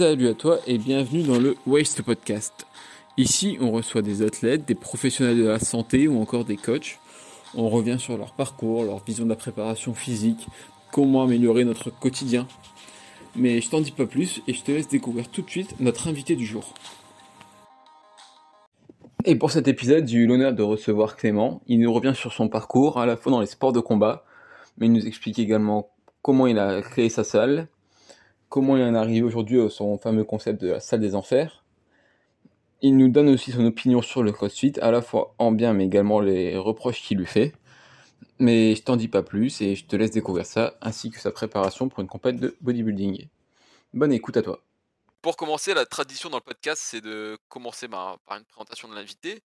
Salut à toi et bienvenue dans le Waste Podcast. Ici, on reçoit des athlètes, des professionnels de la santé ou encore des coachs. On revient sur leur parcours, leur vision de la préparation physique, comment améliorer notre quotidien. Mais je t'en dis pas plus et je te laisse découvrir tout de suite notre invité du jour. Et pour cet épisode, j'ai eu l'honneur de recevoir Clément. Il nous revient sur son parcours, à la fois dans les sports de combat, mais il nous explique également comment il a créé sa salle, comment il en est arrivé aujourd'hui à son fameux concept de la salle des enfers. Il nous donne aussi son opinion sur le CrossFit, à la fois en bien mais également les reproches qu'il lui fait. Mais je t'en dis pas plus et je te laisse découvrir ça, ainsi que sa préparation pour une compète de bodybuilding. Bonne écoute à toi. Pour commencer, la tradition dans le podcast, c'est de commencer par, par une présentation de l'invité.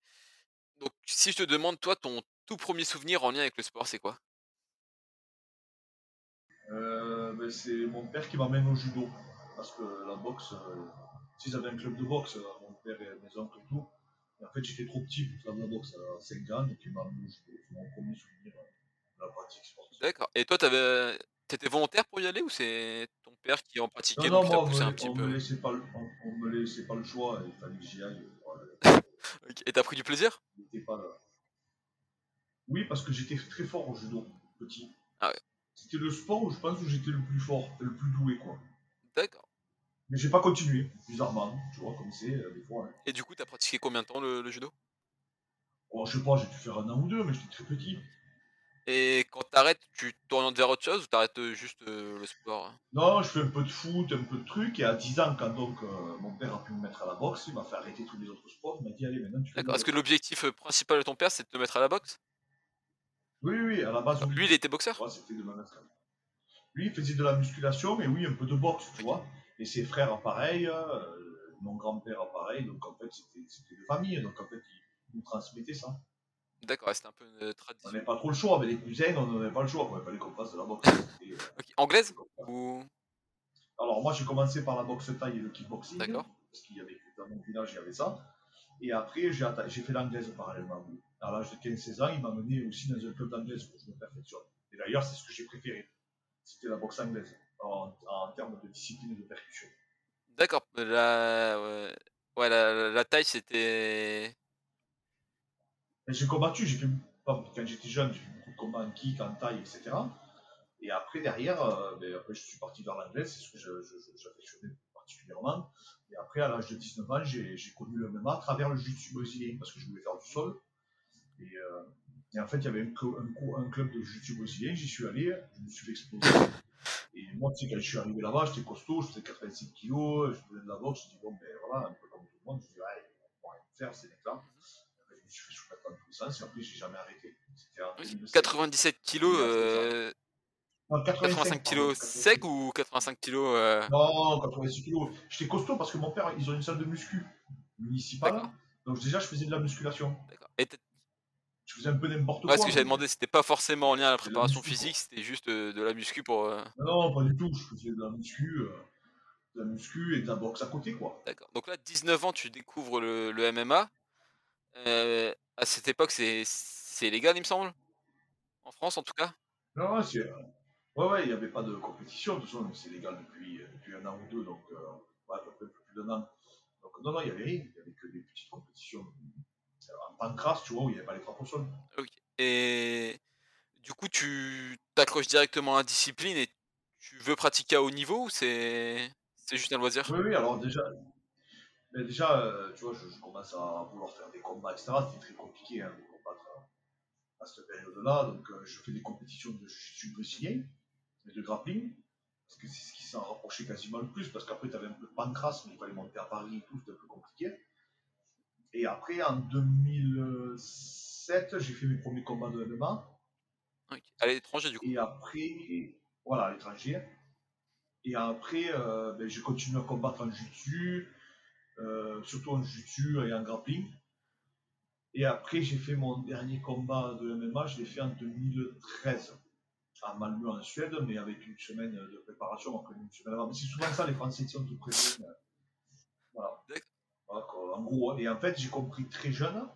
Donc, si je te demande, toi, ton tout premier souvenir en lien avec le sport, c'est quoi? Ben, c'est mon père qui m'amène au judo. Parce que la boxe, euh, si j'avais un club de boxe, euh, mon père et mes oncles et tout. Et en fait, j'étais trop petit pour faire de la boxe à 5 ans, donc il m'a amené au judo. C'est mon premier souvenir euh, de la pratique sportive. D'accord. Et toi, t'avais, t'étais volontaire pour y aller ou c'est ton père qui en pratiquait Non, non, moi, on un me, petit on peu me laissait pas le, on, on me laissait pas le choix, il fallait que j'y aille. Voilà. Et t'as pris du plaisir? Pas là. Oui, parce que j'étais très fort au judo, petit. Ah ouais. C'était le sport où je pense où j'étais le plus fort, le plus doué, quoi. D'accord. Mais j'ai pas continué, bizarrement, tu vois, comme c'est euh, des fois. hein. Et du coup, t'as pratiqué combien de temps le, le judo? Bon, je sais pas, j'ai dû faire un an ou deux, mais j'étais très petit. Et quand t'arrêtes, tu t'orientes vers autre chose ou t'arrêtes euh, juste euh, le sport? Non, je fais un peu de foot, un peu de trucs, et à 10 ans, quand donc euh, mon père a pu me mettre à la boxe, il m'a fait arrêter tous les autres sports, il m'a dit, allez, maintenant tu D'accord. Est-ce que l'objectif principal de ton père, c'est de te mettre à la boxe? Oui, oui, à la base, oui. Lui, il était boxeur Ouais, de mettre. Lui, il faisait de la musculation, mais oui, un peu de boxe, tu vois. Et ses frères, pareil, euh, mon grand-père, pareil, donc en fait, c'était de famille, donc en fait, il nous transmettait ça. D'accord, c'était un peu une euh, On tradition. n'avait pas trop le choix, avec les cousins, on n'avait pas le choix, quoi. il fallait qu'on fasse de la boxe. Euh. Anglaise ou? Alors, moi, j'ai commencé par la boxe taille et le kickboxing, D'accord. parce qu'il y avait dans mon village, il y avait ça. Et après, j'ai fait l'anglaise parallèlement. À l'âge de 15-16 ans, il m'a mené aussi dans un club d'anglaise pour que je me perfectionne. Et d'ailleurs, c'est ce que j'ai préféré. C'était la boxe anglaise, en, en termes de discipline et de percussion. D'accord. La, ouais, ouais, la, la- taille, c'était. J'ai combattu, j'ai fait, quand j'étais jeune, j'ai fait beaucoup de combats en kick, en taille, etc. Et après, derrière, euh, ben, après, je suis parti vers l'anglaise, c'est ce que j'affectionnais particulièrement. Et après, à l'âge de 19 ans, j'ai connu le MMA à travers le jiu-jitsu brésilien, parce que je voulais faire du sol. Et, euh, et en fait, il y avait un, club de jiu-jitsu brésilien, j'y suis allé, je me suis fait exploser. Et moi, tu sais, quand je suis arrivé là-bas, j'étais costaud, je faisais 87 kilos, je faisais de la boxe, je dis bon, ben voilà, un peu comme tout le monde, je dis, ouais, ils vont rien faire, ces mecs-là. Après, je me suis fait soumettre dans tous les sens, et après, j'ai jamais arrêté. C'était en 2007. 97 kilos, euh, Non, 85 kilos pardon, sec ou 85 kilos euh, Non, 86 kilos. J'étais costaud parce que mon père, ils ont une salle de muscu municipale. Donc déjà, je faisais de la musculation. D'accord. Et Je faisais un peu n'importe ouais, quoi. ce que j'avais demandé, c'était pas forcément en lien à la préparation physique, c'était juste euh, de la muscu pour. euh, Non, pas du tout. Je faisais de la muscu, euh, de la muscu et de la boxe à côté, quoi. D'accord. Donc là, 19 ans, tu découvres le, le MMA. À cette époque, c'est c'est légal, il me semble? En France, en tout cas? Non, c'est. Ouais, ouais, il n'y avait pas de compétition. De toute façon, c'est légal depuis, euh, depuis un an ou deux, donc euh, ouais, peu plus d'un an. Donc non, non, il n'y avait rien. Il n'y avait que des petites compétitions euh, en pancrace, tu vois, où il n'y avait pas les au sol. Ok. Et du coup, tu t'accroches directement à la discipline et tu veux pratiquer à haut niveau ou c'est c'est juste un loisir? Oui, oui, alors déjà, mais déjà euh, tu vois, je, je commence à vouloir faire des combats, etc. C'était très compliqué hein, de combattre à, à cette période-là. Donc, euh, je fais des compétitions de jiu-jitsu brésilien et de grappling, parce que c'est ce qui s'en rapprochait quasiment le plus, parce qu'après, tu avais un peu de pancras, mais il fallait monter à Paris et tout, c'était un peu compliqué. Et après, en 2007, j'ai fait mes premiers combats de MMA. Ok. À l'étranger, du coup. Et après, voilà, à l'étranger. Et après, euh, ben, j'ai continué à combattre en jiu-jitsu, euh, surtout en jiu-jitsu et en grappling. Et après, j'ai fait mon dernier combat de MMA, je l'ai fait en 2013, à Malmö en Suède, mais avec une semaine de préparation, après une semaine avant. Mais c'est souvent ça, les Français qui sont tout prévenus. Voilà. Voilà, quoi, en gros, et en fait, j'ai compris très jeune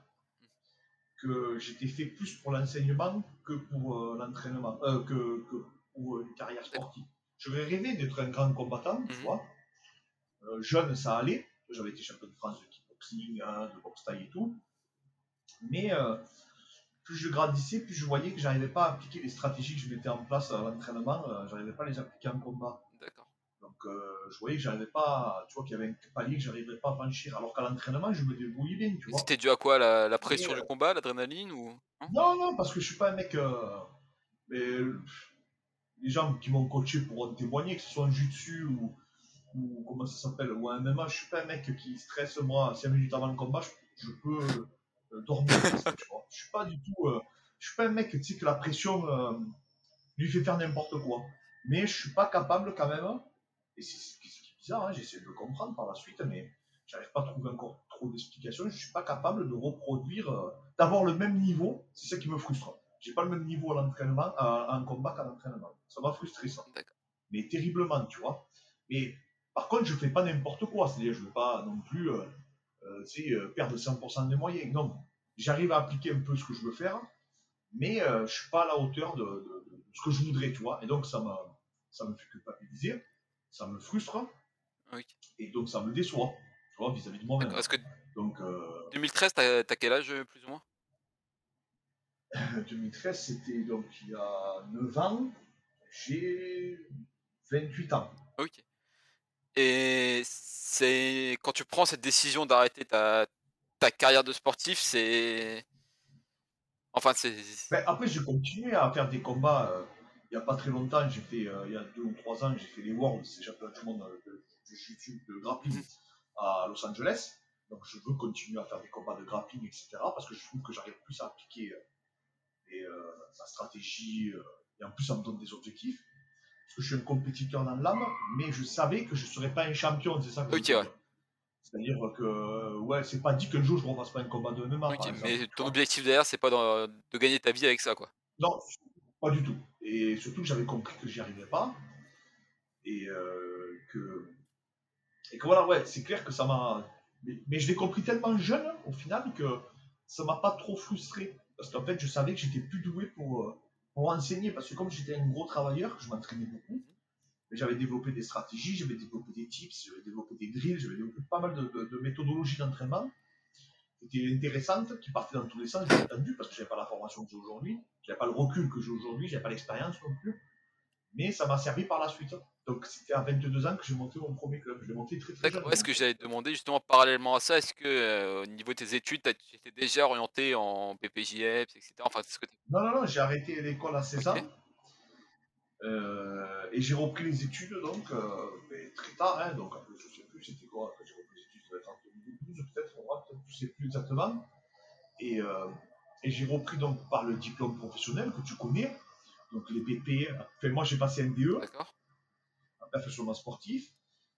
que j'étais fait plus pour l'enseignement que pour euh, l'entraînement, euh, que, que pour une carrière sportive. J'aurais rêvé d'être un grand combattant, tu Mhm. vois, Euh, jeune, ça allait. J'avais été champion de France de kickboxing, hein, de boxe taille et tout. Mais euh, plus je grandissais, plus je voyais que j'arrivais pas à appliquer les stratégies que je mettais en place à l'entraînement, euh, j'arrivais pas à les appliquer en combat. D'accord. Donc euh, je voyais que j'arrivais pas, tu vois, qu'il y avait un palier que j'arrivais pas à franchir. Alors qu'à l'entraînement, je me débrouillais bien, tu vois. C'était dû à quoi la, la pression du euh, combat, l'adrénaline ou non Non, non, parce que je suis pas un mec. euh, mais les gens qui m'ont coaché pourront témoigner, que ce soit en jiu-jitsu ou, ou comment ça s'appelle, ou en MMA, je suis pas un mec qui stresse moi 5 minutes avant le combat, je, je peux euh, dormir. presque, tu vois. Je suis pas du tout. euh, je suis pas un mec tu sais, que la pression euh, lui fait faire n'importe quoi. Mais je suis pas capable quand même, et c'est ce qui est bizarre, hein, j'essaie de le comprendre par la suite, mais j'arrive pas à trouver encore trop d'explications. Je suis pas capable de reproduire, euh, d'avoir le même niveau. C'est ça qui me frustre. J'ai pas le même niveau à l'entraînement, à- en combat qu'à l'entraînement. Ça m'a frustré ça. Mais terriblement, tu vois. Mais par contre, je fais pas n'importe quoi. C'est-à-dire, je veux pas non plus, euh, euh, tu sais, euh, perdre 100% de mes moyens. Non, j'arrive à appliquer un peu ce que je veux faire, mais euh, je suis pas à la hauteur de, de- de ce que je voudrais, tu vois. Et donc, ça ça me fait culpabiliser, ça me frustre, Oui. et donc ça me déçoit, tu vois, vis-à-vis de moi-même. Est-ce que Donc, euh, 2013, t'as t'as quel âge euh, plus ou moins? 2013, c'était donc il y a 9 ans, j'ai 28 ans. Ok. Et c'est quand tu prends cette décision d'arrêter ta, ta carrière de sportif, c'est. Enfin, c'est. Ben, après, j'ai continué à faire des combats. euh, il n'y a pas très longtemps, j'ai fait, euh, il y a 2 ou 3 ans, j'ai fait les Worlds, c'est championnat du monde euh, de, de jiu-jitsu, de grappling Mhm. à Los Angeles. Donc, je veux continuer à faire des combats de grappling, etc. Parce que je trouve que j'arrive plus à appliquer euh, ma stratégie et en plus, ça me donne des objectifs. Parce que je suis un compétiteur dans l'âme, mais je savais que je ne serais pas un champion, c'est ça que je Ok, veux ouais. dire. C'est-à-dire que, ouais, c'est pas dit qu'un jour je ne pas un combat de MMA. Ok, par exemple, mais ton objectif derrière, c'est pas de gagner ta vie avec ça, quoi. Non, pas du tout. Et surtout que j'avais compris que j'y arrivais pas. Et euh, que. Et que voilà, ouais, c'est clair que ça m'a. Mais, mais je l'ai compris tellement jeune, au final, que ça m'a pas trop frustré. Parce qu'en fait, je savais que j'étais plus doué pour, euh, pour enseigner. Parce que comme j'étais un gros travailleur, je m'entraînais beaucoup. J'avais développé des stratégies, j'avais développé des tips, j'avais développé des drills, j'avais développé pas mal de, méthodologies d'entraînement qui étaient intéressantes, qui partaient dans tous les sens, bien entendu, parce que j'avais pas la formation que j'ai aujourd'hui, j'avais pas le recul que j'ai aujourd'hui, j'avais pas l'expérience non plus. Mais ça m'a servi par la suite. Donc c'était à 22 ans que j'ai monté mon premier club. Je l'ai monté très très. D'accord. Ouais, ce que j'allais te demander, justement, parallèlement à ça, est-ce que euh, au niveau de tes études, tu étais déjà orienté en BPJF, etc. Enfin, ce que Non, non, non, j'ai arrêté l'école à 16 ans. Euh, et j'ai repris les études donc euh, très tard, hein, donc je sais plus c'était quoi quand j'ai repris les études, ça être en 2012 peut-être, peut-être, je sais plus exactement. Et, et j'ai repris donc par le diplôme professionnel que tu connais, donc les BP. Enfin, moi j'ai passé un DE, D'accord. en perfectionnement sportif.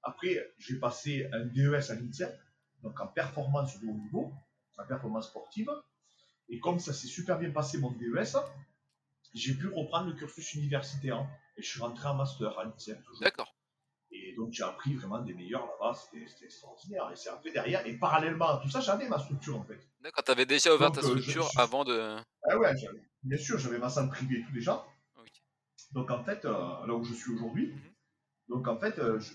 Après, j'ai passé un DES à l'INSEP, donc en performance de haut niveau, en performance sportive. Et comme ça s'est super bien passé mon DES, j'ai pu reprendre le cursus universitaire. Et je suis rentré en master à l'INSEP toujours. D'accord. Et donc j'ai appris vraiment des meilleurs là-bas, c'était extraordinaire. Et c'est après derrière, et parallèlement à tout ça, j'avais ma structure en fait. D'accord. T'avais déjà ouvert Donc, ta euh, je- structure je- avant de. Ah ouais, bien sûr, j'avais ma salle privée et tout déjà. Donc en fait, euh, là où je suis aujourd'hui, donc en fait, euh, je-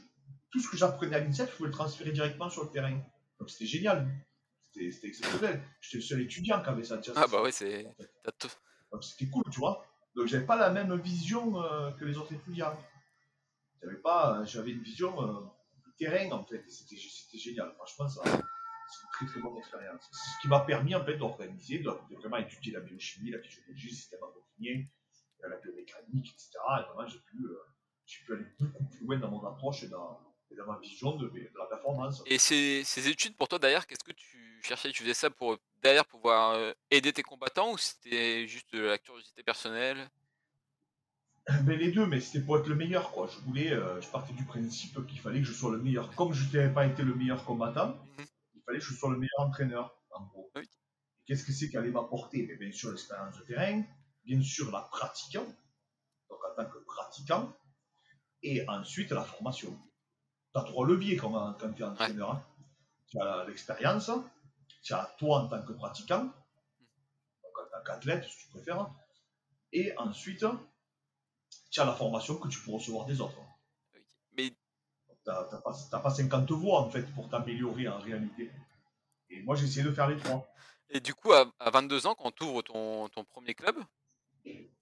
tout ce que j'apprenais à l'INSEP, je pouvais le transférer directement sur le terrain. Donc c'était génial. C'était exceptionnel. J'étais le seul étudiant qui avait ça. déjà, Ah bah ouais, c'est. Donc c'était cool, tu vois. Donc j'avais pas la même vision euh, que les autres étudiants. J'avais pas, j'avais une vision de terrain en fait. C'était c'était génial. Franchement, ça, c'est une très très bonne expérience. C'est ce qui m'a permis en fait d'organiser, de, de vraiment étudier la biochimie, la physiologie, le système endocrinien, euh, la biomécanique, etc. Et vraiment, j'ai pu, euh, j'ai pu aller beaucoup plus loin dans mon approche et dans, et dans ma vision de, de la performance. Et ces, ces études, pour toi, derrière, qu'est-ce que tu cherchais? Tu faisais ça pour derrière pouvoir euh, aider tes combattants ou c'était juste de la curiosité personnelle? Ben, les deux, mais c'était pour être le meilleur, quoi. Je voulais, euh, je partais du principe qu'il fallait que je sois le meilleur. Comme je n'avais pas été le meilleur combattant, Mhm. il fallait que je sois le meilleur entraîneur, en gros. Oui. Qu'est-ce que c'est qui allait m'apporter Ben, Bien sûr, l'expérience de terrain, bien sûr, la pratique, donc en tant que pratiquant, et ensuite la formation. Tu as trois leviers quand, quand tu es entraîneur. hein. Tu as l'expérience, tu as toi en tant que pratiquant, donc en tant qu'athlète, si tu préfères, et ensuite, tu as la formation que tu peux recevoir des autres. Mais t'as t'as pas, t'as pas 50 voix en fait pour t'améliorer en réalité. Et moi, j'ai essayé de faire les trois. Et du coup, à, à 22 ans, quand tu ouvres ton, ton premier club,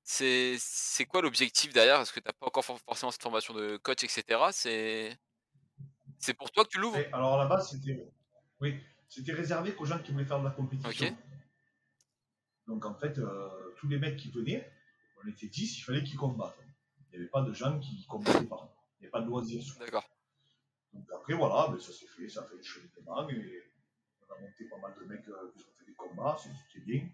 c'est quoi l'objectif derrière? Est-ce que tu n'as pas encore for- forcément cette formation de coach, etc. C'est pour toi que tu l'ouvres? Alors là-bas, c'était oui, c'était réservé qu'aux gens qui voulaient faire de la compétition. Donc en fait, euh, tous les mecs qui venaient, on était 10, il fallait qu'ils combattent. Il n'y avait pas de gens qui combattaient pas. Il n'y avait pas de loisirs. D'accord. Donc après, voilà, ben, ça s'est fait, ça a fait le cheminement et on a monté pas mal de mecs euh, qui ont fait des combats, c'était bien.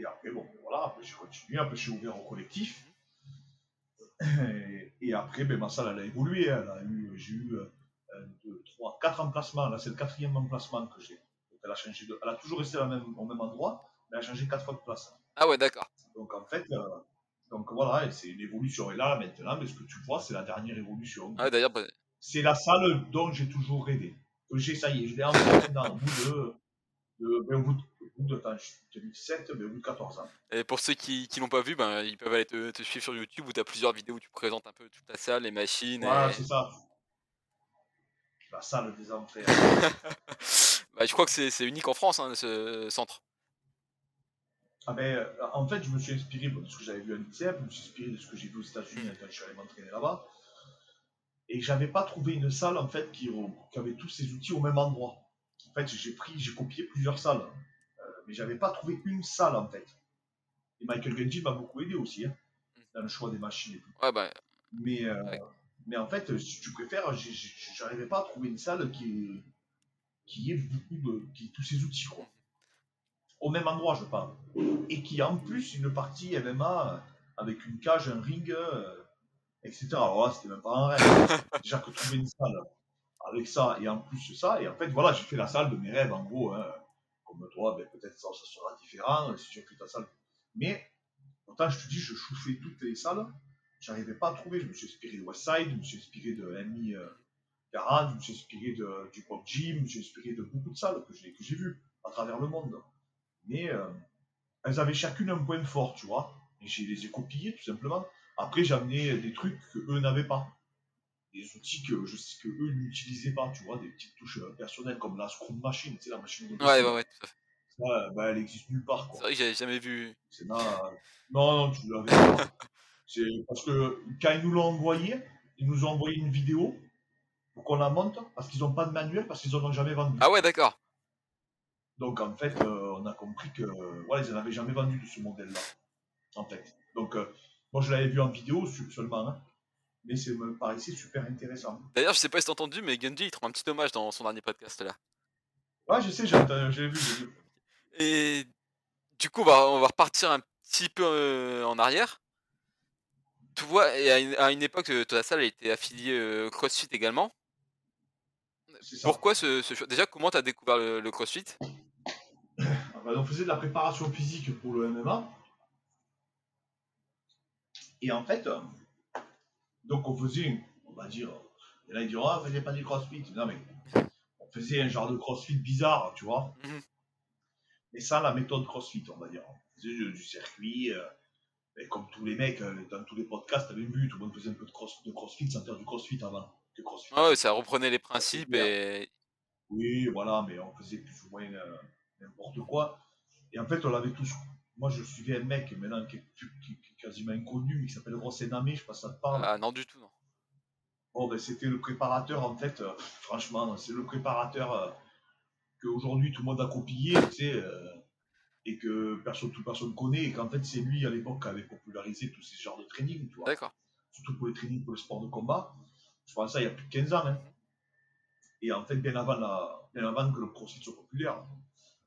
Et après, bon, ben, voilà, après j'ai continué, après j'ai ouvert au collectif. Et, et après, ben, ma salle, elle a évolué. Elle a eu, j'ai eu euh, un, deux, trois, quatre emplacements. Là, c'est le quatrième emplacement que j'ai. Elle a changé de, elle a toujours resté la même- au même endroit, mais elle a changé quatre fois de place. Ah ouais, d'accord. Donc en fait, euh, donc voilà, c'est une évolution. Et là, maintenant, mais ce que tu vois, c'est la dernière évolution. Ah d'ailleurs, bah, C'est la salle dont j'ai toujours rêvé. Que j'ai, ça y est, je l'ai enfin maintenant, au bout de, de, ben, au bout de, bout de attends, je- 2007, mais au bout de 14 ans. et pour ceux qui, qui l'ont pas vu, ben, ils peuvent aller te, te suivre sur YouTube où tu as plusieurs vidéos où tu présentes un peu toute ta salle, les machines. Voilà, et- c'est ça. La salle des enfers. bah, je crois que c'est unique en France, hein, ce centre. Ah ben, euh, en fait, je me suis inspiré de ce que j'avais vu à l'INSEP, je me suis inspiré de ce que j'ai vu aux États-Unis quand je suis allé m'entraîner là-bas. Et j'avais pas trouvé une salle en fait qui, qui avait tous ces outils au même endroit. En fait, j'ai pris, j'ai copié plusieurs salles, mais j'avais pas trouvé une salle en fait. Et Michael Genji m'a beaucoup aidé aussi hein, dans le choix des machines et tout. Ouais, bah, Mais, euh, Ouais. mais en fait, si tu préfères, j'arrivais pas à trouver une salle qui, qui ait beaucoup de, qui ait tous ces outils quoi. Au même endroit, je parle. Et qui a en plus une partie MMA euh, avec une cage, un ring, euh, etc. Alors là, c'était même pas un rêve. Déjà que trouver une salle avec ça et en plus ça, et en fait, voilà, j'ai fait la salle de mes rêves en gros. hein. Comme toi, ben, peut-être ça, ça sera différent euh, si tu as fait ta salle. Mais pourtant, je te dis, je chouffais toutes les salles. J'arrivais pas à trouver. Je me suis inspiré de Westside, je me suis inspiré de MI euh, 40, je me suis inspiré de, du Pop Gym, je me suis inspiré de beaucoup de salles que j'ai que j'ai vues à travers le monde. Mais euh, elles avaient chacune un point fort, tu vois. Et je les ai copiées tout simplement. Après, j'ai amené des trucs que eux n'avaient pas. Des outils que, je, que eux n'utilisaient pas, tu vois, des petites touches euh, personnelles comme la Scrum Machine, tu sais, la machine de ouais, ouais, ouais, tout à fait. Ça, bah, elle existe nulle part, C'est vrai que j'avais jamais vu. C'est là, non, non, tu l'avais pas. C'est parce que quand ils nous l'ont envoyé, ils nous ont envoyé une vidéo pour qu'on la monte parce qu'ils n'ont pas de manuel parce qu'ils en ont jamais vendu. Ah ouais, d'accord. Donc en fait, euh, on a compris que voilà, ils n'en avaient jamais vendu de ce modèle-là. En fait. Donc euh, moi je l'avais vu en vidéo seulement, hein, mais ça me paraissait super intéressant. D'ailleurs, je sais pas si t'as entendu, mais Genji, il rend un petit hommage dans son dernier podcast là. Ouais, je sais, j'ai vu. Et du coup, on va, on va repartir un petit peu euh, en arrière. Tu vois, et à une, à une époque, euh, ta salle a été affiliée euh, CrossFit également. C'est. Pourquoi ce, Déjà, comment t'as découvert le, le CrossFit? Ah bah, on faisait de la préparation physique pour le MMA. Et en fait, donc on faisait, on va dire, il en a qui diront, ah, faisait pas du crossfit. Non, mais on faisait un genre de crossfit bizarre, tu vois. Mhm. Mais sans la méthode crossfit, on va dire. On faisait du, du circuit, euh, et comme tous les mecs, euh, dans tous les podcasts, t'avais vu, tout le monde faisait un peu de, cross, de crossfit sans faire du crossfit avant. Que crossfit. Ah ouais, ça reprenait les principes et. Oui, voilà, mais on faisait plus ou moins euh, n'importe quoi. Et en fait, on l'avait tous. Moi, je suivais un mec maintenant qui quasiment inconnu, mais qui s'appelle Rosename, je sais pas si ça te parle. Ah non, du tout, non. Bon, ben, c'était le préparateur, en fait, euh, franchement, c'est le préparateur euh, qu'aujourd'hui tout le monde a copié, tu sais, euh, et que personne, toute personne connaît, et qu'en fait, c'est lui à l'époque qui avait popularisé tous ces genres de training, tu vois D'accord. surtout pour les trainings pour le sport de combat. Je pense ça il y a plus de 15 ans. hein. Et en fait, bien avant, la, bien avant que le crossfit soit populaire.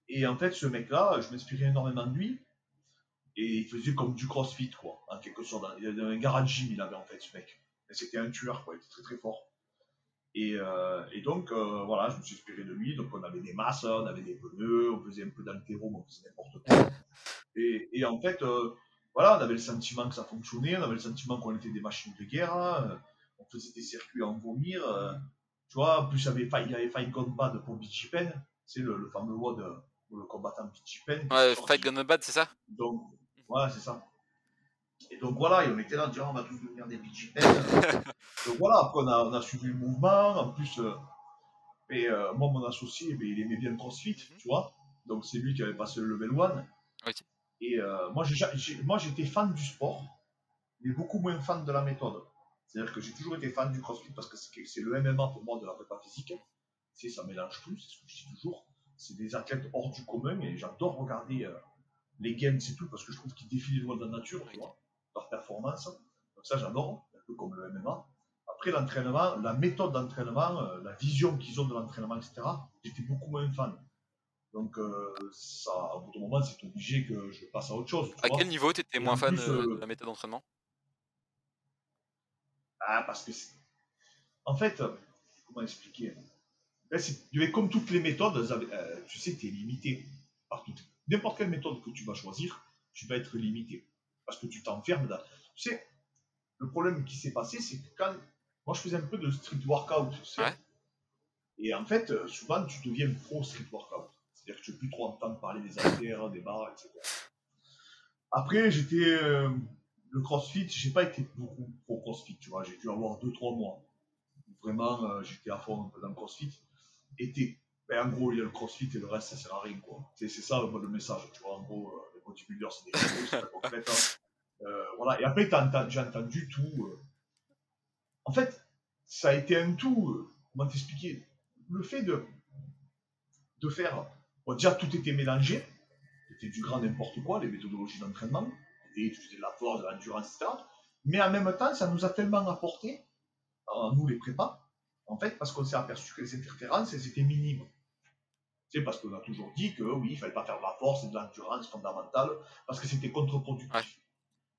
Et en fait, ce mec-là, je m'inspirais énormément de lui. Et il faisait comme du crossfit, quoi, en quelque sorte. Il avait un garage gym, il avait en fait, ce mec. C'était un tueur, quoi, il était très très fort. Et, euh, et donc, euh, voilà, je me suis inspiré de lui. Donc, on avait des masses, on avait des pneus, on faisait un peu d'altéro, on faisait n'importe quoi. Et, et en fait, euh, voilà, on avait le sentiment que ça fonctionnait, on avait le sentiment qu'on était des machines de guerre, hein, on faisait des circuits à en vomir. tu vois, en plus, il y avait, Fight- il y avait Fight Gone Bad pour Bichipen, c'est le, le fameux WOD pour le combattant Bichipen. qui Ouais, sorti. Fight Gonna Bad, c'est ça? Donc, voilà, c'est ça. Et donc voilà, et on était là en disant on va tous devenir des BGP. donc voilà, après on a, on a, suivi le mouvement. En plus, euh, et, euh, moi, mon associé, ben, il aimait bien le crossfit, mhm. tu vois. Donc c'est lui qui avait passé le level 1. Et euh, moi, j'étais fan du sport, mais beaucoup moins fan de la méthode. C'est-à-dire que j'ai toujours été fan du crossfit parce que c'est le MMA pour moi de la prépa physique. C'est ça mélange tout, c'est ce que je dis toujours. C'est des athlètes hors du commun et j'adore regarder les games, c'est tout, parce que je trouve qu'ils défient les lois de la nature, tu vois leur performance. Donc ça, j'adore, un peu comme le MMA. Après, l'entraînement, la méthode d'entraînement, euh, la vision qu'ils ont de l'entraînement, etc., j'étais beaucoup moins fan. Donc, euh, ça, à bout de moment, c'est obligé que je passe à autre chose. À quel niveau tu étais moins fan euh, de la méthode d'entraînement? Ah, parce que En fait, comment expliquer? Ben, comme toutes les méthodes, tu sais, tu es limité par N'importe quelle méthode que tu vas choisir, tu vas être limité parce que tu t'enfermes dans. Tu sais, le problème qui s'est passé, c'est que quand. Moi, je faisais un peu de street workout, tu sais. Et en fait, euh, souvent, tu deviens pro street workout. C'est-à-dire que tu n'as plus trop entendre parler des haltères, des barres, etc. Après, j'étais. Euh, le crossfit, j'ai pas été beaucoup pro crossfit, tu vois. J'ai dû avoir 2-3 mois. Vraiment, euh, j'étais à fond dans le crossfit. Ben, en gros, il y a le crossfit et le reste, ça sert à rien, quoi. C'est ça le message, tu vois. En gros, bodybuilders, c'est des choses, c'est. Hein. Euh, voilà. Et après, j'ai entendu tout. Euh. En fait, ça a été un tout. Euh, comment t'expliquer? Le fait de, de faire. Bon, déjà, tout était mélangé. C'était du grand n'importe quoi, les méthodologies d'entraînement. Et tu faisais de la force, de l'endurance, etc. Mais en même temps, ça nous a tellement apporté, nous les prépas, en fait, parce qu'on s'est aperçu que les interférences, elles étaient minimes parce qu'on a toujours dit que oui, il fallait pas faire de la force et de l'endurance fondamentale, parce que c'était contre-productif.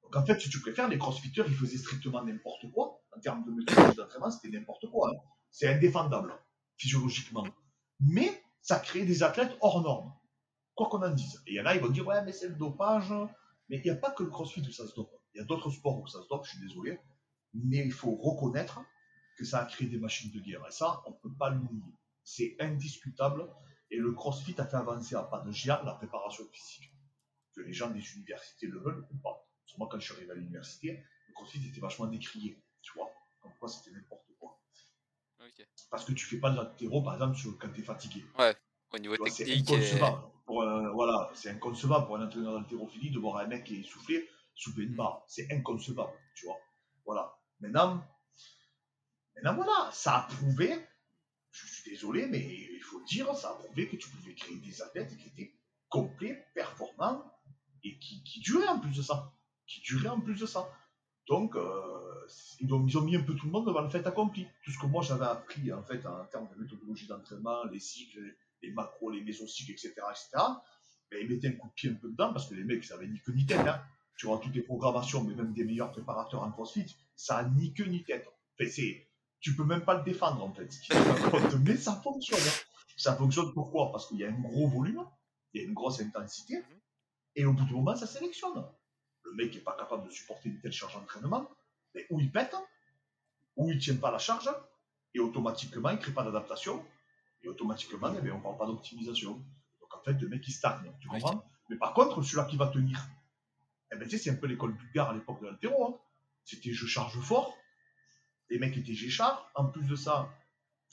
Donc en fait, si tu préfères, les crossfitters, ils faisaient strictement n'importe quoi. En termes de méthodologie d'entraînement, c'était n'importe quoi. Hein. C'est indéfendable, physiologiquement. Mais ça crée des athlètes hors normes. Quoi qu'on en dise. Et il y en a, ils vont dire, ouais, mais c'est le dopage. Mais il n'y a pas que le crossfit où ça se dope. Il y a d'autres sports où ça se dope, je suis désolé. Mais il faut reconnaître que ça a créé des machines de guerre. Et ça, on ne peut pas le nier. C'est indiscutable. Et le CrossFit a fait avancer à pas de géant la préparation physique. Que les gens des universités le veulent ou pas. Moi, quand je suis arrivé à l'université, le CrossFit était vachement décrié. Tu vois, comme quoi c'était n'importe quoi. Parce que tu fais pas de l'altéro, par exemple, quand tu es fatigué. Ouais, au niveau technique. C'est inconcevable. Pour voilà, c'est inconcevable pour un entraîneur d'haltérophilie de voir un mec qui est essoufflé souper une barre. C'est inconcevable, tu vois. Voilà. Maintenant, maintenant, voilà, ça a prouvé je suis désolé, mais il faut le dire, ça a prouvé que tu pouvais créer des athlètes qui étaient complets, performants et qui, duraient en plus de ça. Qui duraient en plus de ça. Donc, euh, ils, ont, mis un peu tout le monde devant le fait accompli. Tout ce que moi j'avais appris en fait en termes de méthodologie d'entraînement, les cycles, les macros, les mésocycles, etc., etc., ben, ils mettaient un coup de pied un peu dedans parce que les mecs, ça avait ni queue ni tête. Hein. Tu vois, toutes les programmations, mais même des meilleurs préparateurs en CrossFit, ça a ni queue ni tête. Enfin, c'est tu peux même pas le défendre en fait. Mais ça fonctionne. Hein. Ça fonctionne pourquoi? Parce qu'il y a un gros volume, il y a une grosse intensité, mhm. et au bout du moment, ça sélectionne. Le mec n'est pas capable de supporter une telle charge d'entraînement, mais ou il pète, ou il tient pas la charge, et automatiquement, il crée pas d'adaptation, et automatiquement, eh bien, on parle pas d'optimisation. Donc en fait, le mec il stagne, tu comprends? Mais par contre, celui-là qui va tenir, eh ben, c'est un peu l'école bulgare à l'époque de l'altéro. Hein. C'était je charge fort, les mecs étaient G-char. En plus de ça,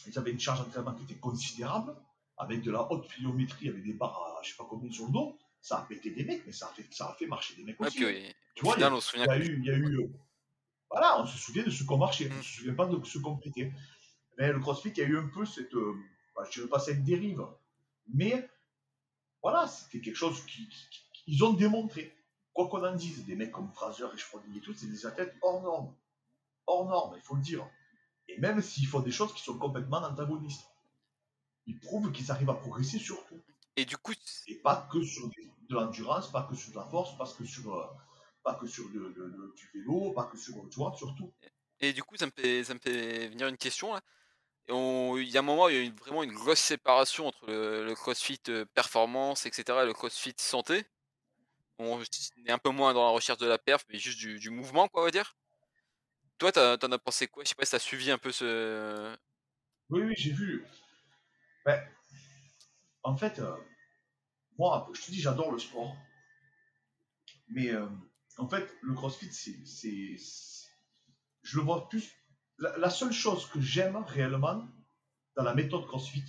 ils avaient une charge d'entraînement qui était considérable, avec de la haute pliométrie, avec des barres à je sais pas combien sur le dos. Ça a pété des mecs, mais ça a fait, ça a fait marcher des mecs aussi. Tu vois, il y, a, eu, il y a eu. Euh, voilà, on se souvient de ce qu'on marchait, on ne se souvient pas de ce qu'on pétait. Mais le CrossFit, il y a eu un peu cette. Euh, bah, je ne veux pas cette dérive, mais voilà, c'était quelque chose qu'ils ont démontré. Quoi qu'on en dise, des mecs comme Fraser et Schroding et tout, c'est des athlètes hors normes hors norme, il faut le dire. Et même s'ils font des choses qui sont complètement antagonistes. Ils prouvent qu'ils arrivent à progresser sur tout. Et du coup. Et pas que sur de l'endurance, pas que sur de la force, pas que sur, euh, pas que sur du vélo, pas que sur. Tu vois, sur tout. Et du coup, ça me fait, ça me fait venir une question là. il y a un moment, il y a eu vraiment une grosse séparation entre le, crossfit euh, performance, etc., et le crossfit santé. On est un peu moins dans la recherche de la perf, mais juste du, du mouvement, quoi, on va dire. Toi, t'en as pensé quoi? Je sais pas si t'as suivi un peu ce. Oui, oui, j'ai vu. Ben, en fait, euh, moi, je te dis, j'adore le sport. Mais euh, En fait, le CrossFit, c'est, je le vois plus. La, seule chose que j'aime réellement dans la méthode CrossFit,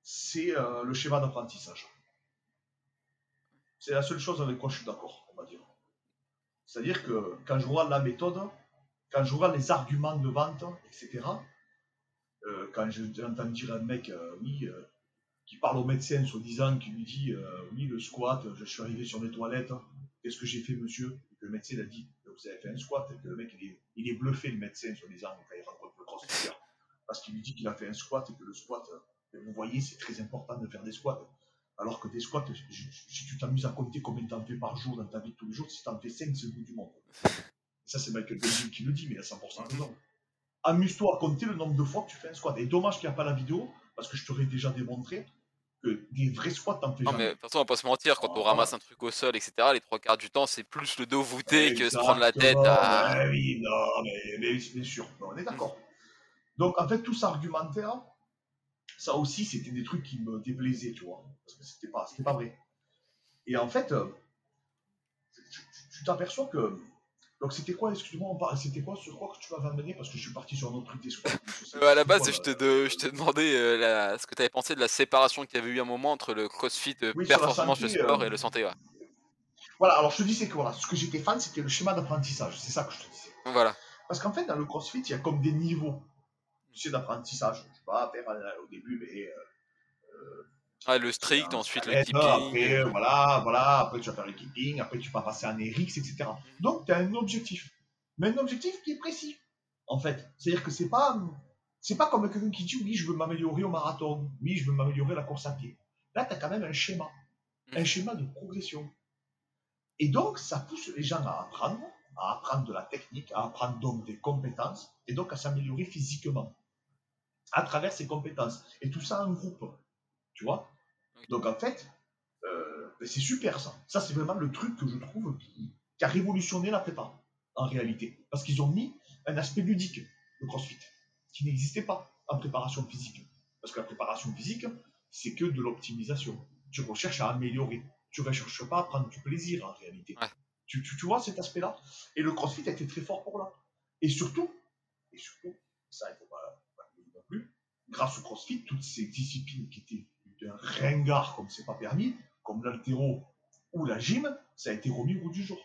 c'est euh, le schéma d'apprentissage. C'est la seule chose avec quoi je suis d'accord, on va dire. C'est-à-dire que quand je vois la méthode, quand je vois les arguments de vente, etc., euh, quand j'entends dire un mec, euh, oui, euh, qui parle au médecin, soi-disant, qui lui dit, oui, le squat, je suis arrivé sur les toilettes, qu'est-ce que j'ai fait, monsieur? Le médecin a dit, vous avez fait un squat, et que le mec, il est, il est bluffé, le médecin, soi-disant, quand il rencontre le crossfitter, parce qu'il lui dit qu'il a fait un squat, et que le squat, vous voyez, c'est très important de faire des squats. Alors que des squats, si tu t'amuses à compter combien t'en fais par jour dans ta vie de tous les jours, si t'en fais 5, c'est le bout du monde. Ça, c'est Michael Benjamin qui le dit, mais il a 100% raison. Amuse-toi à compter le nombre de fois que tu fais un squat. Et dommage qu'il n'y a pas la vidéo, parce que je t'aurais déjà démontré que des vrais squats, t'en fais Non, jamais. mais de toute façon, on va pas se mentir, quand on Oh. ramasse un truc au sol, etc., les trois quarts du temps, c'est plus le dos voûté que se prendre la tête à. ouais, oui, non, mais, mais bien sûr, Non, on est d'accord. Donc, en fait, tout cet argumentaire, ça aussi, c'était des trucs qui me déplaisaient, tu vois, parce que c'était pas, pas vrai. Et en fait, euh, tu t'aperçois que. Donc, c'était quoi, excuse-moi, on parle- c'était quoi, sur quoi que tu m'avais amené? Parce que je suis parti sur un autre sais Euh, à la base, quoi, je te, là. de- je te demandais euh, la- ce que tu avais pensé de la séparation qu'il y avait eu un moment entre le crossfit euh, Oui, performance santé, sport euh, et le santé. Ouais. Voilà, alors je te dis, c'est que voilà, ce que j'étais fan, c'était le schéma d'apprentissage. C'est ça que je te disais. Voilà. Parce qu'en fait, dans le CrossFit, il y a comme des niveaux tu sais, d'apprentissage. Je sais pas, faire euh, au début, mais. Ouais, le strict, un ensuite le keeping. Après, euh, voilà, voilà, après tu vas faire le keeping, après tu vas passer en RX, etc. Donc, tu as un objectif. Mais un objectif qui est précis, en fait. C'est-à-dire que c'est pas. C'est pas comme quelqu'un qui dit oui, je veux m'améliorer au marathon, oui, je veux m'améliorer à la course à pied. Là, tu as quand même un schéma, un Mhm. schéma de progression. Et donc, ça pousse les gens à apprendre, à apprendre de la technique, à apprendre donc des compétences, et donc à s'améliorer physiquement à travers ces compétences. Et tout ça en groupe, tu vois? Donc en fait, euh, ben, c'est super ça. Ça, c'est vraiment le truc que je trouve qui, qui a révolutionné la prépa, en réalité. Parce qu'ils ont mis un aspect ludique, le CrossFit, qui n'existait pas en préparation physique. Parce que la préparation physique, c'est que de l'optimisation. Tu recherches à améliorer. Tu ne recherches pas à prendre du plaisir, en réalité. Ouais. Tu, tu, tu vois cet aspect-là? Et le CrossFit a été très fort pour là. Et surtout, et surtout, ça, il ne faut pas, pas non plus, grâce au CrossFit, toutes ces disciplines qui étaient d'un ringard comme c'est pas permis, comme l'altéro ou la gym, ça a été remis au goût du jour.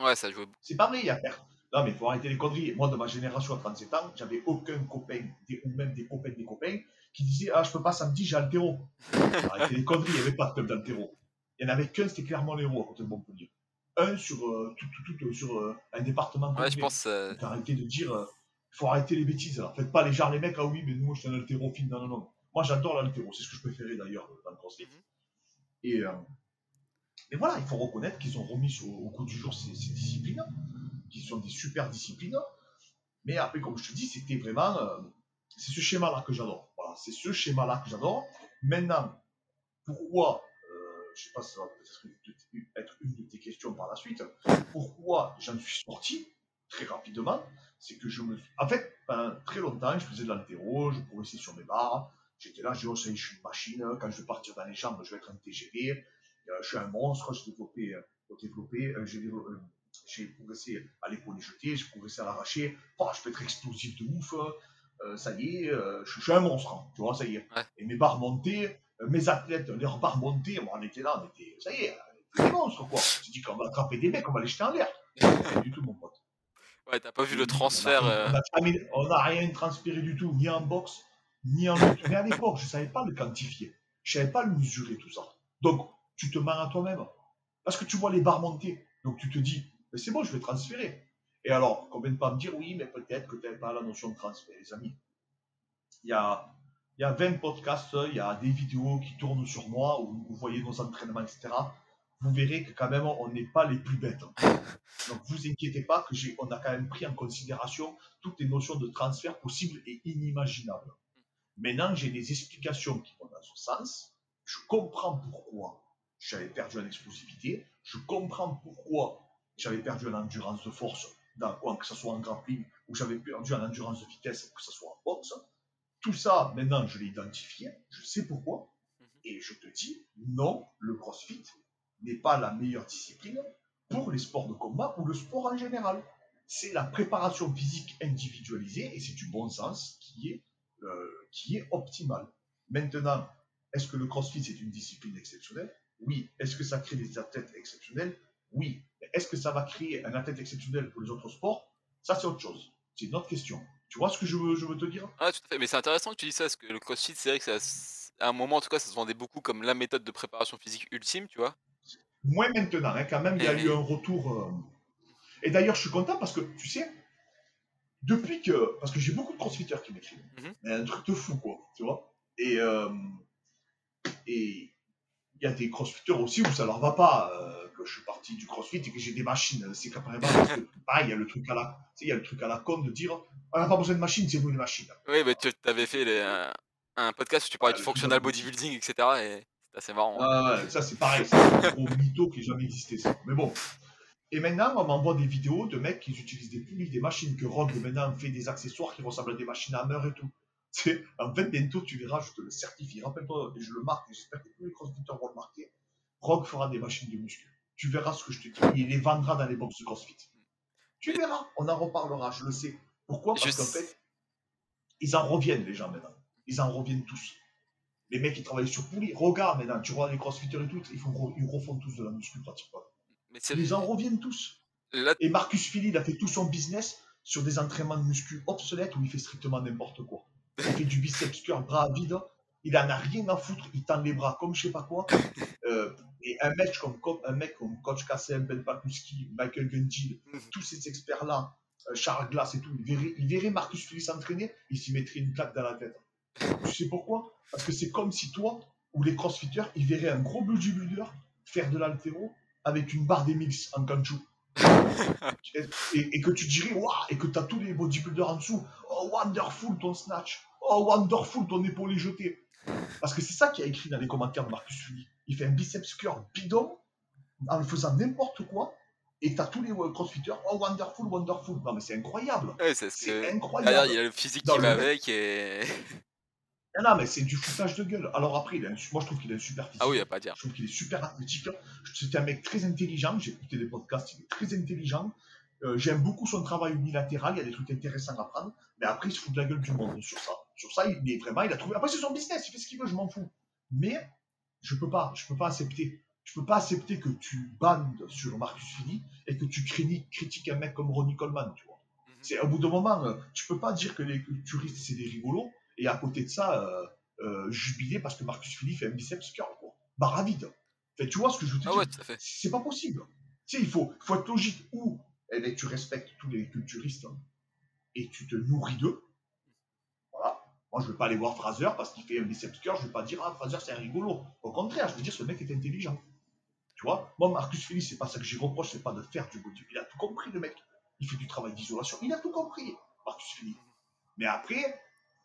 Ouais, ça jouait. C'est pas vrai, il y a perte. Non, mais il faut arrêter les conneries. Moi, de ma génération à 37 ans, j'avais aucun copain, des- ou même des copains des copains, qui disaient Ah, je peux pas samedi, j'ai altéro. Arrêtez les conneries, il n'y avait pas de club d'altéro. Il n'y en avait qu'un, c'était clairement l'héros à côté de Montpellier. Un sur, euh, tout, tout, tout, euh, sur euh, un département. Ouais, je pense. euh, arrêtez de dire, euh, il faut arrêter les bêtises. Alors, faites pas les genres, les mecs, ah oui, mais nous, je suis un haltérophile. Non, non, non. Moi, j'adore l'haltéro. C'est ce que je préférais d'ailleurs dans le CrossFit. Mhm. Et, euh, mais voilà, il faut reconnaître qu'ils ont remis sur- au coup du jour ces, ces disciplines, qui sont des super disciplines. Mais après, comme je te dis, c'était vraiment. euh, c'est ce schéma-là que j'adore. Voilà, c'est ce schéma-là que j'adore. Maintenant, pourquoi, euh, je sais pas si ça va peut-être être une de tes questions par la suite, pourquoi j'en suis sorti très rapidement, c'est que je me suis... En fait, pendant très longtemps, je faisais de l'altéro, je progressais sur mes barres, j'étais là, je dis, oh, ça y est, je suis une machine, quand je vais partir dans les jambes, je vais être un TGV, euh, je suis un monstre, j'ai développé, euh, développé, euh, j'ai développé, euh, j'ai progressé à l'épaule jetée, j'ai progressé à l'arraché, oh, je peux être explosif de ouf, euh, ça y est, euh, je, je suis un monstre, hein, tu vois, ça y est. Ouais. Et mes barres montées, euh, mes athlètes, leurs barres montées, bon, on était là, on était, ça y est, on était des monstres, quoi. S'est dit qu'on va attraper des mecs, on va les jeter en l'air. Pas du tout, mon pote. Ouais, t'as pas vu le transfert. On n'a rien transféré du tout, ni en boxe, ni en. Mais à l'époque, je ne savais pas le quantifier. Je ne savais pas le mesurer, tout ça. Donc, tu te mens à toi-même. Parce que tu vois les barres monter. Donc, tu te dis, mais c'est bon, je vais transférer. Et alors, qu'on vienne pas me dire, oui, mais peut-être que tu n'avais pas la notion de transfert, les amis. Il y a, il y a 20 podcasts, il y a des vidéos qui tournent sur moi, où vous voyez nos entraînements, etc. Vous verrez que quand même, on n'est pas les plus bêtes. Donc, vous inquiétez pas que j'ai, on a quand même pris en considération toutes les notions de transfert possibles et inimaginables. Maintenant, j'ai des explications qui vont dans ce sens. Je comprends pourquoi j'avais perdu en explosivité. Je comprends pourquoi j'avais perdu en endurance de force, dans, que ce soit en grappling, ou j'avais perdu en endurance de vitesse, que ce soit en boxe. Tout ça, maintenant, je l'ai identifié. Je sais pourquoi. Et je te dis, non, le CrossFit n'est pas la meilleure discipline pour les sports de combat ou le sport en général. C'est la préparation physique individualisée et c'est du bon sens qui est, euh, qui est optimal. Maintenant, est-ce que le CrossFit c'est une discipline exceptionnelle? Oui. Est-ce que ça crée des athlètes exceptionnels? Oui. Est-ce que ça va créer un athlète exceptionnel pour les autres sports? Ça c'est autre chose. C'est une autre question. Tu vois ce que je veux, je veux te dire? Ah, tout à fait. Mais c'est intéressant que tu dis ça, parce que le CrossFit, c'est vrai que ça, à un moment, en tout cas, ça se vendait beaucoup comme la méthode de préparation physique ultime, tu vois. Moins maintenant, hein, quand même, il y a Et- eu un retour. euh. Et d'ailleurs, je suis content parce que, tu sais, depuis que. Parce que j'ai beaucoup de crossfitters qui m'écrivent. Mais un truc de fou, quoi, tu vois. Et. euh, Et. Il y a des crossfitters aussi où ça leur va pas, euh, que je suis parti du crossfit et que j'ai des machines. C'est carrément. parce que, pareil, il y a le truc à la. Tu sais, il y a le truc à la con de dire on n'a pas besoin de machines, c'est nous les machines. Oui, mais tu avais fait les- un, un podcast où tu parlais Ouais, du functional bodybuilding, etc. Et c'est assez marrant. Ah ouais, ça c'est pareil, c'est un gros mytho qui n'a jamais existé ça. Mais bon. Et maintenant, on m'envoie des vidéos de mecs qui utilisent des poulies, des machines, que Rogue maintenant fait des accessoires qui ressemblent à des machines à Hammer et tout. C'est, en fait, bientôt tu verras, je te le certifie. Rappelle-toi, et je le marque, et j'espère que tous les crossfitters vont le marquer. Rogue fera des machines de muscu. Tu verras ce que je te dis. Il les vendra dans les box de CrossFit. Tu verras, on en reparlera, je le sais. Pourquoi? Parce Je qu'en fait, ils en reviennent, les gens, maintenant. Ils en reviennent tous. Les mecs qui travaillent sur poulie, regarde maintenant, tu vois les crossfitters et tout, ils, font, ils refont tous de la muscu pratiquement. Mais Ils en reviennent tous. là, Et Marcus Philly, il a fait tout son business sur des entraînements de muscu obsolètes où il fait strictement n'importe quoi. Il fait du biceps curl, bras vide, il en a rien à foutre, il tend les bras comme je sais pas quoi. Euh, et un mec comme, un mec comme Coach Kassem, Ben Pakuski, Michael Gungil, Mhm. tous ces experts-là, euh, Charles Glass et tout, il verrait, il verrait Marcus Philly s'entraîner, il s'y mettrait une claque dans la tête. Tu sais pourquoi? Parce que c'est comme si toi, ou les crossfitters, ils verraient un gros bodybuilder faire de l'altéro avec une barre des mix en caoutchouc. et, et que tu dirais, waouh, et que tu as tous les bodybuilders en dessous, oh wonderful ton snatch, oh wonderful ton épaulé jeté. Parce que c'est ça qu'il y a écrit dans les commentaires de Marcus Fully. Il fait un biceps curl bidon en faisant n'importe quoi, et tu as tous les crossfitters, oh wonderful, wonderful. Non mais c'est incroyable, ouais, c'est ce c'est que. incroyable. Il y a le physique Dans qui le va avec et. Non, non, mais c'est du foutage de gueule. Alors après, il a un- moi je trouve qu'il a un super physique. Ah oui, y a pas à dire. Je trouve qu'il est super athlétique. C'était un mec très intelligent. J'ai écouté des podcasts, il est très intelligent. Euh, J'aime beaucoup son travail unilatéral. Il y a des trucs intéressants à prendre. Mais après, il se fout de la gueule du monde sur ça. Sur ça, il est vraiment, il a trouvé. Après, c'est son business. Il fait ce qu'il veut, je m'en fous. Mais je peux pas, je peux pas accepter. Je peux pas accepter que tu bandes sur Marcus Philly et que tu critiques, critiques un mec comme Ronnie Coleman, tu vois. Mhm. C'est au bout d'un moment, euh, tu peux pas dire que les culturistes c'est des rigolos et à côté de ça, euh, euh, jubiler parce que Marcus Philly fait un biceps curl, quoi. Barre vide. Fait, tu vois ce que je veux te Ah dire ouais, à. C'est pas possible. Tu sais, il faut, faut être logique. Ou eh ben, tu respectes tous les culturistes hein, et tu te nourris d'eux. Voilà. Moi, je ne vais pas aller voir Fraser parce qu'il fait un biceps curl. Je ne vais pas dire, ah, Fraser, c'est un rigolo. Au contraire, je veux dire, ce mec est intelligent. Tu vois? Moi, Marcus Philly, c'est pas ça que j'y reproche, c'est pas de faire du body. Il a tout compris, le mec. Il fait du travail d'isolation. Il a tout compris, Marcus Philly. Mais après,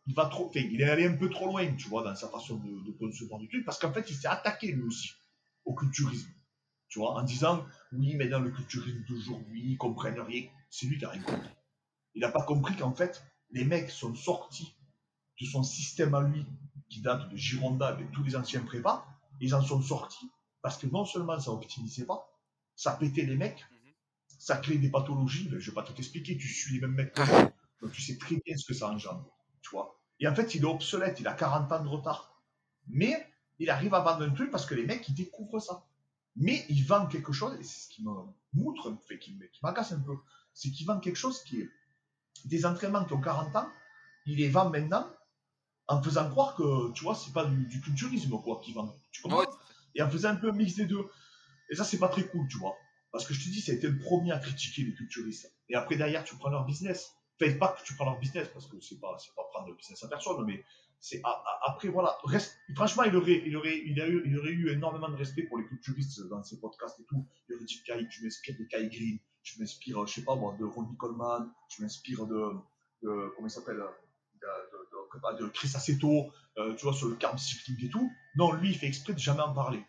il va trop. enfin, il est allé un peu trop loin, tu vois, dans sa façon de, de concevoir du truc, parce qu'en fait, il s'est attaqué lui aussi au culturisme. Tu vois, en disant oui, mais dans le culturisme d'aujourd'hui, ils comprennent rien. C'est lui qui a rien compris. Il n'a pas compris qu'en fait, les mecs sont sortis de son système à lui, qui date de Gironda avec tous les anciens prépas, ils en sont sortis parce que non seulement ça optimisait pas, ça pétait les mecs, ça crée des pathologies. Ben, je vais pas tout t'expliquer, tu suis les mêmes mecs que moi, donc tu sais très bien ce que ça engendre. Tu vois. Et en fait, il est obsolète, il a 40 ans de retard. Mais il arrive à vendre un truc parce que les mecs, ils découvrent ça. Mais il vend quelque chose, et c'est ce qui me moutre, fait, qui m'agace un peu, c'est qu'il vend quelque chose qui est des entraînements qui ont 40 ans, il les vend maintenant en faisant croire que, tu vois, c'est pas du, du culturisme, quoi, qu'il vend. Tu comprends Ouais, tout à fait. Et en faisant un peu un mix des deux. Et ça, c'est pas très cool, tu vois. Parce que je te dis, ça a été le premier à critiquer les culturistes. Et après, derrière, tu prends leur business. Fais pas que tu prends leur business, parce que c'est pas, pas prendre le business à personne, mais c'est après, voilà. Reste, franchement, il aurait, il, aurait, il, a eu, il aurait eu énormément de respect pour les culturistes dans ses podcasts et tout. Il aurait dit, Kai, je m'inspire de Kai Green, je m'inspire, je sais pas de Ronnie Coleman, je m'inspire de, comment il s'appelle, de, de, de- Chris Aceto, euh, tu vois, sur le carb cycling et tout. Non, lui, il fait exprès de jamais en parler.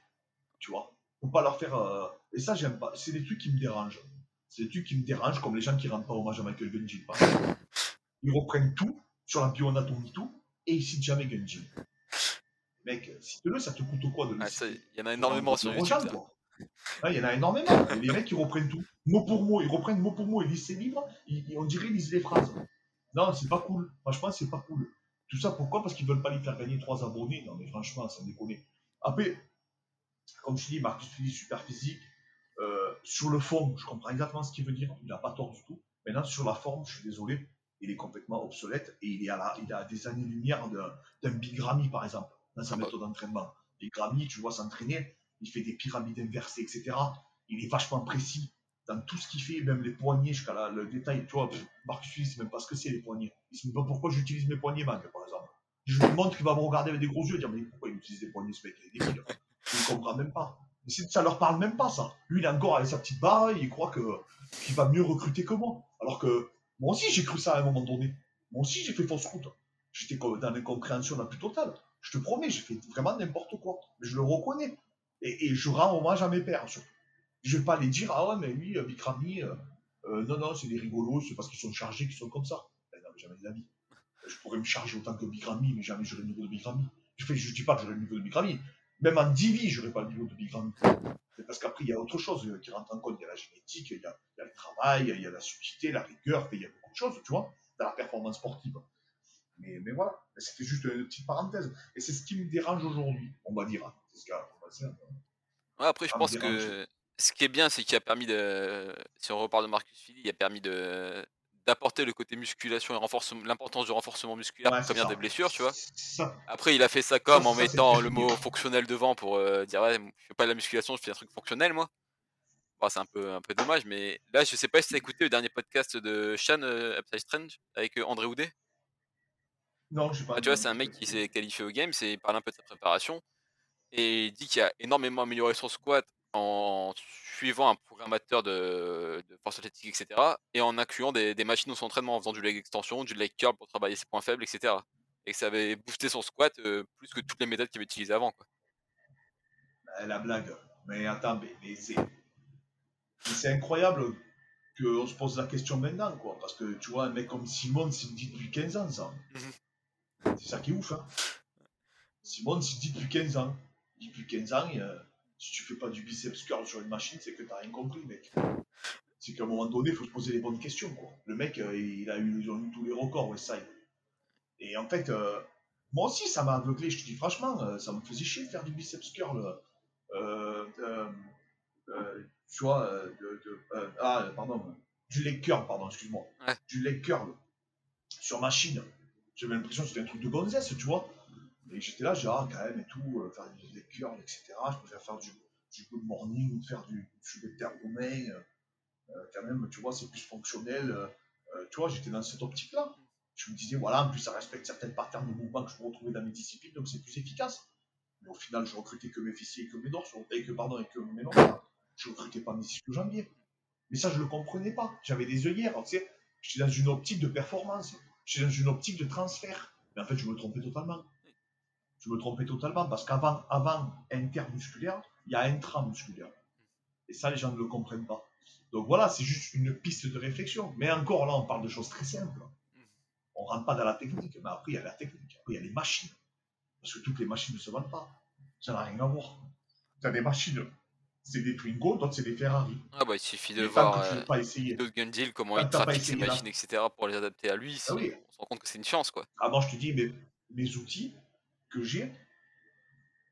Tu vois. Faut pas leur faire. euh, Et ça, j'aime pas. C'est des trucs qui me dérangent. C'est des trucs qui me dérangent, comme les gens qui rendent pas hommage à Michael exemple? Ils reprennent tout sur la bioanatomie, tout, et ils citent jamais Gungil. Mec, cite-le, ça te coûte quoi de le Ah, il y en a énormément sur YouTube. gens, quoi. Ah, il y en a énormément. les mecs, ils reprennent tout. Mot pour mot. Ils reprennent mot pour mot. Ils lisent ses livres. on dirait qu'ils lisent les phrases. Non, c'est pas cool. Franchement, c'est pas cool. Tout ça, pourquoi? Parce qu'ils veulent pas lui faire gagner trois abonnés. Non, mais franchement, ça déconne. Après, comme je dis, Marcus Philly, super physique. Sur le fond, je comprends exactement ce qu'il veut dire. Il n'a pas tort du tout. Maintenant, sur la forme, je suis désolé, il est complètement obsolète et il est à, la, il a des années-lumière d'un Big Ramy, par exemple, dans sa ah bah. méthode d'entraînement. Big Ramy, tu vois s'entraîner, il fait des pyramides inversées, etc. Il est vachement précis dans tout ce qu'il fait, même les poignets jusqu'à le détail. Tu vois, Marcus Philly, ne même pas ce que c'est les poignets. Il sait pas pourquoi j'utilise mes poignets, man, par exemple. Je lui montre qu'il va me regarder avec des gros yeux et dire Mais pourquoi il utilise des poignets, ce mec? Il est débile. Il ne comprend même pas. Ça leur parle même pas, ça. Lui, il est encore avec sa petite barre, il croit que, qu'il va mieux recruter que moi. Alors que moi aussi, j'ai cru ça à un moment donné. Moi aussi, j'ai fait fausse route. J'étais dans l'incompréhension la plus totale. Je te promets, j'ai fait vraiment n'importe quoi. Mais je le reconnais. Et, je rends hommage à mes pères, surtout. Je vais pas les dire, ah ouais, mais lui, Bikrami, euh, euh, non, non, c'est des rigolos, c'est parce qu'ils sont chargés qu'ils sont comme ça. Ben non, mais jamais de la vie. Je pourrais me charger autant que Bikrami, mais jamais j'aurai le niveau de Bikrami. Je, fais, dis pas que j'aurai le niveau de Bikrami, même en Divi, je n'aurais pas le niveau de Big Ramy. Parce qu'après, il y a autre chose qui rentre en compte. Il y a la génétique, il y a, le travail, il y a la subtilité, la rigueur, il y a beaucoup de choses, tu vois, dans la performance sportive. Mais, mais voilà, c'était juste une petite parenthèse. Et c'est ce qui me dérange aujourd'hui, on va dire. C'est ce hein. ouais, après, je pense que ce qui est bien, c'est qu'il a permis de. Si on reparle de Marcus Philly, il a permis de, d'apporter le côté musculation et renforcement, l'importance du renforcement musculaire pour prévenir des blessures, tu vois. Après, il a fait ça comme en mettant le mot fonctionnel devant pour euh, dire ouais, je fais pas de la musculation, je fais un truc fonctionnel moi. c'est un peu, un peu dommage, mais là, je sais pas si tu as écouté le dernier podcast de Shan euh, Upside Strange avec euh, André Houdet. Non, je sais pas. Ah, tu vois, c'est un mec qui s'est qualifié au game, il parle un peu de sa préparation et il dit qu'il a énormément amélioré son squat en suivant un programmateur de, force athlétique, etc. Et en incluant des, machines au entraînement, en faisant du leg extension, du leg curl pour travailler ses points faibles, etc. Et que ça avait boosté son squat euh, plus que toutes les méthodes qu'il avait utilisées avant. Quoi. Bah, la blague. Mais attends, mais, c'est... c'est incroyable qu'on se pose la question maintenant, quoi. Parce que tu vois, un mec comme Simon, c'est dit depuis 15 ans, ça. Mhm. C'est ça qui est ouf, hein. Simon, c'est dit depuis 15 ans. Depuis 15 ans, il, si tu fais pas du biceps curl sur une machine, c'est que t'as rien compris, mec. C'est qu'à un moment donné, il faut se poser les bonnes questions, quoi. Le mec, euh, il a eu, tous les records, Westside. Et en fait, euh, moi aussi, ça m'a aveuglé, je te dis franchement, euh, ça me faisait chier de faire du biceps curl. tu vois, de, ah, pardon, du leg curl, pardon, excuse-moi. Du leg curl sur machine. J'avais l'impression que c'était un truc de gonzesse, tu vois. Et j'étais là, j'ai ah, quand même, et tout, euh, faire des curls, etc. Je préfère faire du, du good morning ou faire du de romain. Euh, euh, quand même, tu vois, c'est plus fonctionnel. Euh, tu vois, j'étais dans cette optique-là. Je me disais, voilà, en plus, ça respecte certaines patterns de mouvement que je peux retrouver dans mes disciplines, donc c'est plus efficace. Mais au final, je recrutais que mes fessiers et que mes dorsaux, et que, pardon, et que mes dorsaux. Je recrutais pas mes cycles jambiers. Mais ça, je le comprenais pas. J'avais des œillères, tu sais. J'étais dans une optique de performance. J'étais dans une optique de transfert. Mais en fait, je me trompais totalement je me trompais totalement parce qu'avant avant intermusculaire, il y a intramusculaire. Et ça, les gens ne le comprennent pas. Donc voilà, c'est juste une piste de réflexion. Mais encore là, on parle de choses très simples. On ne rentre pas dans la technique, mais après, il y a la technique. Après, il y a les machines. Parce que toutes les machines ne se vendent pas. Ça n'a rien à voir. Tu as des machines, c'est des Twingo, d'autres c'est des Ferrari. Ah bah il suffit de voir euh, d'autres Gundil, comment il trafique ses machines, etc. pour les adapter à lui. Ah on se rend compte que c'est une chance, quoi. Ah moi je te dis, mes, mes outils, que j'ai,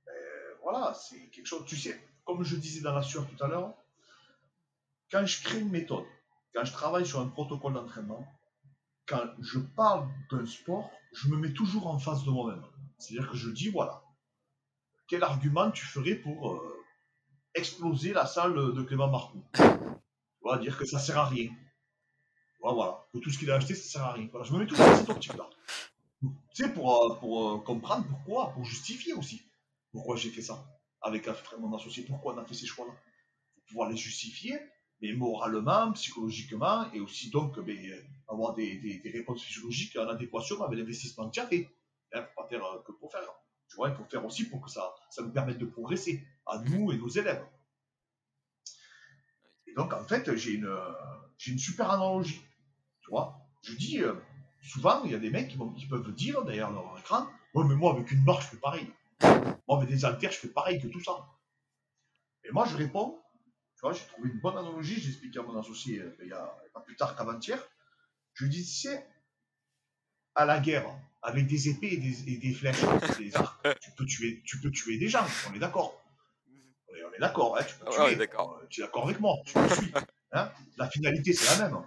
euh, voilà, c'est quelque chose, tu sais, comme je disais dans la sueur tout à l'heure, quand je crée une méthode, quand je travaille sur un protocole d'entraînement, quand je parle d'un sport, je me mets toujours en face de moi-même. C'est-à-dire que je dis, voilà, quel argument tu ferais pour euh, exploser la salle de Clément Marcoux? Voilà, dire que ça sert à rien. Voilà, que tout ce qu'il a acheté, ça sert à rien. Voilà, je me mets toujours dans cette optique-là. Tu sais, pour, euh, euh, comprendre pourquoi, pour justifier aussi pourquoi j'ai fait ça avec mon associé, pourquoi on a fait ces choix-là. Pour pouvoir les justifier, mais moralement, psychologiquement, et aussi donc ben, avoir des, des, réponses physiologiques en adéquation avec l'investissement que tu fait. Il ne faut pas faire euh, que pour faire. Tu vois, il faut faire aussi pour que ça, ça nous permette de progresser, à nous et nos élèves. Et donc, en fait, j'ai une, une super analogie. Tu vois, je dis, souvent, il y a des mecs qui, peuvent dire derrière leur écran Ouais, mais moi, avec une barre, je fais pareil. Moi, avec des haltères, je fais pareil que tout ça. Et moi, je réponds, tu vois, j'ai trouvé une bonne analogie, j'ai expliqué à mon associé euh, il y a pas plus tard qu'avant-hier. Je lui dis, tu sais, à la guerre, avec des épées et des, et des flèches, des arcs, tu peux, tuer, tu peux tuer des gens, on est d'accord. On est, on est d'accord, hein, tu peux tuer. d'accord. Euh, Tu es d'accord avec moi, tu me suis. Hein? La finalité, c'est la même.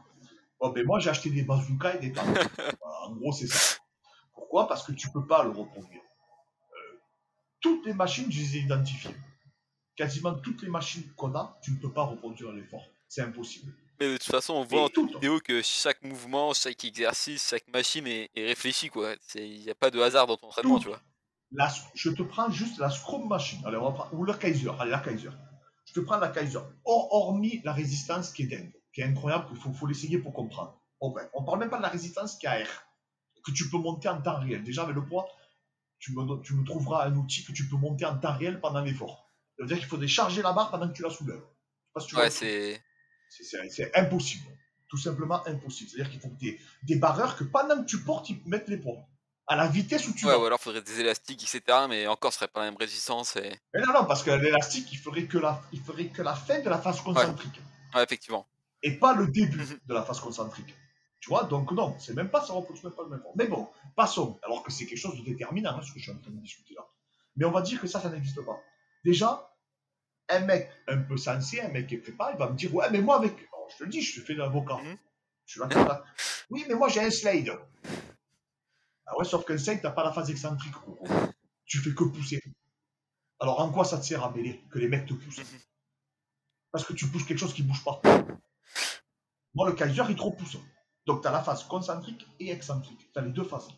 Bon, ben moi, j'ai acheté des bazookas et des tanks. En gros, c'est ça. Pourquoi? Parce que tu peux pas le reproduire. Euh, toutes les machines, je les ai identifiées. Quasiment toutes les machines qu'on a, tu ne peux pas reproduire l'effort. C'est impossible. Mais de toute façon, on voit en Et toutes. vidéo que chaque mouvement, chaque exercice, chaque machine est, est réfléchi, quoi. Il n'y a pas de hasard dans ton entraînement, Tout. tu vois. La- je te prends juste la Scrum Machine. Allez, on va prendre- ou la Kaiser. Allez, la Kaiser. Je te prends la Kaiser. Hor- hormis la résistance qui est dingue, qui est incroyable, qu'il faut, faut l'essayer pour comprendre. Bon, ben, on parle même pas de la résistance qui est à R, que tu peux monter en temps réel. Déjà, avec le poids, tu me, don- tu me trouveras un outil que tu peux monter en temps réel pendant l'effort. Ça veut dire qu'il faut décharger la barre pendant que tu la soulèves. Si Ouais, c'est. Impossible. Tout simplement impossible. C'est-à-dire qu'il faut que des barreurs que pendant que tu portes, ils mettent les poids. À la vitesse où tu Ouais, vas. ou alors faudrait des élastiques, etc. Mais encore, ce serait pas la même résistance. Et... Mais non, non, parce que l'élastique, il ferait que la, il ferait que la fin de la phase concentrique. Ouais, effectivement. Et pas le début Mhm. de la phase concentrique. Tu vois, donc non, c'est même pas, ça repose même pas le même temps. Mais bon, passons. Alors que c'est quelque chose de déterminant, hein, ce que je suis en train de discuter là. Mais on va dire que ça, ça n'existe pas. Déjà, un mec un peu sensé, un mec qui est préparé, il va me dire, ouais, mais moi avec... Alors, je te le dis, je fais l'avocat. Mhm. Je suis là, là. Oui, mais moi j'ai un slide. Ah ouais, sauf qu'un slide, t'as pas la phase excentrique. gros. Tu fais que pousser. Alors en quoi ça te sert à mêler que les mecs te poussent? Mhm. Parce que tu pousses quelque chose qui bouge pas. Moi, le Kaiser, il te repousse. Donc, tu as la phase concentrique et excentrique. Tu as les deux phases.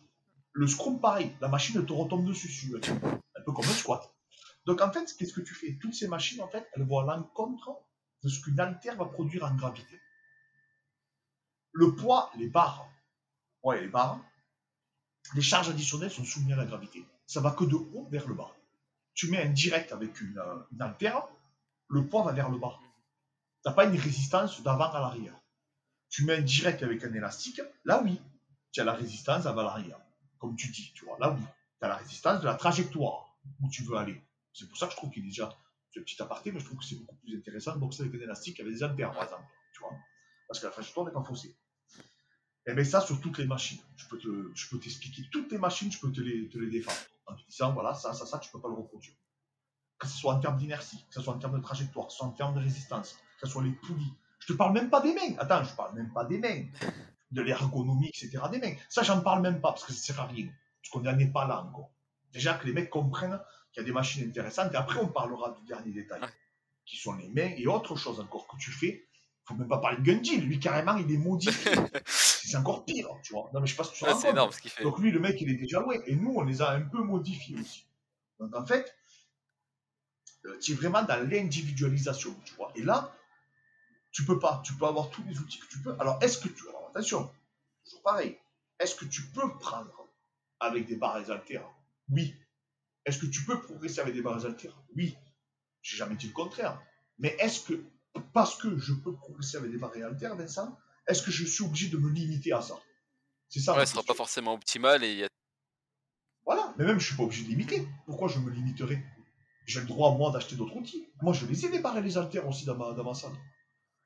Le scrum, pareil. La machine te retombe dessus. tu. Un peu comme un squat. Donc, en fait, qu'est-ce que tu fais? Toutes ces machines, en fait, elles vont à l'encontre de ce qu'une haltère va produire en gravité. Le poids, les barres, ouais, les barres, les charges additionnelles sont soumises à la gravité. Ça va que de haut vers le bas. Tu mets un direct avec une, euh, une haltère, le poids va vers le bas. N'as pas une résistance d'avant à l'arrière. Tu mets un direct avec un élastique, là oui, tu as la résistance avant l'arrière. Comme tu dis, tu vois, là oui, tu as la résistance de la trajectoire où tu veux aller. C'est pour ça que je trouve qu'il est déjà, un petit aparté, mais je trouve que c'est beaucoup plus intéressant de boxer avec un élastique qu'avec des haltères, par exemple. Tu vois, parce que la trajectoire n'est pas faussée. Et bien ça sur toutes les machines. Je peux te, t'expliquer toutes les machines, je peux te les, te les défendre. En te disant, voilà, ça, ça, ça, tu peux pas le reproduire. Que ce soit en termes d'inertie, que ce soit en termes de trajectoire, que ce soit en termes de résistance, que ce soit les poulies. Je te parle même pas des mains. Attends, je parle même pas des mains. De l'ergonomie, etc. des mains. Ça, j'en parle même pas parce que ça sert à rien. Parce qu'on n'en est pas là encore. Déjà que les mecs comprennent qu'il y a des machines intéressantes. Et après, on parlera du dernier détail. Ouais. Qui sont les mains et autre chose encore que tu fais. Faut même pas parler de Gundy. Lui, carrément, il est modifié. c'est encore pire, tu vois. Non, mais je sais pas si tu te Ah, c'est énorme ce qu'il fait. Donc lui, le mec, il est déjà loin. Et nous, on les a un peu modifiés aussi. Donc en fait, euh, tu es vraiment dans l'individualisation, tu vois. Et là, tu peux pas. Tu peux avoir tous les outils que tu peux. Alors, est-ce que tu... Alors, attention, toujours pareil. Est-ce que tu peux prendre avec des barres et haltères Oui. Est-ce que tu peux progresser avec des barres et haltères Oui. J'ai jamais dit le contraire. Mais est-ce que, parce que je peux progresser avec des barres et haltères, Vincent, est-ce que je suis obligé de me limiter à ça? C'est ça. Ouais, ce sera pas forcément optimal et il y a Voilà, mais même je suis pas obligé de limiter. Pourquoi je me limiterais? J'ai le droit, moi, d'acheter d'autres outils. Moi, je les ai, et les haltères aussi dans ma, dans ma salle.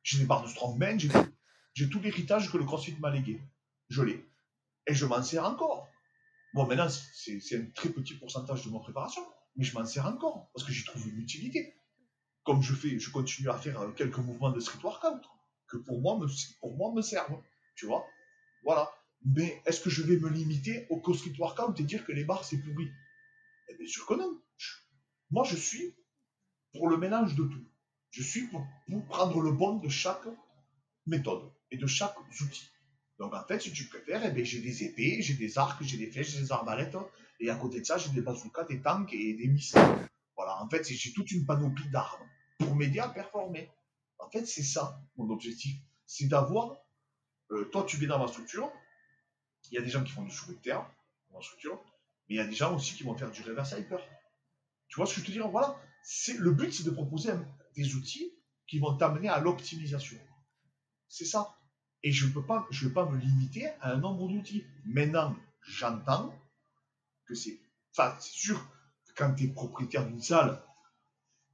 J'ai des barres de strongman, j'ai tout. L'héritage que le CrossFit m'a légué. Je l'ai. Et je m'en sers encore. Bon, maintenant, c'est un très petit pourcentage de ma préparation, mais je m'en sers encore, parce que j'y trouve une utilité. Comme je fais, je continue à faire euh, quelques mouvements de street workout, que pour moi me, servent. Tu vois Voilà. Mais est-ce que je vais me limiter au street workout et dire que les barres c'est pourri? Eh bien sûr que non. Moi je suis pour le mélange de tout. Je suis pour, prendre le bon de chaque méthode et de chaque outil. Donc en fait, si tu préfères, eh bien, j'ai des épées, j'ai des arcs, j'ai des flèches, des arbalètes, et à côté de ça, j'ai des bazookas, des tanks et des missiles. Voilà, en fait, j'ai toute une panoplie d'armes pour m'aider à performer. En fait, c'est ça mon objectif. C'est d'avoir. euh, toi, tu viens dans ma structure, il y a des gens qui font du terre dans ma structure, mais il y a des gens aussi qui vont faire du reverse hyper. Tu vois ce que je te dis Voilà. Le but, c'est de proposer un- des outils qui vont t'amener à l'optimisation. C'est ça. Et je ne peux pas, je pas me limiter à un nombre d'outils. Maintenant, j'entends que c'est. Enfin, c'est sûr quand tu es propriétaire d'une salle,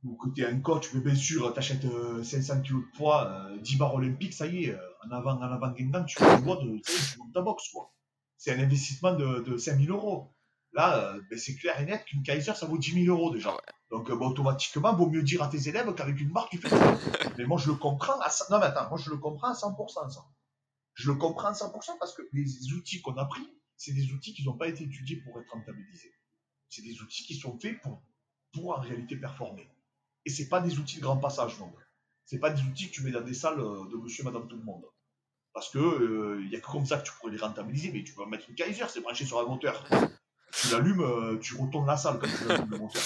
ou que tu es un coach, mais bien sûr, tu achètes 500 kg de poids, 10 barres olympiques, ça y est, en avant, en avant tu vois de, montes ta boxe, quoi. C'est un investissement de, de 5000 euros. Là, ben, c'est clair et net qu'une Kaiser, ça vaut 10 000 euros déjà. Donc, ben, automatiquement, vaut mieux dire à tes élèves qu'avec une barre, tu fais ça. mais moi, je le comprends à Non, mais attends, moi, je le comprends à 100%, ça. Je le comprends à 100% parce que les outils qu'on a pris, c'est des outils qui n'ont pas été étudiés pour être rentabilisés. C'est des outils qui sont faits pour, pour en réalité performer. Et c'est pas des outils de grand passage, non. C'est pas des outils que tu mets dans des salles euh, de monsieur, madame, tout le monde. Parce que il euh, n'y a que comme ça que tu pourrais les rentabiliser, mais tu peux mettre une Kaiser, c'est branché sur un moteur. Tu l'allumes, euh, tu retournes la salle quand tu allumes le moteur.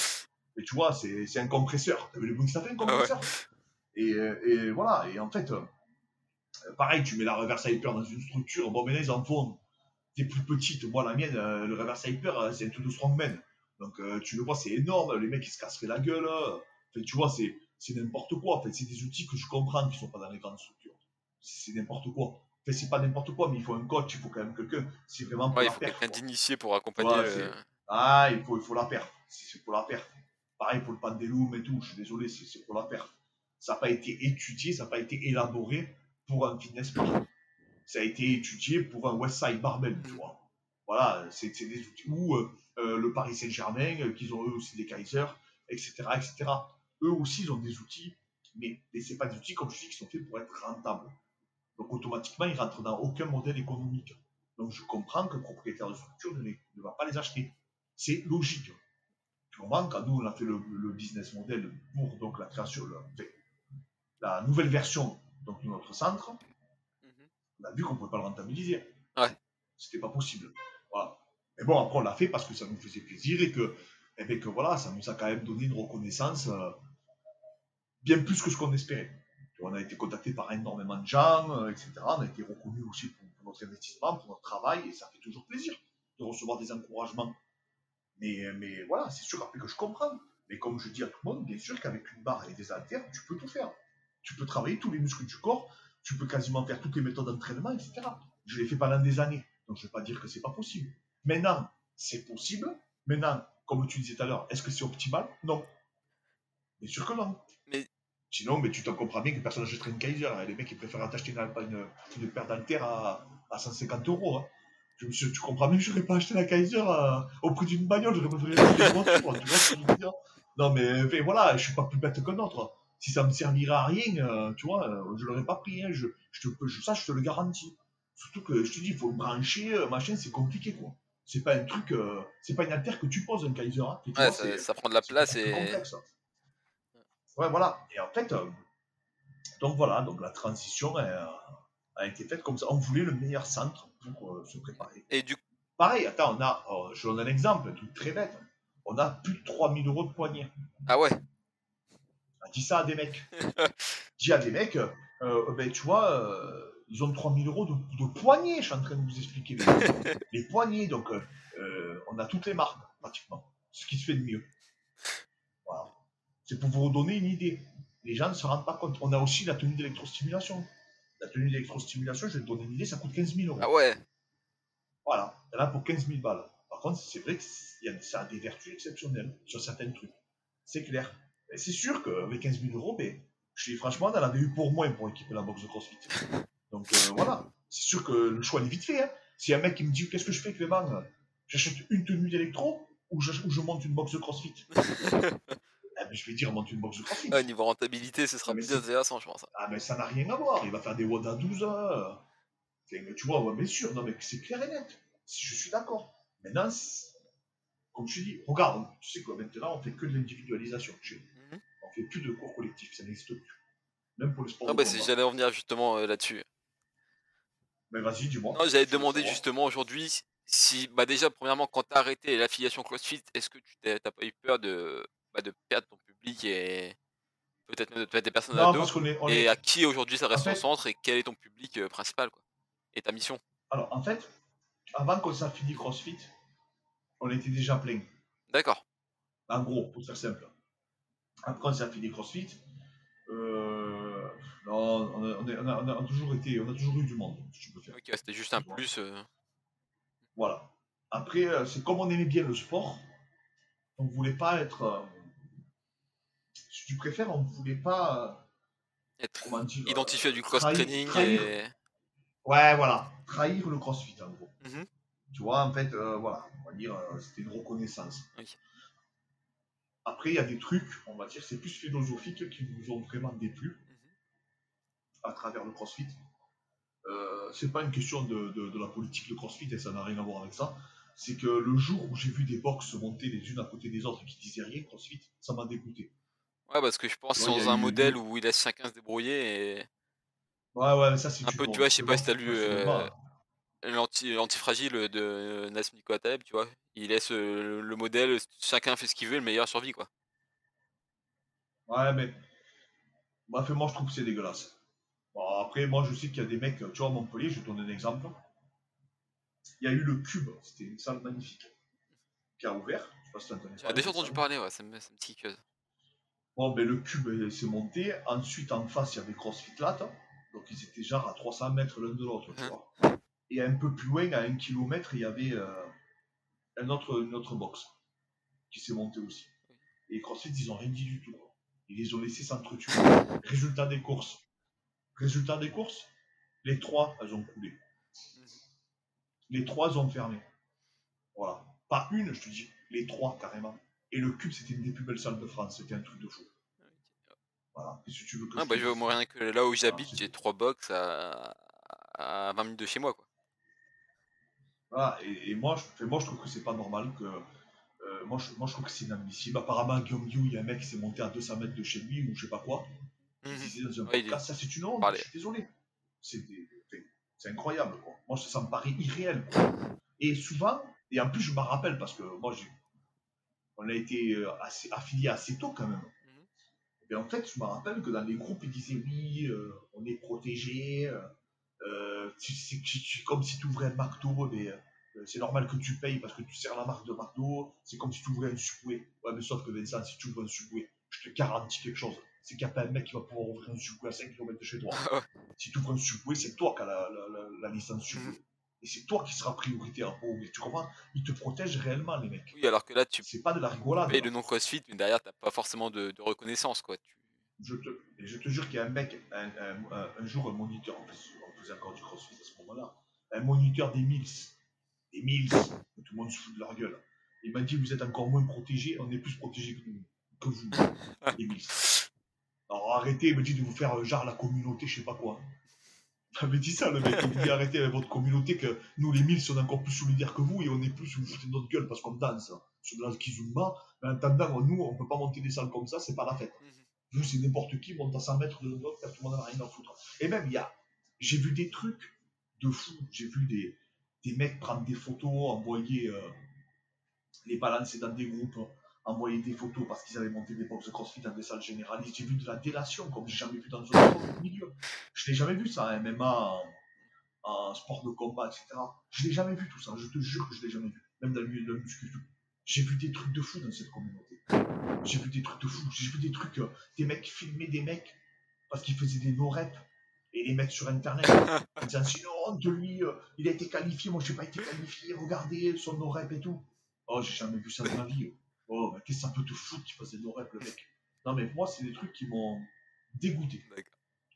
Mais tu vois, c'est un compresseur. T'as vu le bruit que ça fait, un compresseur? Et, et, voilà, et en fait, pareil, tu mets la reverse hyper dans une structure, bon, mais là, ils en font des plus petites. Moi, la mienne, le reverse hyper, c'est un tout de strongman. Donc, tu le vois, c'est énorme. Les mecs, ils se casseraient la gueule tu vois, c'est, n'importe quoi. En fait, c'est des outils que je comprends qui sont pas dans les grandes structures. C'est, n'importe quoi. C'est pas n'importe quoi, mais il faut un coach, il faut quand même quelqu'un. C'est vraiment pour il faut quelqu'un d'initié pour accompagner. Ah, il faut, il faut la perdre. C'est, pour la perdre. Pareil pour le pendulum et tout. Je suis désolé, c'est, pour la perdre. Ça n'a pas été étudié, ça n'a pas été élaboré pour un fitness park. Ça a été étudié pour un Westside Barbell, tu vois. Voilà, c'est, des outils. Ou euh, euh, le Paris Saint-Germain, euh, qu'ils ont eux aussi des Kaiser, etc., etc eux aussi, ils ont des outils, mais, ce n'est pas des outils, comme je dis, qui sont faits pour être rentables. Donc, automatiquement, ils rentrent dans aucun modèle économique. Donc, je comprends que le propriétaire de structure ne, va pas les acheter. C'est logique. Comment, quand nous, on a fait le, business model pour donc, la création, la nouvelle version donc, de notre centre, mhm. on a vu qu'on ne pouvait pas le rentabiliser. Ouais. C'était pas possible. Voilà. Mais bon, après, on l'a fait parce que ça nous faisait plaisir et que, et eh que voilà, ça nous a quand même donné une reconnaissance euh, bien plus que ce qu'on espérait. On a été contacté par énormément de gens, euh, etc. On a été reconnu aussi pour, notre investissement, pour notre travail, et ça fait toujours plaisir de recevoir des encouragements. Mais, mais voilà, c'est sûr après que je comprends. Mais comme je dis à tout le monde, bien sûr qu'avec une barre et des haltères, tu peux tout faire. Tu peux travailler tous les muscles du corps, tu peux quasiment faire toutes les méthodes d'entraînement, etc. Je l'ai fait pendant des années, donc je ne vais pas dire que c'est pas possible. Maintenant, c'est possible. Maintenant, comme tu disais tout à l'heure, est-ce que c'est optimal? Non. Bien sûr que non. Sinon, mais tu t'en comprends bien que personne n'achèterait une Kaiser. Hein. Les mecs, ils préfèrent acheter une, une, une paire d'altères à, à 150 euros. Hein. Je tu comprends bien que je n'aurais pas acheté la Kaiser euh, au prix d'une bagnole. J'aurais préféré acheter une voiture. tu vois ce que je veux dire Non, mais, voilà, je suis pas plus bête qu'un autre. Si ça me servirait à rien, euh, tu vois, euh, je l'aurais pas pris. Hein. Je, je te, je, ça, je te le garantis. Surtout que je te dis, il faut le brancher, machin, c'est compliqué, quoi. C'est pas un truc, c'est pas une altère que tu poses un Kaiser. Hein, ouais, ça, ça, prend de la place et. Complexe, Ouais, voilà. Et en fait, euh, donc voilà, donc la transition a été faite comme ça. On voulait le meilleur centre pour euh, se préparer. Et du Pareil, attends, on a, oh, je donne un exemple, très bête. On a plus de 3000 euros de poignée. Ah ouais On dit ça à des mecs. dis à des mecs, euh, ben, tu vois, ils ont 3000 euros de, de poignée, je suis en train de vous expliquer. Les, les poignées, donc on a toutes les marques, pratiquement. Ce qui se fait de mieux. C'est pour vous donner une idée. Les gens ne se rendent pas compte. On a aussi la tenue d'électrostimulation. La tenue d'électrostimulation, je vais te donner une idée, ça coûte 15 000 euros. Ah ouais Voilà, il y en a pour 15 000 balles. Par contre, c'est vrai que ça a des vertus exceptionnelles sur certains trucs. C'est clair. c'est sûr qu'avec 15 000 euros, ben, je dis franchement, on en avait eu pour moins pour équiper la boxe de CrossFit. Donc euh, voilà, c'est sûr que le choix est vite fait. Hein. Si un mec qui me dit qu'est-ce que je fais, Clément J'achète une tenue d'électro ou je, ou je monte une boxe de CrossFit? je vais dire, monte une box de crossfit. Niveau rentabilité, ce sera plus intéressant, je pense. Ah, mais ça n'a rien à voir. Il va faire des WOD à 12 heures. Tu vois, ouais, bien sûr, non, mais c'est clair et net. Si je suis d'accord. Maintenant, comme je dis, regarde, tu sais quoi, maintenant, on fait que de l'individualisation. Mm -hmm. On fait plus de cours collectifs, ça n'existe plus. Même pour le sport. Ah, bah, j'allais revenir justement euh, là-dessus. Mais vas-y, dis-moi. Non, j'allais demander justement aujourd'hui si, bah, déjà, premièrement, quand tu as arrêté l'affiliation CrossFit, est-ce que tu n'as pas eu peur de bah, de perdre ton public et peut-être des personnes à et à qui aujourd'hui ça reste en centre et quel est ton public euh, principal quoi et ta mission? Alors en fait, avant qu'on s'en fini CrossFit, on était déjà plein. D'accord. En gros, pour faire simple. Après on s'est fini CrossFit, euh, non, on a, on, a, toujours été, on a toujours eu du monde, si peux faire. Ok, c'était juste un plus. Euh. Voilà. Après, c'est comme on aimait bien le sport, on ne voulait pas être si tu préfères, on ne voulait pas. euh, Être dire, identifié à du euh, cross-training trahir- et. Ouais, voilà. Trahir le crossfit, en gros. Mhm. Tu vois, en fait, euh, voilà. On va dire, euh, c'était une reconnaissance. Oui. Après, il y a des trucs, on va dire, c'est plus philosophique qui nous ont vraiment déplu Mhm. à travers le crossfit. Euh, c'est pas une question de, de- de la politique de crossfit et ça n'a rien à voir avec ça. C'est que le jour où j'ai vu des box se monter les unes à côté des autres qui disaient rien, crossfit, ça m'a dégoûté. Ouais, parce que je pense Ouais, dans un eu- modèle où il laisse chacun se débrouiller et Ouais, ouais, mais ça c'est Un peu, tu vois, je sais pas si t'as lu, euh, l'anti- l'antifragile de Nasmi Kouatab, tu vois? Il laisse euh, le modèle, chacun fait ce qu'il veut, le meilleur survit, quoi. Ouais, mais. Bref, moi je trouve que c'est dégueulasse. Bon, après, moi je sais qu'il y a des mecs, tu vois, à Montpellier, je vais te donner un exemple. Il y a eu le Cube, c'était une salle magnifique, qui a ouvert. Je sais pas si t'as entendu J'ai déjà entendu parler, ouais, ça me, ça me titille. que- Bon, ben le Cube s'est monté. Ensuite, en face, il y avait CrossFit Lat. Donc ils étaient genre à 300 mètres l'un de l'autre, vois. Et un peu plus loin, à un kilomètre, il y avait euh, un autre, une autre box qui s'est montée aussi. Et CrossFit, ils ont rien dit du tout. Ils les ont laissés s'entretuer. Résultat des courses. Résultat des courses, les trois, elles ont coulé. Mhm. Les trois, elles ont fermé. Voilà. Pas une, je te dis, les trois carrément. Et le cube, c'était une des plus belles salles de France. C'était un truc de fou. Voilà. Et si tu veux que Ah, je bah, je moi, rien que là où j'habite, c'est j'ai trois box à... à 20 minutes de chez moi, quoi. Voilà, et, et moi, je, moi, je trouve que c'est pas normal que. euh, moi, je, moi, je trouve que c'est inadmissible. Apparemment, à Gyeongju, il y a un mec qui s'est monté à 200 mètres de chez lui ou je sais pas quoi. Mhm. dans un Ouais, podcast, ça c'est une honte, je suis désolé. C'est des- incroyable. Quoi. Moi, ça, ça me paraît irréel. quoi. Et souvent, et en plus, je m'en rappelle parce que moi, j'ai, on a été euh, assez, affiliés assez tôt quand même. Mhm. Et en fait, je me rappelle que dans les groupes, ils disaient oui, euh, on est protégé. euh, euh, c'est tu- comme si tu ouvrais un McDo, mais euh, c'est normal que tu payes parce que tu sers la marque de McDo. C'est comme si tu ouvrais un Subway. Ouais, mais sauf que Vincent, si tu ouvres un Subway, je te garantis quelque chose. C'est qu'il n'y a pas un mec qui va pouvoir ouvrir un Subway à 5 km de chez toi. Si tu ouvres un Subway, c'est toi qui as la, la, la, la licence Subway. Mhm. Et c'est toi qui seras prioritaire pour ouvrir. Tu comprends Ils te protègent réellement, les mecs. Oui, alors que là, tu C'est pas de la rigolade. payes le nom CrossFit, mais derrière, t'as pas forcément de, de reconnaissance, quoi. Tu... Je te, et je te jure qu'il y a un mec, un, un- un- un jour, un moniteur, en fait, on faisait encore du crossfit à ce moment-là, un moniteur des Mills, des Mills, tout le monde se fout de leur gueule. Il m'a dit Vous êtes encore moins protégés, on est plus protégés que, nous, que vous, les Mills. Alors arrêtez, il me dit de vous faire euh, genre la communauté, je sais pas quoi. M'avait dit ça, le mec. Il dit Arrêtez avec votre communauté, que nous, les Mills, on est encore plus solidaires que vous et on est plus, vous foutez notre gueule parce qu'on danse sur de la kizumba. Mais en attendant, nous, on peut pas monter des salles comme ça, c'est pas la fête. Mhm. Vous, c'est n'importe qui, monte à 100 mètres de l'autre, tout le monde n'a rien à foutre. Et même, il y a. J'ai vu des trucs de fou. J'ai vu des, des mecs prendre des photos, envoyer. euh, les balancer dans des groupes, envoyer des photos parce qu'ils avaient monté des box de crossfit dans des salles généralistes. J'ai vu de la délation comme j'ai jamais vu dans un autre milieu. Je l'ai jamais vu ça, MMA, en, en sport de combat, etc. Je l'ai jamais vu tout ça. Je te jure que je l'ai jamais vu. Même dans le milieu de la muscu. tout. J'ai vu des trucs de fou dans cette communauté. J'ai vu des trucs de fou. J'ai vu des trucs, euh, des mecs filmer des mecs parce qu'ils faisaient des no-reps et les mettre sur internet en disant c'est honte, lui, euh, il a été qualifié, moi je n'ai pas été qualifié, regardez son no-rep et tout. Oh, j'ai jamais vu ça de ma vie. Oh, qu'est-ce que ça peut te foutre qu'il fasse des no-reps, le mec Non, mais moi, c'est des trucs qui m'ont dégoûté.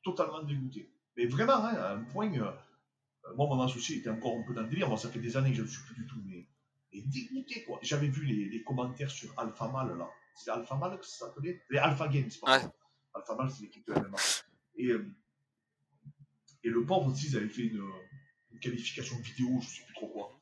Totalement dégoûté. Mais vraiment, hein, à un point, euh, euh, moi, mon associé était encore un peu dans le délire. Moi, ça fait des années que je ne suis plus du tout, mais, mais dégoûté, quoi. J'avais vu les, les commentaires sur Alpha Mal, là. C'est Alpha Mal que ça s'appelait? Les Alpha Games, pardon. Ouais. Alpha Mal, c'est l'équipe de MMA. Et, euh, et le pauvre aussi, ils avaient fait une, une qualification vidéo, je sais plus trop quoi.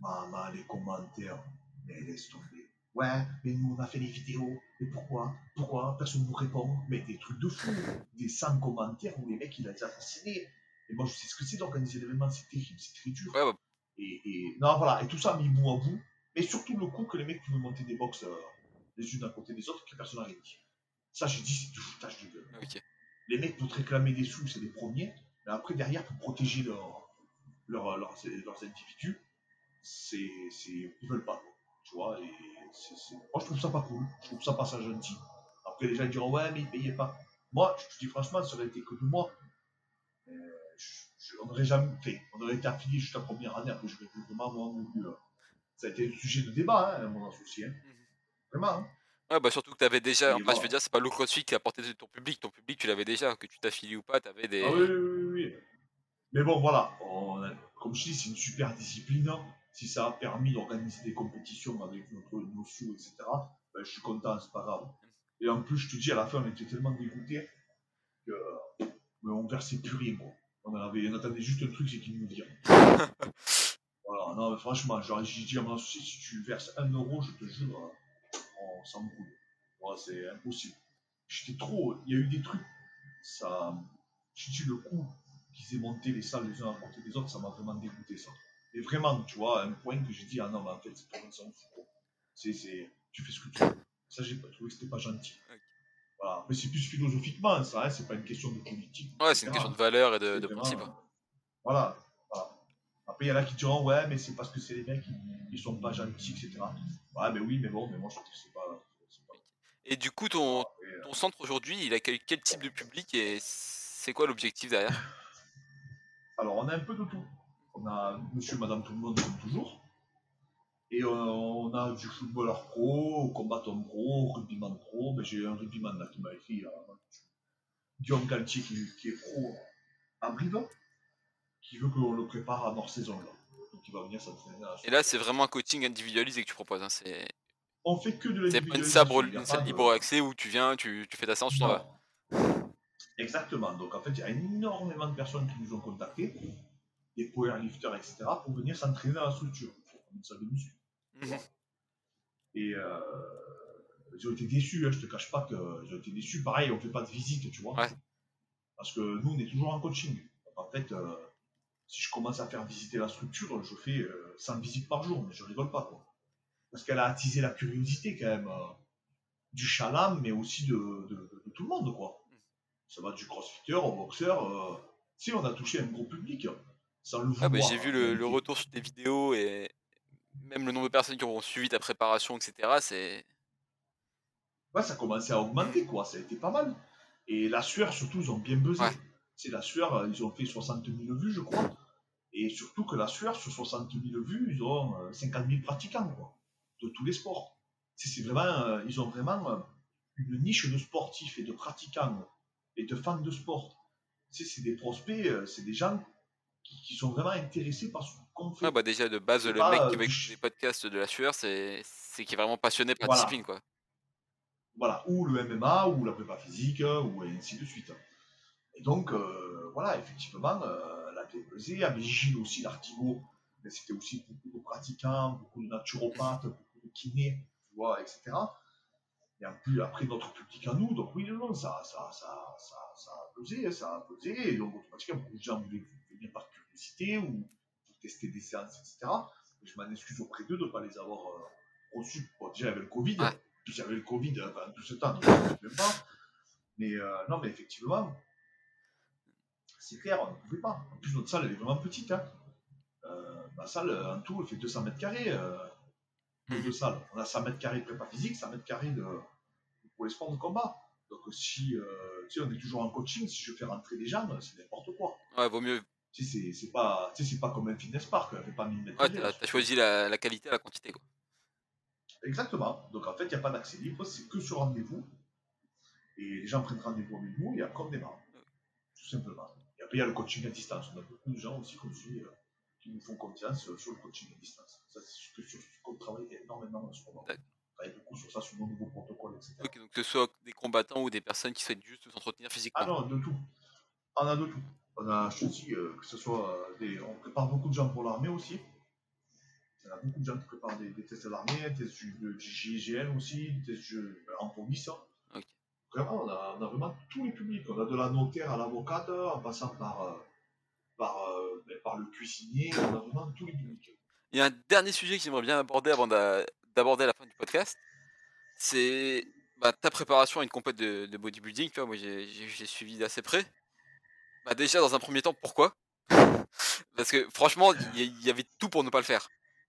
Maman, les commentaires, mais laisse tomber. Ouais, mais nous on a fait les vidéos, mais pourquoi? Pourquoi? Personne ne nous répond. Mais des trucs de fou, des 100 commentaires où les mecs ils ont assassiné. Et moi je sais ce que c'est d'organiser l'événement, c'est terrible, c'est très dur. Ouais, bah, Et, et- non, voilà, et tout ça mis bout à bout. Mais surtout le coup que les mecs pouvaient monter des box euh, les unes à côté des autres, que personne n'a rien dit. Ça, j'ai dit, c'est du foutage de gueule. Les mecs, pour te réclamer des sous, c'est les premiers. Mais après, derrière, pour protéger leur, leur- leurs, leurs individus, c'est, c'est, ils veulent pas. quoi. Tu vois, et moi, je trouve ça pas cool. Je trouve ça pas ça gentil. Après, les gens ils diront, ouais, mais ils payaient pas. Moi, je te dis franchement, ça aurait été que de moi. Euh, je- je- on n'aurait jamais fait. On aurait été affilié juste la première année. Après, je vais vraiment euh, Ça a été le sujet de débat, hein, mon associé. hein. Mhm. Vraiment. hein. Ouais, bah surtout que t'avais déjà. Et Enfin, je veux dire, c'est pas le CrossFit qui a apporté ton public. Ton public, tu l'avais déjà. Que tu t'affilies ou pas, t'avais des. Ah oui, oui, oui, oui. Mais bon, voilà. On a- comme je dis, c'est une super discipline. Si ça a permis d'organiser des compétitions avec notre, nos sous, etc., ben, je suis content, c'est pas grave. Et en plus, je te dis, à la fin, on était tellement dégoûtés que mais on versait plus rien. Quoi. On, avait, on attendait juste un truc, c'est qu'ils nous virent. voilà, non, mais franchement, j'ai dit à mon associé, si tu verses un euro, je te jure, euh, on s'en brûle. Voilà, c'est impossible. J'étais trop. Il y a eu des trucs. Ça. J'ai dit le coup qu'ils aient monté les salles les uns à côté des autres, ça m'a vraiment dégoûté ça. Et vraiment, tu vois, à un point que j'ai dit, ah non, mais en fait, c'est pas on fout, quoi. C'est, c'est, tu fais ce que tu veux. Ça, j'ai pas trouvé que c'était pas gentil. Voilà. Mais c'est plus philosophiquement, ça, hein, c'est pas une question de politique. Ouais, c'est une question de valeur et de, de principe. Voilà, voilà. Après, il y en a qui diront, ouais, mais c'est parce que c'est les mecs, ils, ils sont pas gentils, etc. Ouais, mais oui, mais bon, mais moi, je trouve que c'est pas. Et du coup, ton, euh, ton centre aujourd'hui, il accueille quel type de public et c'est quoi l'objectif derrière? Alors, on a un peu de tout. On a monsieur, madame, tout le monde, comme toujours. Et euh, on a du footballeur pro, combattant pro, rugbyman pro. Ben, J'ai un rugbyman là qui m'a écrit, euh, Guillaume Galtier, qui, qui est pro à Brive, qui veut qu'on le prépare à mort saison. Là. Donc, il va venir s'entraîner Et là, c'est vraiment un coaching individualisé que tu proposes. Hein. C'est On fait que de c'est pas une l'individualisation, salle, une de- libre accès où tu viens, tu, tu fais ta séance, tu t'en vas. Exactement. Donc en fait, il y a énormément de personnes qui nous ont contactés, des powerlifters, etc., pour venir s'entraîner dans la structure. Comme salle de muscu. Et euh, ils ont été déçus, hein, je te cache pas qu'ils ont été déçus. Pareil, on fait pas de visite, tu vois. Ouais. Parce que nous, on est toujours en coaching. Donc, en fait, euh, si je commence à faire visiter la structure, je fais euh, 100 visites par jour, mais je rigole pas, quoi. Parce qu'elle a attisé la curiosité, quand même, euh, du chalam, mais aussi de, de- de- de tout le monde, quoi. Ça va du crossfitter au boxeur. euh, Si, on a touché un gros public. Sans le Ah bah, j'ai vu en le, retour sur tes vidéos et même le nombre de personnes qui ont suivi ta préparation, etc. C'est ouais, ça commençait à augmenter, quoi. Ça a été pas mal. Et la sueur, surtout, ils ont bien buzzé. Ouais. C'est la sueur, euh, ils ont fait 60 000 vues, je crois. Et surtout que la sueur, sur 60 000 vues, ils ont euh, 50 000 pratiquants, quoi. De tous les sports. C'est vraiment, euh, ils ont vraiment euh, une niche de sportifs et de pratiquants et de fans de sport. C'est des prospects, euh, c'est des gens qui, qui sont vraiment intéressés par ce qu'on fait. ah bah déjà de base le pas, mec euh, qui écouter ch- les podcasts de la sueur, c'est qui est vraiment passionné par la Voilà. discipline quoi. voilà, ou le MMA, ou la prépa physique, euh, ou ainsi de suite. Et donc, euh, voilà, effectivement, euh, la PPZ, avec Gilles aussi, l'Artigo, mais c'était aussi beaucoup de pratiquants, beaucoup de naturopathes, beaucoup de kinés, tu vois, etc. Et en plus, après, notre public à nous, donc oui, non, non, ça, ça, ça, ça, ça a pesé, hein, ça a pesé, et donc automatiquement, beaucoup de gens voulaient venir par curiosité, ou pour tester des séances, etc. Et je m'en excuse auprès d'eux de ne pas les avoir euh, reçus. Bon, déjà, il y avait le Covid, Ouais. puis il y avait le Covid pendant tout ce temps, donc je ne même pas. Mais euh, non, mais effectivement, c'est clair, on ne pouvait pas. En plus, notre salle, elle est vraiment petite. Hein. Euh, ma salle, en tout, elle fait 200 mètres carrés. Mhm. deux salles. On a 100 mètres carrés de prépa physique, 100 mètres carrés de, pour les sports de combat. Donc, si euh, tu sais, on est toujours en coaching, si je fais rentrer des gens, c'est n'importe quoi. Ouais, vaut mieux. Tu sais, c'est- pas, tu sais, c'est pas comme un fitness park, elle fait pas 1000 mètres Ouais, t'as choisi la, la qualité, la quantité quoi. Exactement. Donc en fait, il n'y a pas d'accès libre, c'est que sur rendez-vous. Et les gens prennent rendez-vous avec nous et après on démarre. Tout simplement. Et après, il y a le coaching à distance. On a beaucoup de gens aussi comme suit, euh, qui nous font confiance euh, sur le coaching à distance. Ça, c'est ce que- sur ce qu'on travaille énormément en ce moment. D'accord. On travaille beaucoup sur ça, sur nos nouveaux protocoles, etc. Ok, donc que ce soit des combattants ou des personnes qui souhaitent juste s'entretenir physiquement. Ah non, de tout. On a de tout. On a, je te dis, euh, que ce soit euh, des. On prépare beaucoup de gens pour l'armée aussi. Il y en a beaucoup de gens qui préparent des, des tests de l'armée, des tests du GIGN aussi, des tests euh, en police. Ok. Vraiment, on a, on a vraiment tous les publics. On a de la notaire à l'avocate, en passant par, euh, par, ben, par le cuisinier, on a vraiment tous les publics. Il y a un dernier sujet que j'aimerais bien aborder avant d'a- d'aborder la fin du podcast. C'est bah, ta préparation à une compète de, de bodybuilding. Tu vois, moi j'ai suivi d'assez près. Bah, déjà, dans un premier temps, pourquoi? Parce que franchement, il y, avait tout pour ne pas le faire.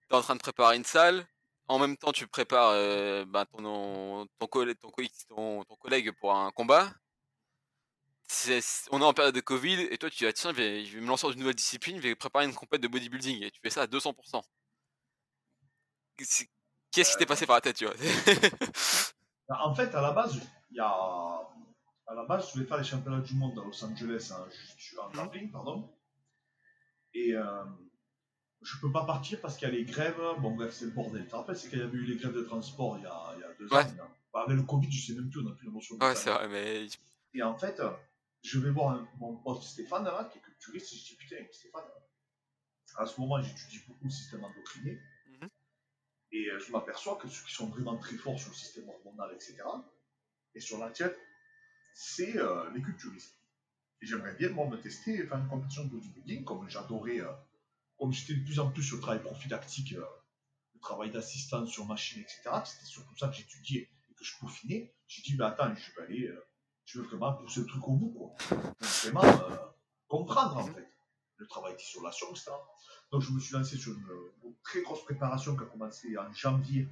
Tu es en train de préparer une salle. En même temps, tu prépares euh, bah, ton, ton, collègue, ton, ton- ton collègue pour un combat. On est en période de Covid et toi tu ah, tiens je vais, je vais me lancer dans une nouvelle discipline, je vais préparer une compète de bodybuilding et tu fais ça à 200%. C'est- Qu'est-ce qui t'est passé par la tête tu vois? En fait, à la base, il y a. À la base, je voulais faire les championnats du monde à Los Angeles en, ju- en avril, pardon. Et euh, je peux pas partir parce qu'il y a les grèves. Bon, bref, c'est le bordel. Tu te rappelles, c'est qu'il y avait eu les grèves de transport il y a, il y a deux Ouais. ans. Bah, avec le Covid, je sais même plus, on n'a plus la notion de Ouais, c'est vrai, mais. Et en fait, je vais voir un- mon pote Stéphane, là, qui est culturiste, et je dis putain, Stéphane, à ce moment, j'étudie beaucoup le système endocrinier. Mhm. Et euh, je m'aperçois que ceux qui sont vraiment très forts sur le système hormonal, etc., et sur la diète, c'est euh, les culturistes. Et j'aimerais bien, moi, me tester, faire une compétition de bodybuilding, comme j'adorais, euh, comme j'étais de plus en plus sur le travail prophylactique, euh, le travail d'assistance sur machine, etc., c'était surtout ça que j'étudiais et que je peaufinais. J'ai dit, mais attends, je vais aller, euh, je veux vraiment pousser le truc au bout, quoi. Donc, vraiment comprendre, en fait, le travail d'isolation, etc. Donc, je me suis lancé sur une, une très grosse préparation qui a commencé en janvier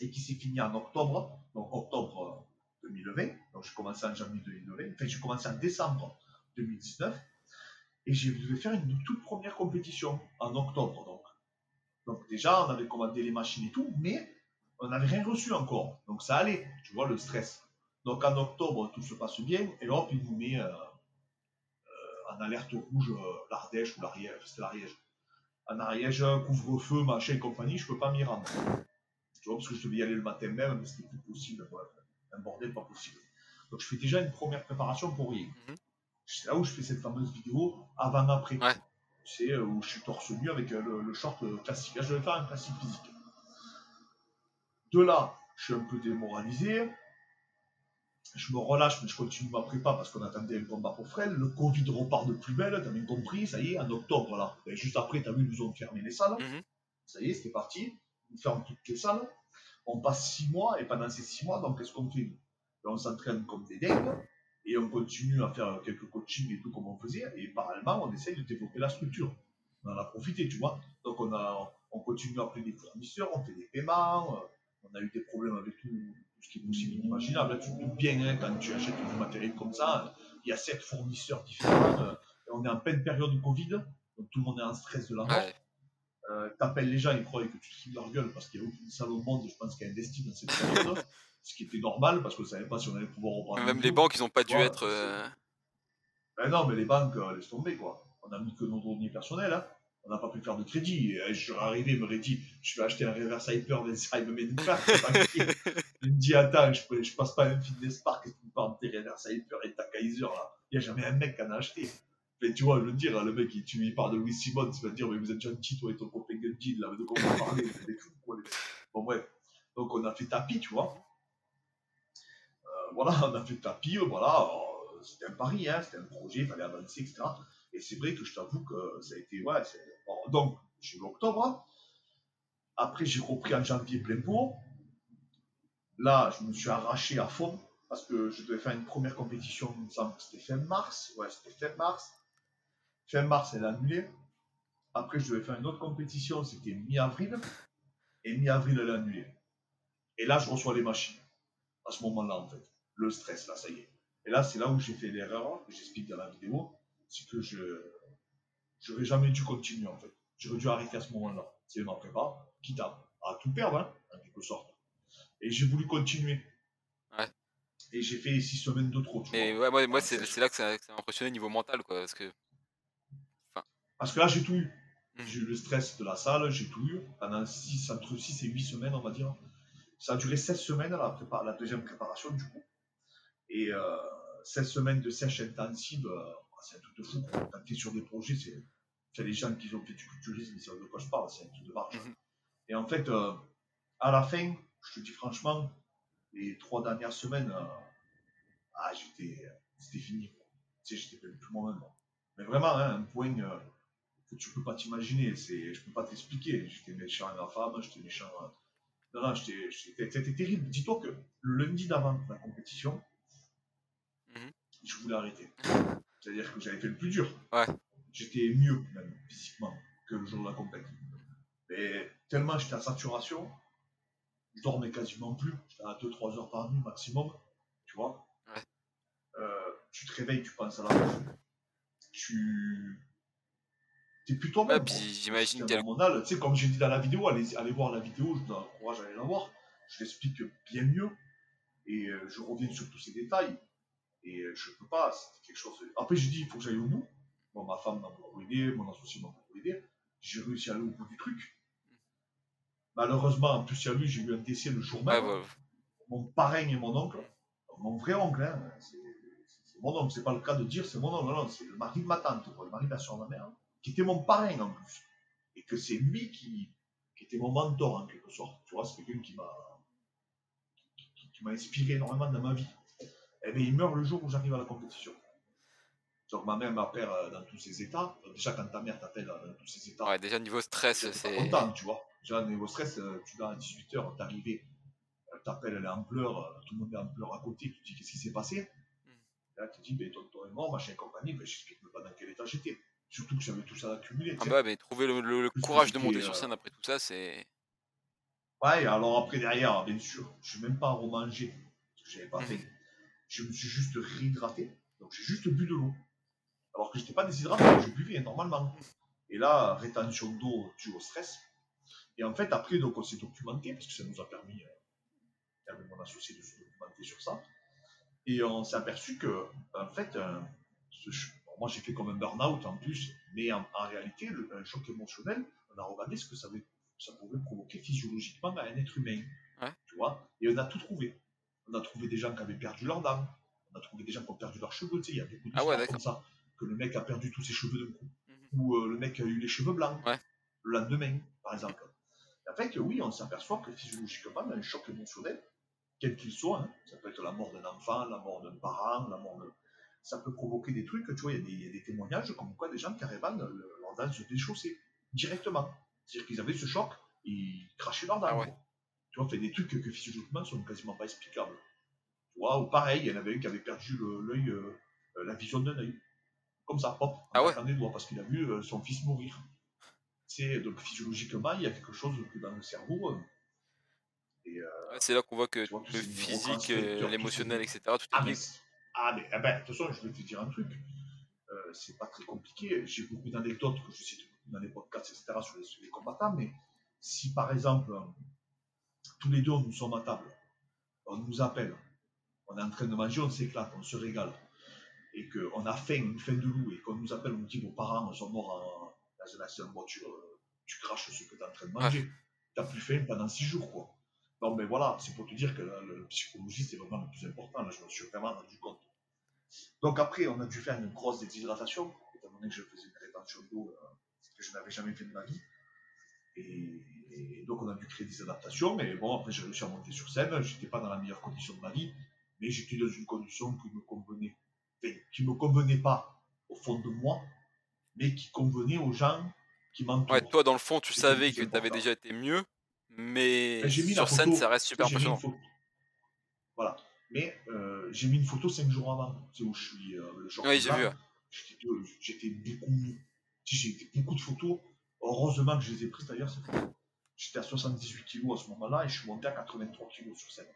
et qui s'est finie en octobre, donc octobre 2020. Donc, j'ai commencé en janvier 2020, enfin, j'ai commencé en décembre 2019 et j'ai dû faire une toute première compétition en octobre, donc. Donc, déjà, on avait commandé les machines et tout, mais on n'avait rien reçu encore. Donc, ça allait, tu vois, le stress. Donc, en octobre, tout se passe bien, et hop, il nous met euh, euh, en alerte rouge euh, l'Ardèche ou l'Ariège, c'était l'Ariège. En Ariège, couvre-feu, machin compagnie, je peux pas m'y rendre. Tu vois, parce que je devais y aller le matin même, mais c'était plus possible. Un bordel pas possible. Donc, je fais déjà une première préparation pour rien. Mhm. C'est là où je fais cette fameuse vidéo avant-après. Ouais. C'est euh, où je suis torse nu avec euh, le, le short classique. Là, je vais faire un classique physique. De là, je suis un peu démoralisé. Je me relâche, mais je continue ma prépa parce qu'on attendait un combat pour Frel. Le Covid repart de plus belle, t'as bien compris, ça y est, en octobre là. Et juste après, t'as vu, ils nous ont fermé les salles. Mhm. Ça y est, c'était parti. Ils ferment toutes les salles. On passe six mois, et pendant ces six mois, donc qu'est-ce qu'on fait? Ben, On s'entraîne comme des dingues, et on continue à faire quelques coachings et tout comme on faisait, et parallèlement, on essaye de développer la structure. On en a profité, tu vois. Donc on, a, on continue à appeler des fournisseurs, on fait des paiements, euh, on a eu des problèmes avec tout, ce qui est possible et inimaginable. Tu te doutes bien, hein, quand tu achètes du matériel comme ça, il y a sept fournisseurs différents, euh, et on est en pleine période de Covid, donc tout le monde est en stress de la. Euh, t'appelles les gens, ils croient que tu te fous de leur gueule parce qu'il n'y a aucune salle au monde, je pense, qui a investi dans cette période. ce qui était normal parce qu'on ne savait pas si on allait pouvoir reprendre. Même le les banques, ils ont pas dû être. euh, Ben non, mais les banques, euh, laisse tomber quoi. On a mis que nos données personnelles, hein. on n'a pas pu faire de crédit. Et, euh, je suis arrivé, il m'aurait dit Je vais acheter un reverse hyper, Vincent, il me met une claque. c'est pas grave. il me dit Attends, je, je passe pas un fitness park et tu me parles de tes reverse hyper et ta Kaiser là. Il n'y a jamais un mec qui en a acheté. Mais tu vois, je veux dire, le mec, il, tu lui parles de Louis Simon, tu vas te dire, mais vous êtes gentil, toi et ton copain Gunjin, là, de quoi vous parlez, vous êtes fous, quoi. Bon, bref. Donc, on a fait tapis, tu vois. Euh, voilà, on a fait tapis, euh, voilà. euh, C'était un pari, hein, c'était un projet, il fallait avancer, etc. Et c'est vrai que je t'avoue que ça a été, ouais, donc, j'ai eu octobre. Après, j'ai repris en janvier plein pot. Là, je me suis arraché à fond parce que je devais faire une première compétition, il me semble que c'était fin mars. Ouais, c'était fin mars. Fin mars, elle a annulé. Après, je devais faire une autre compétition, c'était mi-avril. Et mi-avril, elle a annulé. Et là, je reçois les machines. À ce moment-là, en fait. Le stress, là, ça y est. Et là, c'est là où j'ai fait l'erreur, que j'explique dans la vidéo. C'est que je j'aurais jamais dû continuer, en fait. J'aurais dû arrêter à ce moment-là. C'est ma prépa, quitte à, à tout perdre, hein, en quelque sorte. Et j'ai voulu continuer. Ouais. Et j'ai fait six semaines de trop, tu vois. ouais, moi, moi Ouais, c'est là que ça ça m'a impressionné niveau mental, quoi. Parce que. Parce que là, j'ai tout eu. Mhm. J'ai eu le stress de la salle, j'ai tout eu. Pendant six, entre 6 et 8 semaines, on va dire. Ça a duré 16 semaines, la, prépa- la deuxième préparation, du coup. Et euh, 16 semaines de sèche intensive, euh, c'est un truc de fou. Quand tu es sur des projets, c'est les gens qui ont fait du culturisme, ils savent de quoi je parle, c'est un truc de marche. Mhm. Et en fait, euh, à la fin, je te dis franchement, les trois dernières semaines, euh, ah, j'étais, c'était fini. Tu sais, j'étais plus moi-même. Mais vraiment, hein, un point que tu peux pas t'imaginer, c'est, je peux pas t'expliquer. J'étais méchant à la femme, j'étais méchant. à- Non, non, j'étais, j'étais- c'était terrible. Dis-toi que le lundi d'avant la compétition, Mhm. je voulais arrêter. C'est-à-dire que j'avais fait le plus dur. Ouais. J'étais mieux, même, physiquement, que le jour de la compétition. Mais tellement j'étais à saturation, je dormais quasiment plus. J'étais à 2-3 heures par nuit maximum, tu vois. Ouais. Euh, tu te réveilles, tu penses à la bouffe. Tu. Toi-même. Ouais, puis quoi. j'imagine Système quel- hormonal. Tu sais, comme j'ai dit dans la vidéo, allez, allez voir la vidéo, je vous encourage à aller la voir. Je l'explique bien mieux. Et euh, je reviens sur tous ces détails. Et euh, je peux pas, c'était quelque chose. Après, j'ai dit, il faut que j'aille au bout. Bon, ma femme m'a beaucoup aidé, mon associé m'a beaucoup aidé. J'ai réussi à aller au bout du truc. Malheureusement, en plus, il y a lui, j'ai eu un décès le jour même. Mon parrain et mon oncle, mon vrai oncle, hein, c'est c'est mon oncle, c'est pas le cas de dire c'est mon oncle, non, non, c'est le mari de ma tante, quoi, le mari de la soeur de ma mère, hein, qui était mon parrain en plus. Et que c'est lui qui, qui était mon mentor en quelque sorte. Tu vois, c'est quelqu'un qui m'a qui, qui- qui m'a inspiré énormément dans ma vie. Et bien, il meurt le jour où j'arrive à la compétition. Donc ma mère m'appelle euh, dans tous ses états. Donc, déjà, quand ta mère t'appelle euh, dans tous ses états, Ouais, déjà niveau stress, c'est. content, tu vois. Déjà, niveau stress, euh, tu vas à 18h, t'arrives, euh, t'appelles, elle est en pleurs, euh, tout le monde est en pleurs à côté, tu te dis qu'est-ce qui s'est passé? Mm. Là, tu te dis, ben, tonton est mort, machin et compagnie, ben, j'explique même pas dans quel état j'étais. Surtout que j'avais tout ça accumulé. Ah bah, mais trouver le, courage de monter euh, sur scène après tout ça, c'est. Ouais, alors après, derrière, bien sûr, je n'ai même pas remangé, parce que j'avais pas Mhm. faim. Je me suis juste réhydraté, donc j'ai juste bu de l'eau. Alors que j'étais pas déshydraté, je buvais normalement. Et là, rétention d'eau due au stress. Et en fait, après, donc, on s'est documenté, parce que ça nous a permis, euh, avec mon associé, de se documenter sur ça. Et on s'est aperçu que, en fait, euh, ce moi j'ai fait comme un burn-out en plus, mais en, en réalité, le, un choc émotionnel, on a regardé ce que ça, avait- ça pouvait provoquer physiologiquement à un être humain. Ouais. Tu vois Et on a tout trouvé. On a trouvé des gens qui avaient perdu leurs dents, on a trouvé des gens qui ont perdu leurs cheveux, tu sais, il y a beaucoup Ah ouais, d'histoires comme ça. Que le mec a perdu tous ses cheveux d'un coup, Mhm. ou euh, le mec a eu les cheveux blancs, Ouais. le lendemain, par exemple. En fait, oui, on s'aperçoit que physiologiquement, un choc émotionnel, quel qu'il soit, hein, ça peut être la mort d'un enfant, la mort d'un parent, la mort de... Ça peut provoquer des trucs, tu vois, il y, a des- il y a des témoignages comme quoi des gens le- leurs dents se déchaussaient directement. C'est-à-dire qu'ils avaient ce choc, ils crachaient dents. Ah ouais. Tu vois, fait des trucs que physiologiquement sont quasiment pas explicables. Tu vois, ou pareil, il y en avait un qui avait perdu l'œil, euh, la vision d'un œil. Comme ça, hop, Ah ouais. des doigts, parce qu'il a vu euh, son fils mourir. C'est donc physiologiquement, il y a quelque chose que dans le cerveau. euh, c'est là qu'on voit que vois, le physique, l'émotionnel, etc., tout est ah, ah, mais eh ben, de toute façon, je vais te dire un truc. Euh, c'est pas très compliqué. J'ai beaucoup d'anecdotes que je cite dans les podcasts, etc., sur les, sur les combattants. Mais si par exemple, tous les deux, nous sommes à table, on nous appelle, on est en train de manger, on s'éclate, on se régale, et qu'on a faim, une faim de loup, et qu'on nous appelle, on nous dit vos parents sont morts en- dans un accident de voiture, tu craches ce que tu es en train de manger. T'as plus faim pendant six jours, quoi. Non, mais voilà, c'est pour te dire que la, la psychologie, c'est vraiment le plus important. Là, je me suis vraiment rendu compte. Donc après, on a dû faire une grosse déshydratation, étant donné que je faisais une rétention d'eau euh, que je n'avais jamais fait de ma vie. Et, et donc on a dû créer des adaptations, mais bon, après j'ai réussi à monter sur scène, j'étais pas dans la meilleure condition de ma vie, mais j'étais dans une condition qui me convenait, enfin, qui me convenait pas au fond de moi, mais qui convenait aux gens qui m'entourent. Ouais, toi, dans le fond, tu savais que t'avais important. déjà été mieux, mais Ben, sur scène, ça reste super impressionnant. Voilà. Mais euh, j'ai mis une photo cinq jours avant. C'est où je suis euh, le short Oui, j'ai vu, ouais. J'étais J'étais beaucoup mieux. J'ai beaucoup de photos. Heureusement que je les ai prises d'ailleurs. J'étais à 78 kg à ce moment-là et je suis monté à 83 kg sur scène.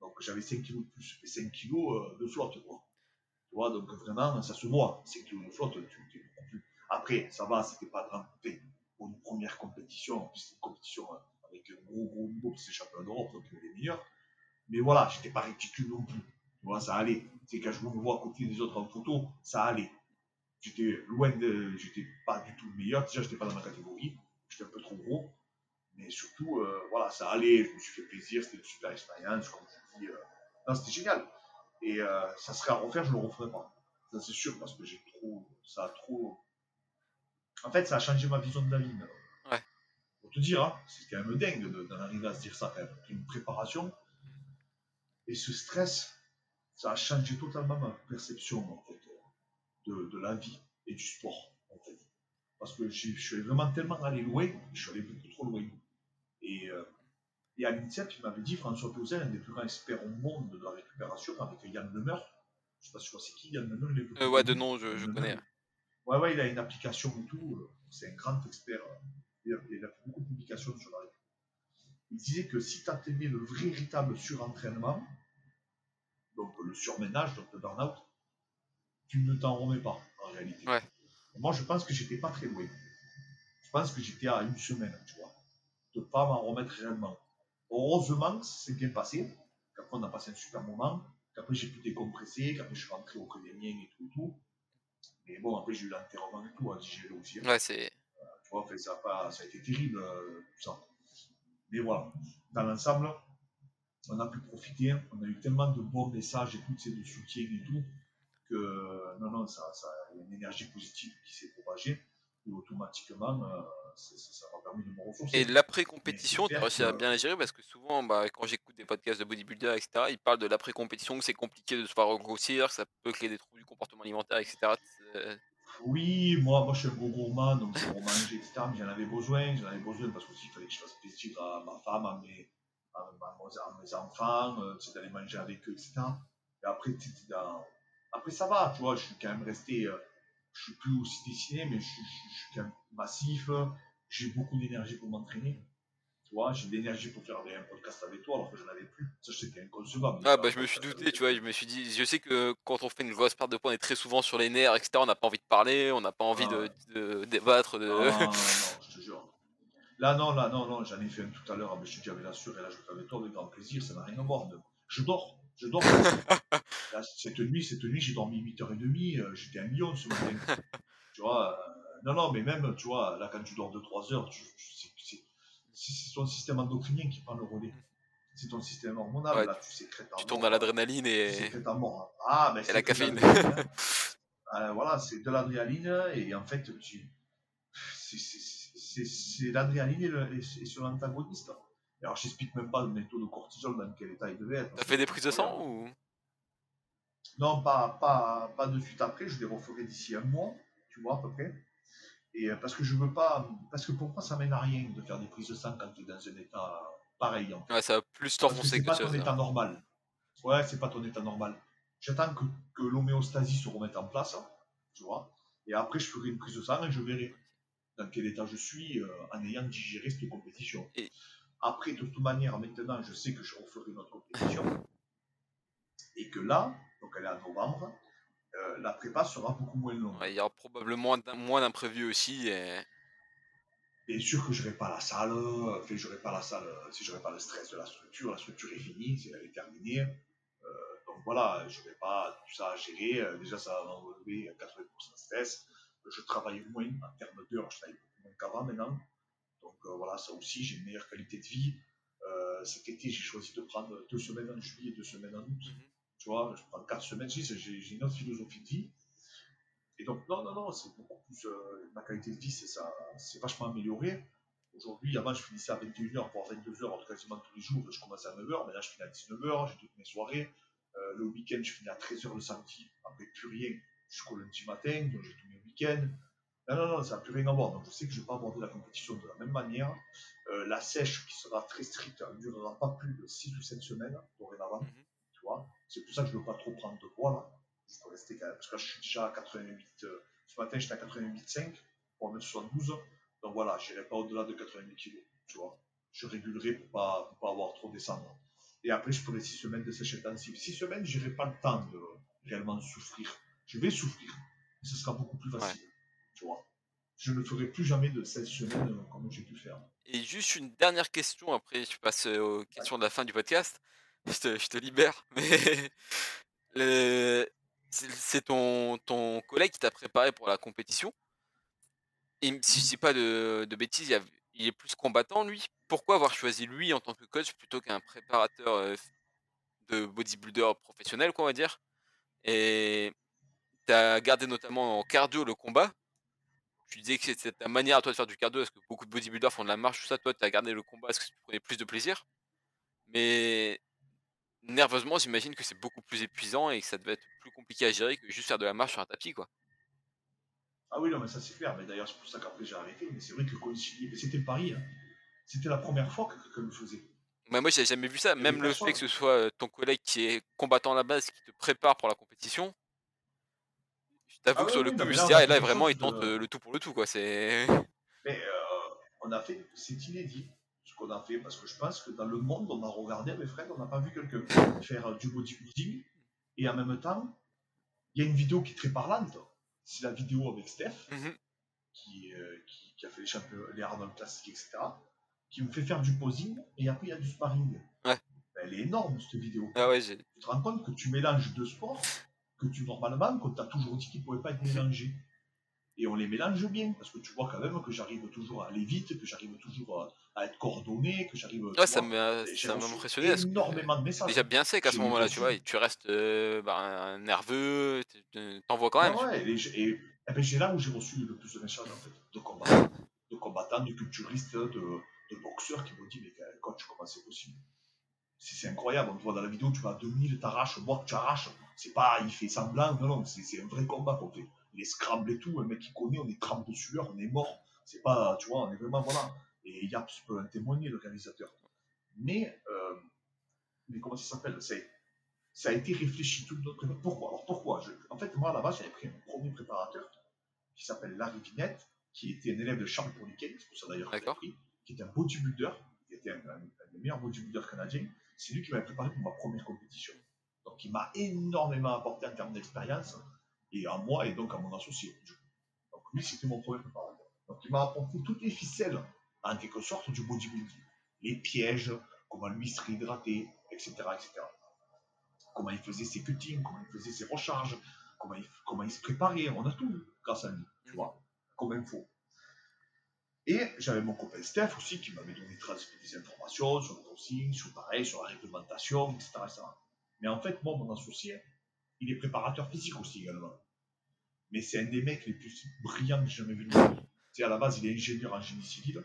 Donc j'avais 5 kg de plus et 5 kg euh, de flotte. Quoi. Tu vois, donc vraiment, ça se voit. 5 kg de flotte, tu tu plus. Après, ça va, c'était pas grand. enfin, Pour une première compétition, en plus, c'était une compétition euh, avec un gros gros niveau, c'est le championnat d'Europe, donc les meilleurs. Mais voilà, j'étais pas ridicule non plus. Tu vois, ça allait. C'est quand je me vois à côté des autres en photo, ça allait. J'étais loin de. J'étais pas du tout le meilleur. Déjà, j'étais pas dans ma catégorie. J'étais un peu trop gros. Mais surtout, euh, voilà, ça allait. Je me suis fait plaisir. C'était une super expérience. Comme je dis, euh, non, c'était génial. Et euh, ça serait à refaire, je le referais pas. Ça, c'est sûr, parce que j'ai trop. Ça a trop. En fait, ça a changé ma vision de la vie. maintenant. Ouais. Pour te dire, hein, c'est quand même dingue de- d'en arriver à se dire ça quand même. Une préparation. Et ce stress, ça a changé totalement ma perception en fait, de, de la vie et du sport. En fait. Parce que je suis vraiment tellement allé loin, je suis allé beaucoup trop loin. Et, euh, et à l'INSEP, il m'avait dit François Peuzin, un des plus grands experts au monde de la récupération, avec Yann Lemeur. Je sais pas si tu vois c'est qui Yann Lemeur. il Euh, ouais, de nom, je, je connais. Ouais, ouais, il a une application et tout. euh, C'est un grand expert. euh, Il a, il a fait beaucoup de publications sur la récup. Il disait que si tu as aimé le vrai, véritable surentraînement, donc le surménage, donc le burn-out, tu ne t'en remets pas en réalité. Ouais. Moi, je pense que j'étais pas très loin. Je pense que j'étais à une semaine, tu vois, de pas m'en remettre réellement. Heureusement, c'est bien passé. qu'après on a passé un super moment, qu'après j'ai pu décompresser, qu'après je suis rentré auprès des miens et tout, tout. Mais bon, après j'ai eu l'enterrement et tout à digérer aussi. hein. Ouais, c'est. Tu vois, ça, a pas, ça a été terrible, euh, tout ça. Mais voilà, dans l'ensemble, on a pu profiter, on a eu tellement de bons messages et tout, tu sais, de soutien et tout, que non, non, ça, ça il y a une énergie positive qui s'est propagée, et automatiquement, euh, ça m'a permis de me ressourcer. Et l'après-compétition, tu as réussi à que- bien la gérer parce que souvent, bah, quand j'écoute des podcasts de bodybuilder, etc., ils parlent de l'après-compétition, que c'est compliqué de se faire regrossir, que ça peut créer des troubles du comportement alimentaire, etc. Oui, moi, moi je suis un gros gourmand, donc c'est pour manger, etc. Mais j'en avais besoin, j'en avais besoin parce qu'il fallait que je fasse plaisir à ma femme, à mes, à, à- à mes enfants, sais, d'aller manger avec eux, etc. Et après, dans- après, ça va, tu vois, je suis quand même resté, euh, je suis plus aussi dessiné, mais je, suis- je- je suis quand même massif, j'ai beaucoup d'énergie pour m'entraîner. Tu vois, j'ai de l'énergie pour faire un podcast avec toi alors que je n'avais plus. Ça, c'était inconcevable. Ah bah je me suis douté, tu vois, je me suis dit, je sais que quand on fait une grosse perte de poids, on est très souvent sur les nerfs, etc. On n'a pas envie de parler, on n'a pas envie Ah de, de débattre, de... Non, non, non, je te jure. Là, non, là, non, non, j'en ai fait un tout à l'heure, mais je te dis avec la sûre et là, je fais avec toi avec grand plaisir, ça n'a rien à voir. de- Je dors, je dors. Là, cette nuit, cette nuit, j'ai dormi 8h30, euh, j'étais à Lyon ce matin. tu vois, euh, non, non, mais même, tu vois, là, quand tu dors 2-3 heures, tu, tu- c'est- ton système endocrinien qui prend le relais. C'est ton système hormonal, Ouais, là, tu sécrètes à tu mort, tournes à l'adrénaline tu et... à mort. hein. Ah, Et la caféine. hein. Euh, voilà, c'est de l'adrénaline et en fait, tu... c'est- c'est- c'est c'est l'adrénaline et, le- et- et son antagoniste. Alors, j'explique même pas le métaux de cortisol dans quel état il devait être. T'as fait des prises de sang ou... Non, pas, pas, pas de suite après, je les referai d'ici un mois, tu vois, à peu près. Et euh, parce que je veux pas, parce que pour moi, ça mène à rien de faire des prises de sang quand tu es dans un état pareil. En fait. Ouais, ça va plus Parce que t'enfoncer c'est que pas ça. ton état normal. Ouais, c'est pas ton état normal. J'attends que, que l'homéostasie se remette en place, hein, tu vois. Et après, je ferai une prise de sang et je verrai dans quel état je suis euh, en ayant digéré cette compétition. Et- Après, de toute manière, maintenant, je sais que je referai une autre compétition. Et que là, donc elle est en novembre, euh, la prépa sera beaucoup moins longue. Ouais, il y aura probablement moins d'imprévus aussi. Et... Bien sûr que je n'aurai pas la salle, enfin, j'aurai pas la salle, si j'aurai pas le stress de la structure, la structure est finie, c'est- elle est terminée. Euh, donc voilà, je n'aurai pas tout ça à gérer. Déjà, ça va m'enlever 80% de stress. Je travaille moins en termes d'heures, je travaille beaucoup moins qu'avant maintenant. Donc euh, voilà, ça aussi, j'ai une meilleure qualité de vie. Euh, cet été, j'ai choisi de prendre deux semaines en juillet, deux semaines en août. Mhm. Tu vois, je prends quatre semaines, j'ai une autre philosophie de vie. Et donc, non, non, non, c'est beaucoup plus. euh, ma qualité de vie, c'est ça, c'est vachement amélioré. Aujourd'hui, avant, je finissais à 21h, voire 22h, quasiment tous les jours. Je commençais à 9h, maintenant, je finis à 19h, j'ai toutes mes soirées. Euh, le week-end, je finis à 13h le samedi, avec plus rien jusqu'au lundi matin, donc j'ai tous mes week-ends. Non, non, non, ça n'a plus rien à voir. Donc, je sais que je ne vais pas aborder la compétition de la même manière. Euh, la sèche, qui sera très stricte, elle ne durera pas plus de 6 ou 7 semaines, dorénavant. Mhm. Tu vois, c'est pour ça que je ne veux pas trop prendre de poids là. Je peux rester quand même, parce que là, je suis déjà à 88. euh, ce matin, j'étais à 88,5 pour 972. Donc voilà, je n'irai pas au-delà de 88 kg. Tu vois, je régulerai pour pas, pour pas avoir trop descendre. Et après, je ferai 6 semaines de sèche intensive. 6 semaines, je n'aurai pas le temps de réellement souffrir. Je vais souffrir, mais ce sera beaucoup plus facile. Tu vois, je ne ferai plus jamais de 16 semaines euh, comme j'ai pu faire. Et juste une dernière question, après je passe euh, aux questions de la fin du podcast. Je te, je te libère. Mais le- c'est ton, ton collègue qui t'a préparé pour la compétition. Et si je dis pas de, de bêtises, il, y a- il est plus combattant lui. Pourquoi avoir choisi lui en tant que coach plutôt qu'un préparateur euh, de bodybuilder professionnel, quoi, on va dire? Et tu as gardé notamment en cardio le combat. Tu disais que c'était ta manière à toi de faire du cardio, parce que beaucoup de bodybuilders font de la marche, tout ça. Toi, tu as gardé le combat parce que tu prenais plus de plaisir? Mais nerveusement, j'imagine que c'est beaucoup plus épuisant et que ça devait être plus compliqué à gérer que juste faire de la marche sur un tapis, quoi. Ah oui, non, mais ça c'est clair. Mais d'ailleurs, c'est pour ça qu'après j'ai arrêté. Mais c'est vrai que mais c'était Paris. Hein. C'était la première fois que quelqu'un le faisait. Mais moi, j'ai jamais vu ça. Même le fait que ce soit euh, ton collègue qui est combattant à la base, qui te prépare pour la compétition. Je t'avoue Ah que oui, sur le oui, coup, je me là, vraiment, chose il tente de- euh, le tout pour le tout, quoi. C'est. Mais euh, on a fait, c'est inédit ce qu'on a fait parce que je pense que dans le monde, on a regardé avec Fred, on n'a pas vu quelqu'un faire du bodybuilding et en même temps, il y a une vidéo qui est très parlante. C'est la vidéo avec Steph Mhm. qui, euh, qui, qui a fait les, champions, les Arnold classiques, etc. qui me fait faire du posing et après il y a du sparring. Ouais. Ben, elle est énorme, cette vidéo. Ah ouais. Tu te rends compte que tu mélanges deux sports que tu, normalement, qu'on t'a toujours dit qu'ils ne pouvaient pas être mélangés. Et on les mélange bien, parce que tu vois quand même que j'arrive toujours à aller vite, que j'arrive toujours à, à être coordonné, que j'arrive. tu Ouais, ça m'a impressionné. énormément de messages. Déjà bien sec à ce moment-là, tu vois, et tu restes euh, bah, nerveux, tu- tu- t'envoies quand Ah même. tu ouais, et, et- et ben, c'est là où j'ai reçu le plus de messages en fait, de combattants, de combattants, de culturistes, de, de boxeurs qui m'ont dit mais euh, coach comment c'est possible C'est incroyable, on te voit dans la vidéo, tu vas à 2000, t'arraches, moi tu arraches, c'est pas il fait semblant, non non, c'est un vrai combat qu'on fait. Les scrambles et tout, un mec qui connaît, on est trempe de sueur, on est mort, c'est pas, tu vois, on est vraiment voilà. Et Yaps peut en témoigner, le réalisateur. Mais, euh, mais comment ça s'appelle? C'est ça a été réfléchi tout notre Pourquoi? Alors pourquoi? Je- En fait, moi, à la base, j'avais pris un premier préparateur qui s'appelle Larry Vinette, qui était un élève de Charles Poliquet, c'est pour ça d'ailleurs que pris, qui était un bodybuilder, qui était un, un- un des meilleurs bodybuilders canadiens. C'est lui qui m'avait préparé pour ma première compétition. Donc il m'a énormément apporté en termes d'expérience, et à moi et donc à mon associé. Donc lui, c'était mon premier préparateur. Donc il m'a apporté toutes les ficelles, en quelque sorte, du bodybuilding. Les pièges, comment lui se réhydrater, etc. etc comment il faisait ses cuttings, comment il faisait ses recharges, comment il, comment il se préparait. On a tout grâce à lui, tu vois, comme info. Et j'avais mon copain Steph aussi qui m'avait donné des informations sur le consigne, sur pareil, sur la réglementation, etc., etc. Mais en fait, moi, mon associé, il est préparateur physique aussi également. Mais c'est un des mecs les plus brillants que j'ai jamais vu de ma vie. Tu sais, à la base, il est ingénieur en génie civil.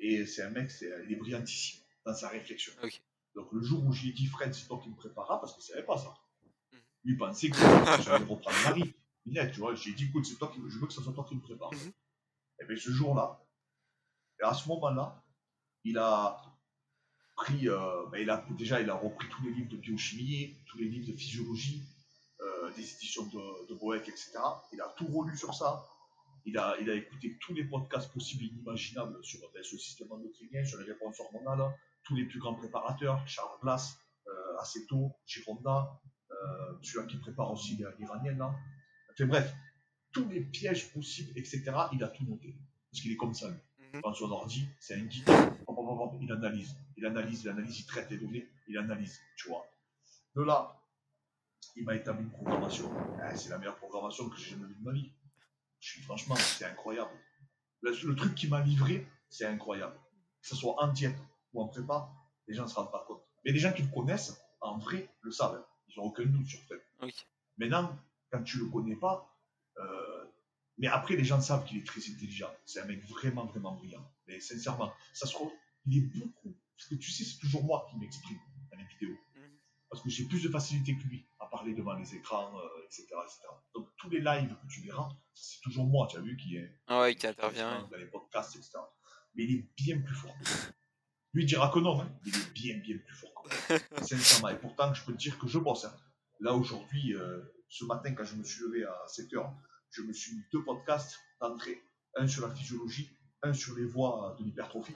Et c'est un mec, c'est, il est brillantissime dans sa réflexion. Donc le jour où je lui ai dit Fred, c'est toi qui me préparas, parce qu'il ne savait pas ça. Mhm. Lui il pensait que j'allais reprendre Marie. Minette, tu vois, j'ai dit écoute, c'est toi qui, je veux que ce soit toi qui me prépare. Mhm. Et bien ce jour-là, et à ce moment-là, il a pris, euh, a, déjà il a repris tous les livres de biochimie, tous les livres de physiologie, euh, des éditions de, de Boeck, etc. Il a tout relu sur ça. Il a, écouté tous les podcasts possibles et inimaginables sur, ben, le système endocrinien, sur les réponses hormonales, tous les plus grands préparateurs, Charles Glass, euh, Aceto, Gironda, euh, celui qui prépare aussi l'Iranienne. là. Enfin bref, tous les pièges possibles, etc., il a tout noté. Parce qu'il est comme ça, lui. Mhm. Dans son ordi, c'est un guide. Il analyse, il analyse, il analyse, il traite les données, il analyse, tu vois. De là, il m'a établi une programmation. Ah, c'est la meilleure programmation que j'ai jamais vue de ma vie. Je suis franchement, c'est incroyable. Le, le truc qui m'a livré, c'est incroyable. Que ce soit en diète ou en prépa, les gens ne se rendent pas compte. Mais les gens qui le connaissent, en vrai, le savent. Ils n'ont aucun doute sur Fred. Ok. Maintenant, quand tu le connais pas, euh, mais après, les gens savent qu'il est très intelligent. C'est un mec vraiment, vraiment brillant. Mais sincèrement, ça se trouve, il est beaucoup. Parce que tu sais, c'est toujours moi qui m'exprime dans les vidéos. Mhm. Parce que j'ai plus de facilité que lui à parler devant les écrans, euh, etc., etc. Donc, tous les lives que tu verras, c'est toujours moi, tu as vu, qui est Ah ouais, qui intervient. dans les podcasts, etc. Mais il est bien plus fort que moi. Lui il dira que non, hein. il est bien, bien plus fort que moi. Sincèrement. Et pourtant, je peux te dire que je bosse. hein. Là, aujourd'hui, euh, ce matin, quand je me suis levé à 7 heures, je me suis mis deux podcasts d'entrée. Un sur la physiologie, un sur les voies de l'hypertrophie.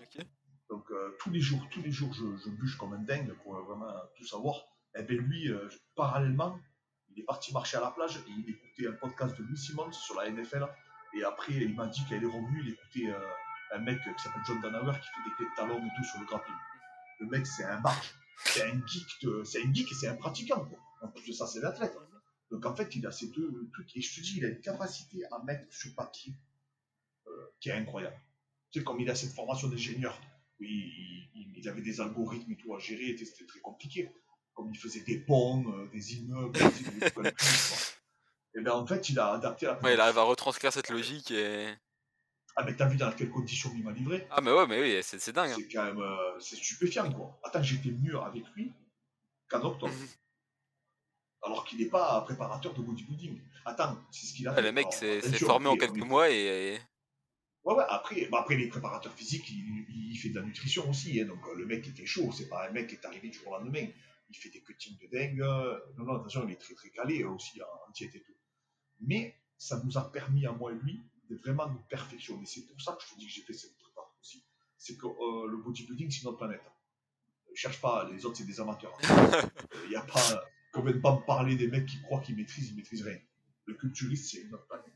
Donc, euh, tous les jours, tous les jours, je, je bûche comme un dingue pour euh, vraiment tout savoir. Et bien, lui, euh, parallèlement, il est parti marcher à la plage et il écoutait un podcast de Louis Simmons sur la NFL. Et après, il m'a dit qu'il est revenu, il écoutait euh, un mec qui s'appelle John Danauer qui fait des clés de talons et tout sur le grappling. Le mec, c'est un barge. C'est un geek, de- c'est un geek et c'est un pratiquant. quoi. En plus de ça, c'est l'athlète. Donc en fait, il a ces deux trucs. Et je te dis, il a une capacité à mettre sur papier euh, qui est incroyable. Tu sais, comme il a cette formation d'ingénieur, oui, il, avait des algorithmes et tout à gérer, c'était très compliqué. Comme il faisait des ponts, euh, des immeubles, des. Et bien en fait, il a adapté la Ouais, il arrive à retranscrire cette logique et. Ah, mais t'as vu dans quelles conditions il m'a livré? Ah, mais ouais, mais oui, c'est c'est dingue. hein. C'est quand même euh, c'est stupéfiant, quoi. Attends, j'étais mieux avec lui qu'en octobre. Mhm. Alors qu'il n'est pas préparateur de bodybuilding. Attends, c'est ce qu'il a fait. le mec s'est formé en quelques est- mois et. Ouais, ouais, après, bah, après les préparateurs physiques, il, il fait de la nutrition aussi. hein, donc euh, le mec était chaud, c'est pas un mec qui est arrivé du jour au lendemain. Il fait des cuttings de dingue. euh, Non, non, attention, il est très très calé euh, aussi en, diète et tout. Mais ça nous a permis à moi et lui de vraiment nous perfectionner. C'est pour ça que je te dis que j'ai fait cette prépa aussi. C'est que euh, le bodybuilding, c'est notre planète. Ne cherche pas, les autres, c'est des amateurs. Il n'y a pas. Qu'on vienne pas me parler des mecs qui croient qu'ils maîtrisent, ils maîtrisent rien. Le culturiste, c'est notre planète.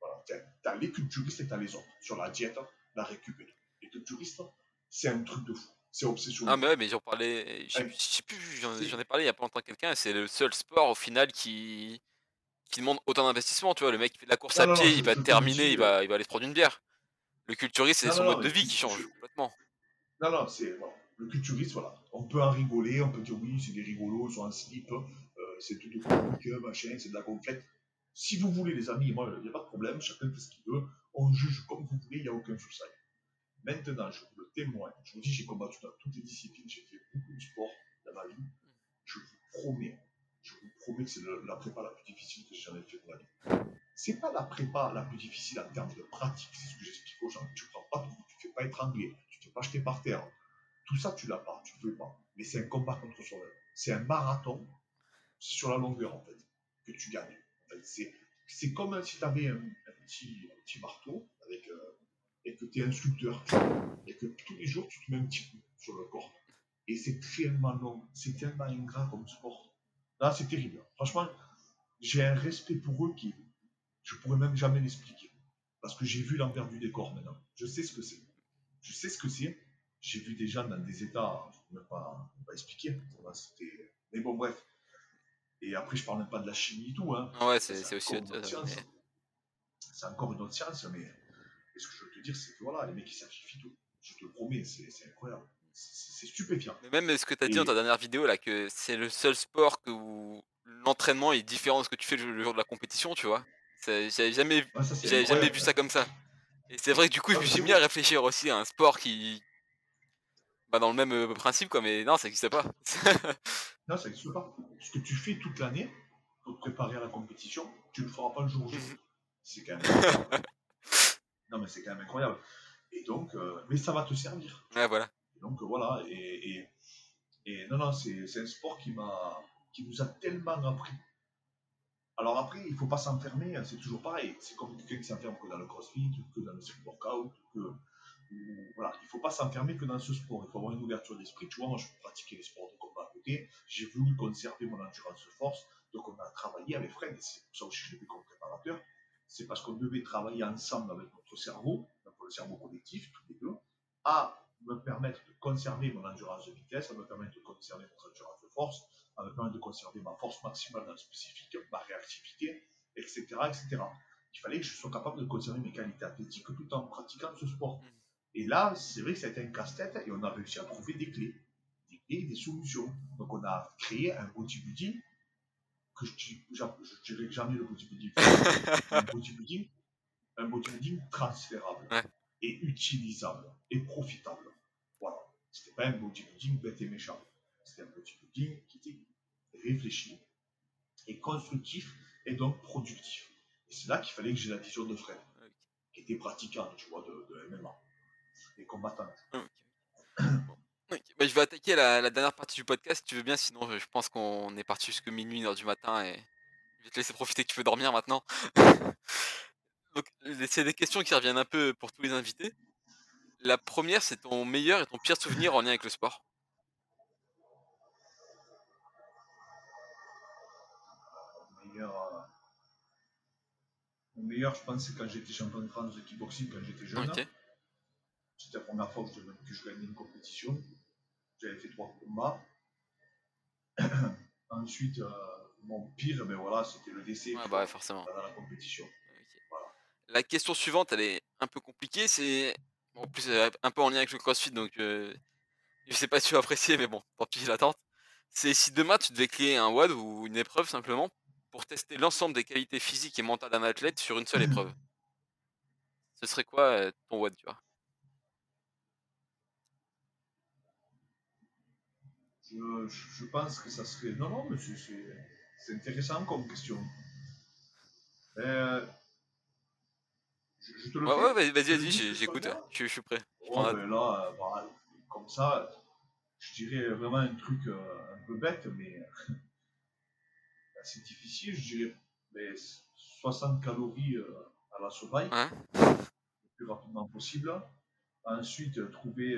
Voilà. T'as- les culturistes et t'as les autres. Sur la diète, la récup et tout. Les culturistes, c'est un truc de fou. C'est obsessionnel. Ah mais ouais, mais j'en parlais, je sais plus- j'en ai parlé il y a pas longtemps quelqu'un, c'est le seul sport au final qui, qui demande autant d'investissement, tu vois, le mec qui fait de la course Non, à non, pied, il va terminer, il va, il va aller se prendre une bière. Le culturiste, c'est son mode de vie qui change complètement. Non, non, c'est voilà. le culturiste, voilà. On peut en rigoler, on peut dire oui, c'est des rigolos, ils sont en slip, euh, c'est tout de comique, machin, c'est de la gonflette. Si vous voulez, les amis, moi, il n'y a pas de problème, chacun fait ce qu'il veut, on juge comme vous voulez, il n'y a aucun souci. Maintenant, je vous le témoigne, je vous dis, j'ai combattu dans toutes les disciplines, j'ai fait beaucoup de sport dans ma vie. Je vous promets, je vous promets que c'est la prépa la plus difficile que j'ai jamais fait de ma vie. C'est pas la prépa la plus difficile en termes de pratique, c'est ce que j'explique aux gens. Tu prends pas tu fais pas étrangler, tu te fais pas jeter par terre. Tout ça, tu l'as pas, tu peux pas. Mais c'est un combat contre soi-même. C'est un marathon sur la longueur, en fait, que tu gagnes. En c'est, c'est comme si tu avais un, un petit, un petit marteau avec, euh, et que tu es tu vois, et que tous les jours, tu te mets un petit coup sur le corps. Et c'est tellement long, c'est tellement ingrat comme sport. Là, c'est terrible. Franchement, j'ai un respect pour eux qui, je pourrais même jamais l'expliquer. Parce que j'ai vu l'envers du décor maintenant. Je sais ce que c'est. Je sais ce que c'est. J'ai vu des gens dans des états, je ne peux même pas, expliquer. Mais bon, bref. Et après, je parle même pas de la chimie et tout. Hein. Ah ouais, c'est aussi encore autre une autre chose, science. mais- C'est encore une autre science, mais et ce que je veux te dire, c'est que voilà, les mecs ils sacrifient tout. Je te le promets, c'est c'est incroyable. C'est stupéfiant. Mais même ce que tu as dit dans ta dernière vidéo là, que c'est le seul sport que où l'entraînement est différent de ce que tu fais le jour de la compétition, tu vois. J'avais jamais, Ah, ça, jamais vu ça comme ça. Et c'est vrai que du coup, je Ah, me suis mis bon. à réfléchir aussi à un sport qui. Dans le même euh, principe, quoi, mais non, ça n'existe pas. Non, ça n'existe pas. Ce que tu fais toute l'année pour te préparer à la compétition, tu ne le feras pas le jour J. Mhm. C'est quand même non, mais c'est quand même incroyable. Et donc, euh, mais ça va te servir. ouais, voilà. Et donc voilà, et, et, et non, non, c'est un sport qui m'a qui nous a tellement appris. Alors après, il faut pas s'enfermer, hein, c'est toujours pareil. C'est comme quelqu'un qui s'enferme que dans le crossfit, que dans le street workout, que voilà, il faut pas s'enfermer que dans ce sport. Il faut avoir une ouverture d'esprit. Tu vois, moi, je pratiquais les sports de combat à côté. J'ai voulu conserver mon endurance force, donc on a travaillé avec Fred. et C'est pour ça aussi que je l'ai vu comme préparateur. C'est parce qu'on devait travailler ensemble avec notre cerveau, donc le cerveau collectif, tous les deux, à me permettre de conserver mon endurance de vitesse, à me permettre de conserver mon endurance de force, à me permettre de conserver ma force maximale dans le spécifique, ma réactivité, etc., etc. Il fallait que je sois capable de conserver mes qualités athlétiques tout en pratiquant ce sport. Et là, c'est vrai que été un casse-tête et on a réussi à trouver des clés, des clés, des solutions. Donc on a créé un bodybuilding que je, je dirais jamais le bodybuilding, un bodybuilding, un bodybuilding transférable Ouais. et utilisable et profitable. Voilà. C'était pas un bodybuilding bête et méchant. C'était un bodybuilding qui était réfléchi et constructif et donc productif. Et c'est là qu'il fallait que j'ai la vision de Fred, qui était pratiquant, tu vois, de, de MMA, et combattant. Ok. Bon. Ok, bah, je vais attaquer la, la dernière partie du podcast si tu veux bien, sinon je je pense qu'on est parti jusque minuit, une heure du matin et je vais te laisser profiter que tu peux dormir maintenant. Donc, c'est des questions qui reviennent un peu pour tous les invités. La première, c'est ton meilleur et ton pire souvenir en lien avec le sport. Mon meilleur, euh, mon meilleur, je pense, c'est quand j'étais champion de France de kickboxing quand j'étais jeune. C'était la première fois que je, que je gagnais une compétition. J'avais fait trois combats. Ensuite, euh, mon pire, ben voilà, c'était le décès Ouais, bah ouais, forcément. dans la compétition. Voilà. La question suivante, elle est un peu compliquée. C'est en plus un peu en lien avec le CrossFit, donc euh, je sais pas si tu vas apprécier, mais bon, tant pis, l'attente. C'est si demain tu devais créer un WOD ou une épreuve simplement pour tester l'ensemble des qualités physiques et mentales d'un athlète sur une seule épreuve. Ce serait quoi euh, ton WOD, tu vois? Je, je- pense que ça serait. Non, non, mais c'est- c'est c'est intéressant comme question. Euh, je, je te le Ouais, ouais, vas-y, vas-y, j'écoute. Je, je suis prêt. Oh, prends ben là, euh, voilà, comme ça, je dirais vraiment un truc euh, un peu bête, mais assez difficile. Je dirais ben, 60 calories euh, à la Ouais. le plus rapidement possible. Ensuite, euh, trouver,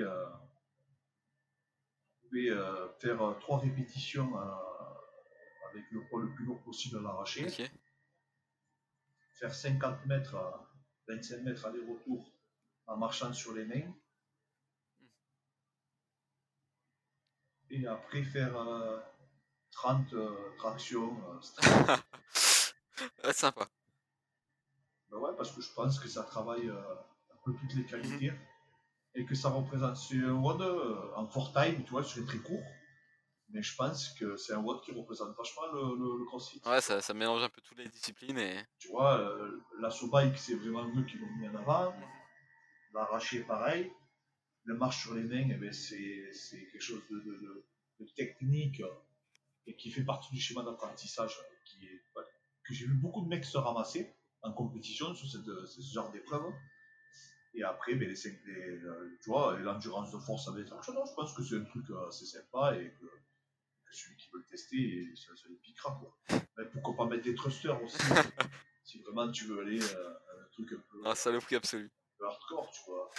trouver euh, faire euh, trois répétitions euh, avec le poids le plus lourd possible à l'arraché. Faire 50 mètres, à 25 mètres aller-retour en marchant sur les mains. et après faire euh, 30 euh, tractions. sympa. Ben ouais, parce que je pense que ça travaille un peu toutes les qualités et que ça représente. C'est un WOD euh, en fort time, tu vois, c'est très court, mais je pense que c'est un WOD qui représente vachement le, le, le crossfit. Ouais, ça, ça mélange un peu toutes les disciplines et. Tu vois, euh, l'assaut bike, c'est vraiment eux qui l'ont mis en avant. L'arraché, pareil. Le marche sur les mains, eh ben, c'est quelque chose de, de- de- de technique euh, et qui fait partie du schéma d'apprentissage euh, qui est, ouais, que j'ai vu beaucoup de mecs se ramasser en compétition sur cette- ce genre d'épreuve. Et après, ben, les, les- le- tu vois, l'endurance de force avec ça. Non, je pense que c'est un truc euh, assez sympa et que, que celui qui veut le tester, ça, ça lui piquera. Quoi. Mais pourquoi pas mettre des thrusters aussi si vraiment tu veux aller euh, un truc un peu, Un saloperie hardcore, tu vois.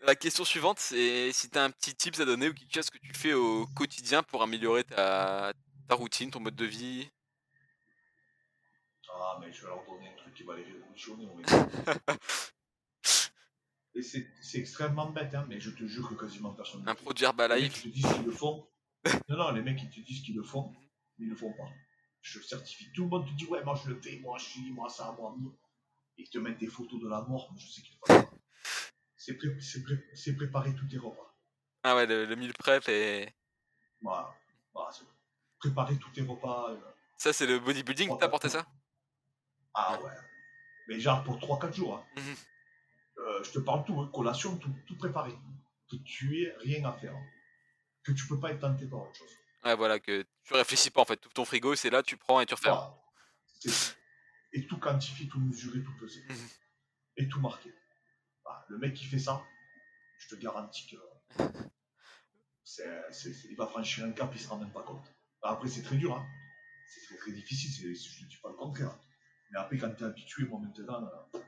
La question suivante, c'est si tu as un petit tips à donner ou quelque chose que tu fais au quotidien pour améliorer ta, ta routine, ton mode de vie? Ah, mais je vais leur donner un truc qui va les révolutionner. Et c'est extrêmement bête, hein, mais je te jure que quasiment personne ne Un le fait. produit Les mecs Herbalife. qui te disent qu'ils le font. Non, non, les mecs qui te disent qu'ils le font, mais ils le font pas. Je certifie. Tout le monde te dit, ouais, moi je le fais, moi je suis, moi ça, moi mi. Et ils te mettent des photos de la mort, mais je sais qu'ils le font pas. C'est pré- pré- préparer tous tes repas. Ah ouais, le, le meal prep et. Voilà. Voilà, préparer tous tes repas. euh, Ça, c'est le bodybuilding qui t'a apporté ça? Ah ouais. Mais genre pour 3-4 jours. hein. Mhm. Euh, je te parle tout, hein, collation, tout, tout préparé. Que tu aies rien à faire. Que tu peux pas être tenté par autre chose. Ouais, voilà, que tu réfléchis pas en fait. Tout ton frigo, c'est là, tu prends et tu refais. Voilà. Et tout quantifié, tout mesuré, tout pesé. Mhm. Et tout marqué. Voilà, Le mec qui fait ça, je te garantis que il va franchir un cap, il se rend même pas compte. Après, c'est très dur, hein. c'est très très difficile, je ne dis pas le contraire. Mais après, quand tu es habitué, moi maintenant, euh,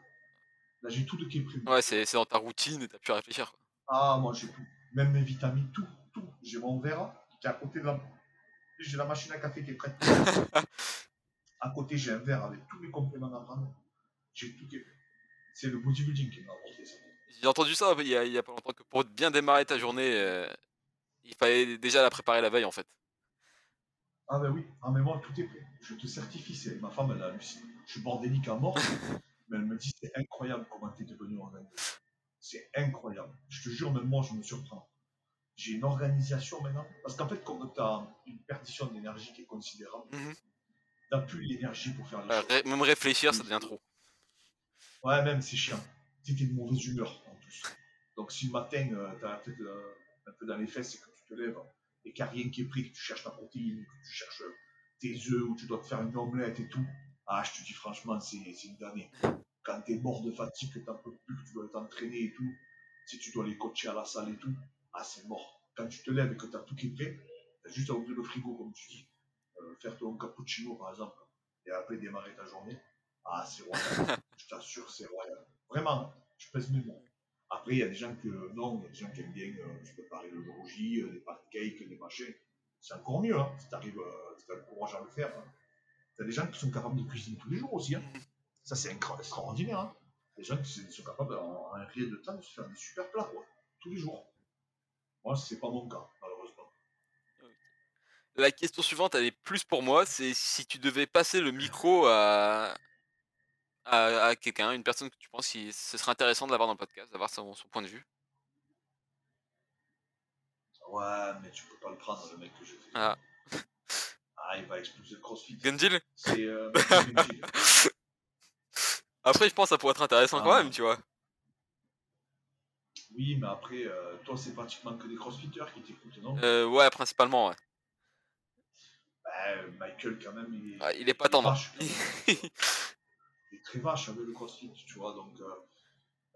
là j'ai tout de qui est prévu. Ouais, c'est dans ta routine et t'as pu réfléchir. quoi. Ah, moi j'ai tout. Même mes vitamines, tout, tout. J'ai mon verre qui est à côté de la. J'ai la machine à café qui est prête. à côté, j'ai un verre avec tous mes compléments à prendre. J'ai tout qui est. C'est le bodybuilding qui m'a apporté ça. J'ai entendu ça il y, a, il y a pas longtemps que pour bien démarrer ta journée, euh, il fallait déjà la préparer la veille en fait. Ah, ben oui. Ah, mais moi, tout est prêt. Je te certifie. C'est... Ma femme, elle a halluciné. Je suis bordélique à mort. mais elle me dit c'est incroyable comment t'es devenu organisé. C'est incroyable. Je te jure, même moi, je me surprends. J'ai une organisation maintenant. Parce qu'en fait, quand tu as une perdition d'énergie qui est considérable, Mhm. t'as plus l'énergie pour faire les Ouais, choses. même réfléchir, ça devient trop. Ouais, même, c'est chiant. Tu de mauvaise humeur, en plus. Donc, si le matin, euh, t'as la tête euh, un peu dans les fesses et que tu te lèves, et qu'il n'y a rien qui est pris, que tu cherches ta protéine, que tu cherches euh, tes œufs, ou tu dois te faire une omelette et tout, ah, je te dis franchement, c'est une damnée. Quand t'es mort de fatigue, que t'en peux plus, que tu dois t'entraîner et tout, si tu dois les coacher à la salle et tout, ah, c'est mort. Quand tu te lèves et que t'as tout qui est prêt, t'as juste à ouvrir le frigo, comme tu dis, euh, faire ton cappuccino, par exemple, et après démarrer ta journée, ah, c'est royal. je t'assure, c'est royal. Vraiment, je pèse mes mots. Après, il y a des gens que non, il y a des gens qui aiment bien euh, se préparer le jour J, euh, des pancakes, des machins. C'est encore mieux, hein, si t'arrives, euh, si t'as le courage à le faire. Hein. T'as des gens qui sont capables de cuisiner tous les jours aussi. Hein. Ça, c'est extraordinaire. Hein. Des gens qui sont- capables, en un rien de temps, de se faire des super plats, quoi. Tous les jours. Moi, c'est pas mon cas, malheureusement. La question suivante, elle est plus pour moi, c'est si tu devais passer le micro à, à, à quelqu'un, une personne que tu penses qui ce serait intéressant de l'avoir dans le podcast, d'avoir son, son point de vue. Ouais, mais tu peux pas le prendre, le mec que j'ai fait. Ah. Ah, il va exploser le crossfit. Gundil C'est euh. Après, je pense que ça pourrait être intéressant Ah, quand même, tu vois. Oui, mais après, euh, toi, c'est pratiquement que des crossfitters qui t'écoutent, non? Euh, ouais, principalement, ouais. Bah, Michael, quand même, il est, Ah, il est pas tendre. même. il est très vache avec le crossfit, tu vois, donc... euh,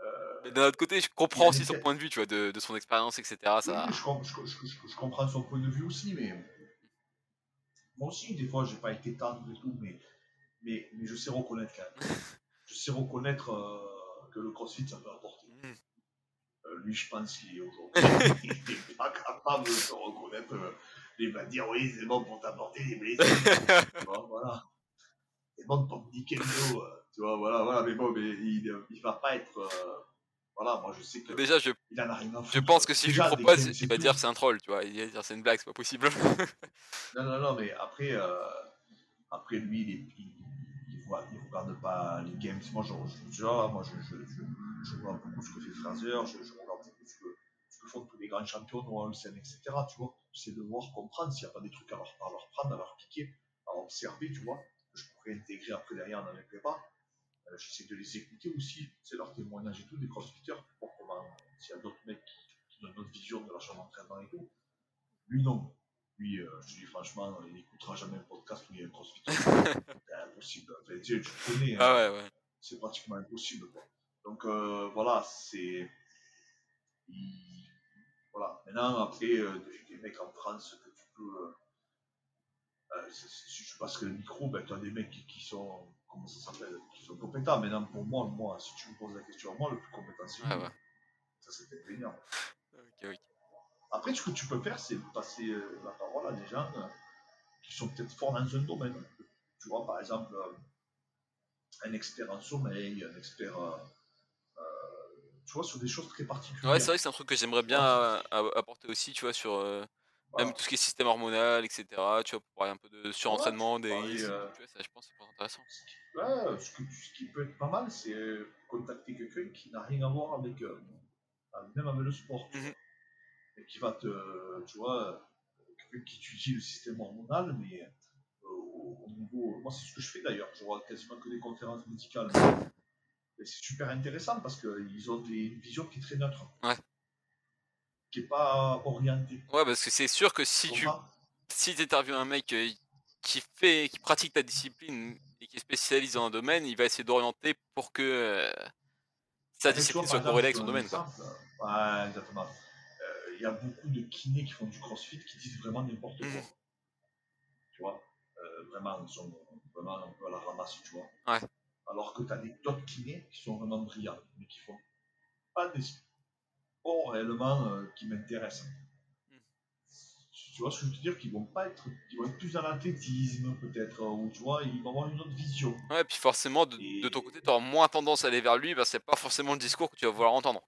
euh, d'un autre côté, je comprends aussi son point de vue, tu vois, de, de son expérience, etc. Ça... oui, je, com- je- je- je- je comprends son point de vue aussi, mais... Moi aussi, des fois, j'ai pas été tendre et tout, mais, mais, mais je sais reconnaître quand même. Je sais reconnaître euh, que le crossfit, ça peut apporter. Mm. Euh, lui, je pense qu'il est aujourd'hui. il n'est pas capable de se reconnaître. euh, il va dire oui, c'est bon pour t'apporter des blessures. voilà. C'est bon pour te niquer le dos. euh, tu vois, voilà, voilà. Mais bon, mais il, il va pas être. voilà, moi, je sais que. Déjà, je il en a rien à foutre. Je pense que si je lui propose, c'est il va dire c'est un troll, tu vois. Il va dire c'est une blague, c'est pas possible. Non, non, non, mais après, euh, après lui, il, est- il, il voit- il regarde pas les games. Moi, je, je, moi, je, je, je, je regarde beaucoup ce que fait Fraser, je, je regarde beaucoup ce que, ce que font tous les grands champions, Olsen, etc. Tu vois, j'essaie de voir, comprendre s'il n'y a pas des trucs à leur, à leur prendre, à leur piquer, à observer, tu vois, que je pourrais intégrer après derrière dans mes prépas. Euh, j'essaie de les écouter aussi, c'est leur témoignage et tout, des crossfitters, pour comment, s'il y a d'autres mecs qui, qui ont une autre vision de la chambre d'entraînement et tout. Lui, non. Lui, euh, je te dis franchement, il n'écoutera jamais un podcast où il y a un crossfitter. c'est impossible. Enfin, tu tu connais, hein, ah ouais, ouais. c'est pratiquement impossible. Quoi. Donc euh, voilà, c'est. il- Voilà. Maintenant, après, euh, des, mecs en France que tu peux. si je passe le micro, ben, tu as des mecs qui, qui sont. Comment ça s'appelle Qui sont compétents. Maintenant, pour moi, moi, si tu me poses la question à moi, le plus compétent, c'est ouais. Ça, c'est indéniable. Ok, ok. Après, ce que tu peux faire, c'est passer euh, la parole à des gens euh, qui sont peut-être forts dans un domaine. Tu vois, par exemple, euh, un expert en sommeil, un expert, euh, tu vois, sur des choses très particulières. Ouais, c'est vrai que c'est un truc que j'aimerais bien apporter aussi, tu vois, sur euh. Même tout ce qui est système hormonal, etc. Tu vois, pour parler un peu de surentraînement, des risques. euh, Tu vois, ça, je pense, que c'est pas intéressant. Ce qui, ouais, ce, que- ce qui peut être pas mal, c'est euh, contacter quelqu'un qui n'a rien à voir avec, euh, même avec le sport. tu Mhm. vois. Et qui va te, tu vois, quelqu'un qui étudie le système hormonal, mais euh, au, au niveau. Moi, c'est ce que je fais d'ailleurs. Je vois quasiment que des conférences médicales. Et c'est super intéressant parce qu'ils ont des, une vision qui est très neutre. Ouais. Qui n'est pas orientée. Ouais, parce que c'est sûr que si tu si interviews un mec euh, qui fait, qui pratique ta discipline et qui est spécialisé dans un domaine, il va essayer d'orienter pour que euh, sa discipline soit corrélée avec son domaine. Quoi. Ouais, exactement. Euh, Il y a beaucoup de kinés qui font du crossfit qui disent vraiment n'importe quoi. Mhm. Tu vois Euh, Vraiment, ils sont vraiment un peu à la ramasse, tu vois. Ouais. Alors que tu as d'autres kinés qui sont vraiment brillants, mais qui font pas des sports réellement euh, qui m'intéressent. Mhm. Tu vois ce que je veux te dire? Qu'ils vont pas être, ils vont être plus dans l'athlétisme peut-être, ou tu vois, ils vont avoir une autre vision. Ouais, puis forcément, de, de ton côté, tu auras moins tendance à aller vers lui, parce que c'est pas forcément le discours que tu vas vouloir entendre.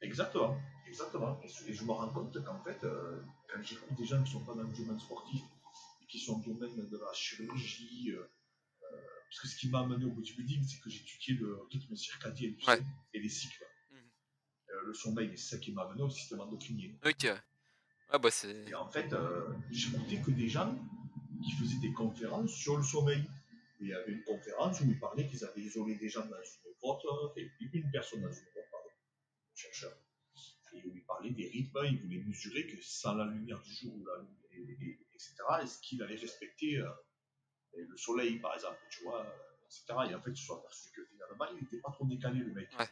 Exactement, exactement. Et je, me rends compte qu'en fait, euh, quand j'écoute des gens qui sont pas dans le domaine sportif, et qui sont dans le domaine de la chirurgie, euh, euh, parce que ce qui m'a amené au bodybuilding, c'est que j'ai étudié le rythme circadien Ouais. et les cycles. Le sommeil, et c'est ça qui m'a amené au système endocrinien. Ok. Ouais, bah c'est. Et en fait, euh, j'écoutais que des gens qui faisaient des conférences sur le sommeil. Et il y avait une conférence où ils parlaient qu'ils avaient isolé des gens dans une grotte, euh, une personne dans une grotte, pardon, chercheur. Et où ils parlaient des rythmes, ils voulaient mesurer que sans la lumière du jour, ou la lumière, et, et- etc., est-ce qu'il allait respecter euh, le soleil, par exemple, tu vois, etc. Et en fait, ils se sont aperçus que finalement, il n'était pas trop décalé, le mec. Ouais.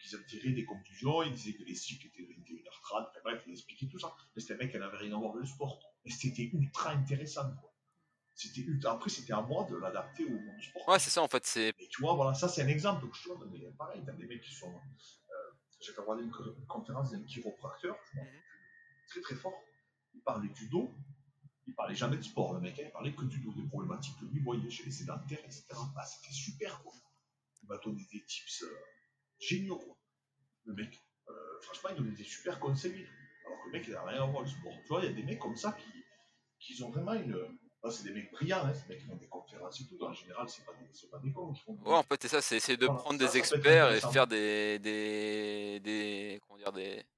Donc, ils ont tiré des conclusions, ils disaient que les cycles étaient de 21h30, enfin, bref, ils expliquaient tout ça. Mais c'était un mec qui n'avait rien à voir avec le sport. Mais c'était ultra intéressant, quoi. C'était ultra... Après, c'était à moi de l'adapter au monde du sport. Ouais, c'est ça en fait. C'est. Mais tu vois, voilà, ça c'est un exemple que je donne. Mais pareil, t'as des mecs qui sont. Euh, J'ai fait regarder une co- conférence d'un chiropracteur, je Mhm. très très fort. Il parlait du dos, il parlait jamais de sport, le mec, hein, il parlait que du dos, des problématiques que lui voyait chez les sédentaires, etc. Ah, c'était super, quoi. Il m'a donné des tips euh, géniaux, quoi. Le mec, euh, franchement, il donnait des super conseils. Alors que le mec, il n'a rien à voir le sport. Tu vois, il y a des mecs comme ça qui, qui ont vraiment une. C'est des mecs brillants, hein, c'est des mecs qui font des conférences et tout. En général, c'est pas des, pas des cons qui font. Ouais, en fait, c'est ça. C'est essayer de Voilà, prendre ça, des ça experts et faire des. des. des. comment dire, des.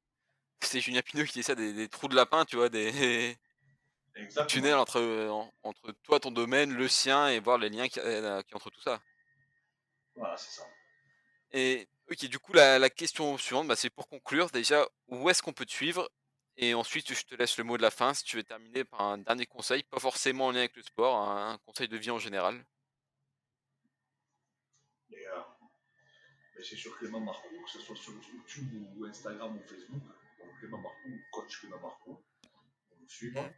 C'est Julien Pinot qui dit ça, des, des trous de lapin, tu vois, des Exactement. tunnels entre, en- entre toi, ton domaine, le sien, et voir les liens qui, euh, qui entre tout ça. Voilà, c'est ça. Et ok, du coup, la, la question suivante, bah, c'est pour conclure déjà, où est-ce qu'on peut te suivre? Et ensuite, je te laisse le mot de la fin si tu veux terminer par un dernier conseil, pas forcément en lien avec le sport, un, conseil de vie en général. Et, euh, mais c'est sur Clément Marcoux, que ce soit sur YouTube ou Instagram ou Facebook. Donc Clément Marcoux, coach Clément Marcoux, pour nous suivre. Mhm.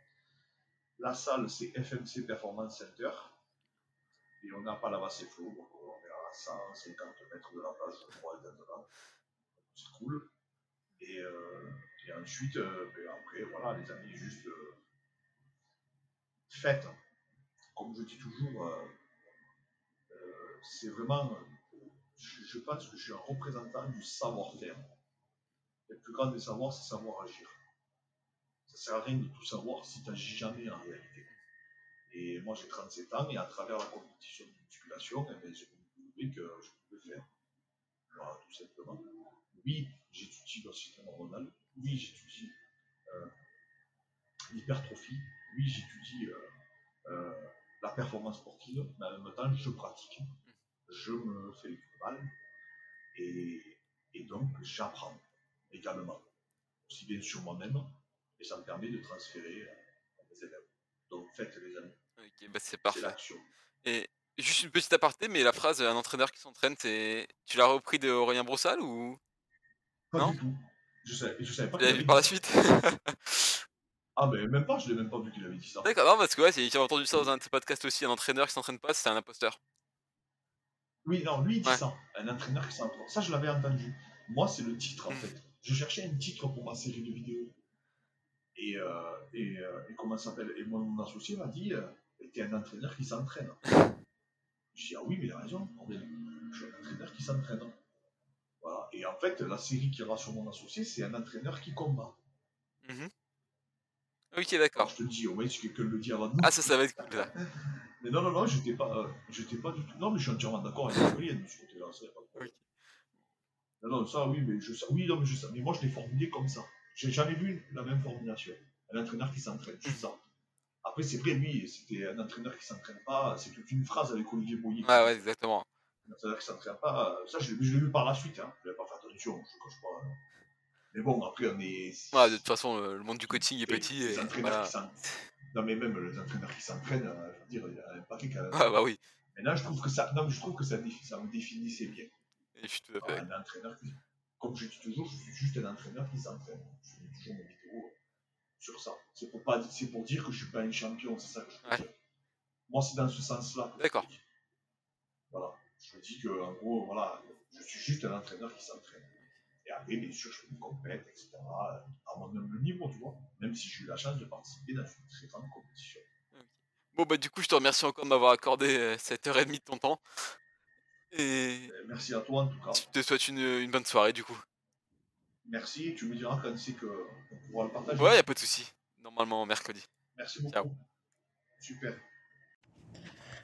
La salle, c'est FMC Performance Center. Et on n'a pas la base flow, donc on à 150 mètres de la plage, je crois, exactement. C'est cool. Et, euh, ensuite, euh, ben après, voilà, les amis, juste euh, faites. Comme je dis toujours, euh, c'est vraiment, je, je pense que je suis un représentant du savoir-faire. Le plus grand des savoirs, c'est savoir agir. Ça sert à rien de tout savoir si tu n'agis jamais en réalité. Et moi, j'ai 37 ans et à travers la compétition de musculation, eh ben, j'ai que je pouvais faire. Voilà, tout simplement. Oui, j'étudie le système hormonal. Oui, j'étudie euh, l'hypertrophie. Oui, j'étudie euh, euh, la performance sportive, mais en même temps, je pratique. Je me fais du mal. Et, et donc, j'apprends également. Aussi bien sur moi-même, et ça me permet de transférer à mes élèves. Donc, faites les amis. Ok, bah c'est parfait. l'action. Et juste une petite aparté, mais la phrase un entraîneur qui s'entraîne, c'est. Tu l'as repris de Aurélien Broussal ou Pas Non du tout. Je savais, je savais pas l'as avait vu par la suite Ah, mais même pas, je l'ai même pas vu qu'il avait dit ça. D'accord, non, parce que ouais, j'ai entendu ça dans un de tes podcasts aussi, un entraîneur qui s'entraîne pas, c'est un imposteur. Oui, non, lui il dit Ouais. ça. Un entraîneur qui s'entraîne. Ça, je l'avais entendu. Moi, c'est le titre en Mm. fait. Je cherchais un titre pour ma série de vidéos. Et, euh, et, euh, et comment ça s'appelle? Et mon, mon associé m'a dit euh, T'es un entraîneur qui s'entraîne. Je dis Ah oui, mais il a raison. Je suis un entraîneur qui s'entraîne. Voilà. Et en fait, la série qui aura sur mon associé, c'est un entraîneur qui combat. Mhm. Ok, d'accord. je te le dis, au moins, si quelqu'un le dit avant nous. Ah, ça, ça va être cool là. Mais non, non, non, j'étais pas, euh, j'étais pas du tout. Non, mais je suis entièrement d'accord avec Aurélien de ce côté-là, ça pas de problème. Ok. Non, non, ça, oui, mais je sais. Oui, non, mais je sais. Mais moi, je l'ai formulé comme ça. J'ai jamais vu la même formulation. Un entraîneur qui s'entraîne, juste ça. Après, c'est vrai, lui, c'était un entraîneur qui s'entraîne pas. C'est toute une phrase avec Olivier Boyer. Ouais, ouais, exactement. Un entraîneur qui s'entraîne pas. Ça, je l'ai je l'ai vu par la suite. Hein. Je n'avais pas fait attention, je ne cache pas. hein. Mais bon, après, on est. Ouais, de toute façon, le monde du coaching est Et petit les et entraîneurs voilà. qui s'entraînent. Non, mais même les entraîneurs qui s'entraînent, euh, je veux dire, il y a un paquet qui a. Ah, bah oui, Maintenant, je trouve que ça, non, je trouve que ça, dé- ça me définissait bien. et je suis tout à fait. Un entraîneur qui, comme je dis toujours, je suis juste un entraîneur qui s'entraîne. Je fais toujours sur ça. C'est pour pas, c'est pour dire que je suis pas un champion, c'est ça que je veux Ouais. dire. Moi, c'est dans ce sens-là. D'accord. Voilà. Je me dis que, en gros, voilà, je suis juste un entraîneur qui s'entraîne. Et après, bien sûr, je fais une compète, etc. À mon humble niveau, tu vois. Même si j'ai eu la chance de participer dans une très grande compétition. Bon, bah, du coup, je te remercie encore de m'avoir accordé euh, cette heure et demie de ton temps. Et Euh, Merci à toi, en tout cas. je te souhaite une, une bonne soirée, du coup. Merci. Tu me diras quand c'est que on pourra le partager. Ouais, y a pas de souci. Normalement, mercredi. Merci beaucoup. Ciao. Super.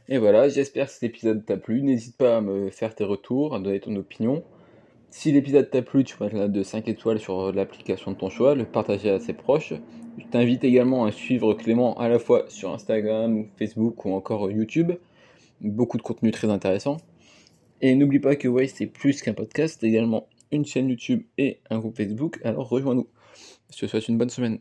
Et voilà, j'espère que cet épisode t'a plu. N'hésite pas à me faire tes retours, à donner ton opinion. Si l'épisode t'a plu, tu peux mettre la note de 5 étoiles sur l'application de ton choix, le partager à ses proches. Je t'invite également à suivre Clément à la fois sur Instagram, Facebook ou encore YouTube. Beaucoup de contenu très intéressant. Et n'oublie pas que Way c'est plus qu'un podcast, c'est également une chaîne YouTube et un groupe Facebook, alors rejoins-nous. Je te souhaite une bonne semaine.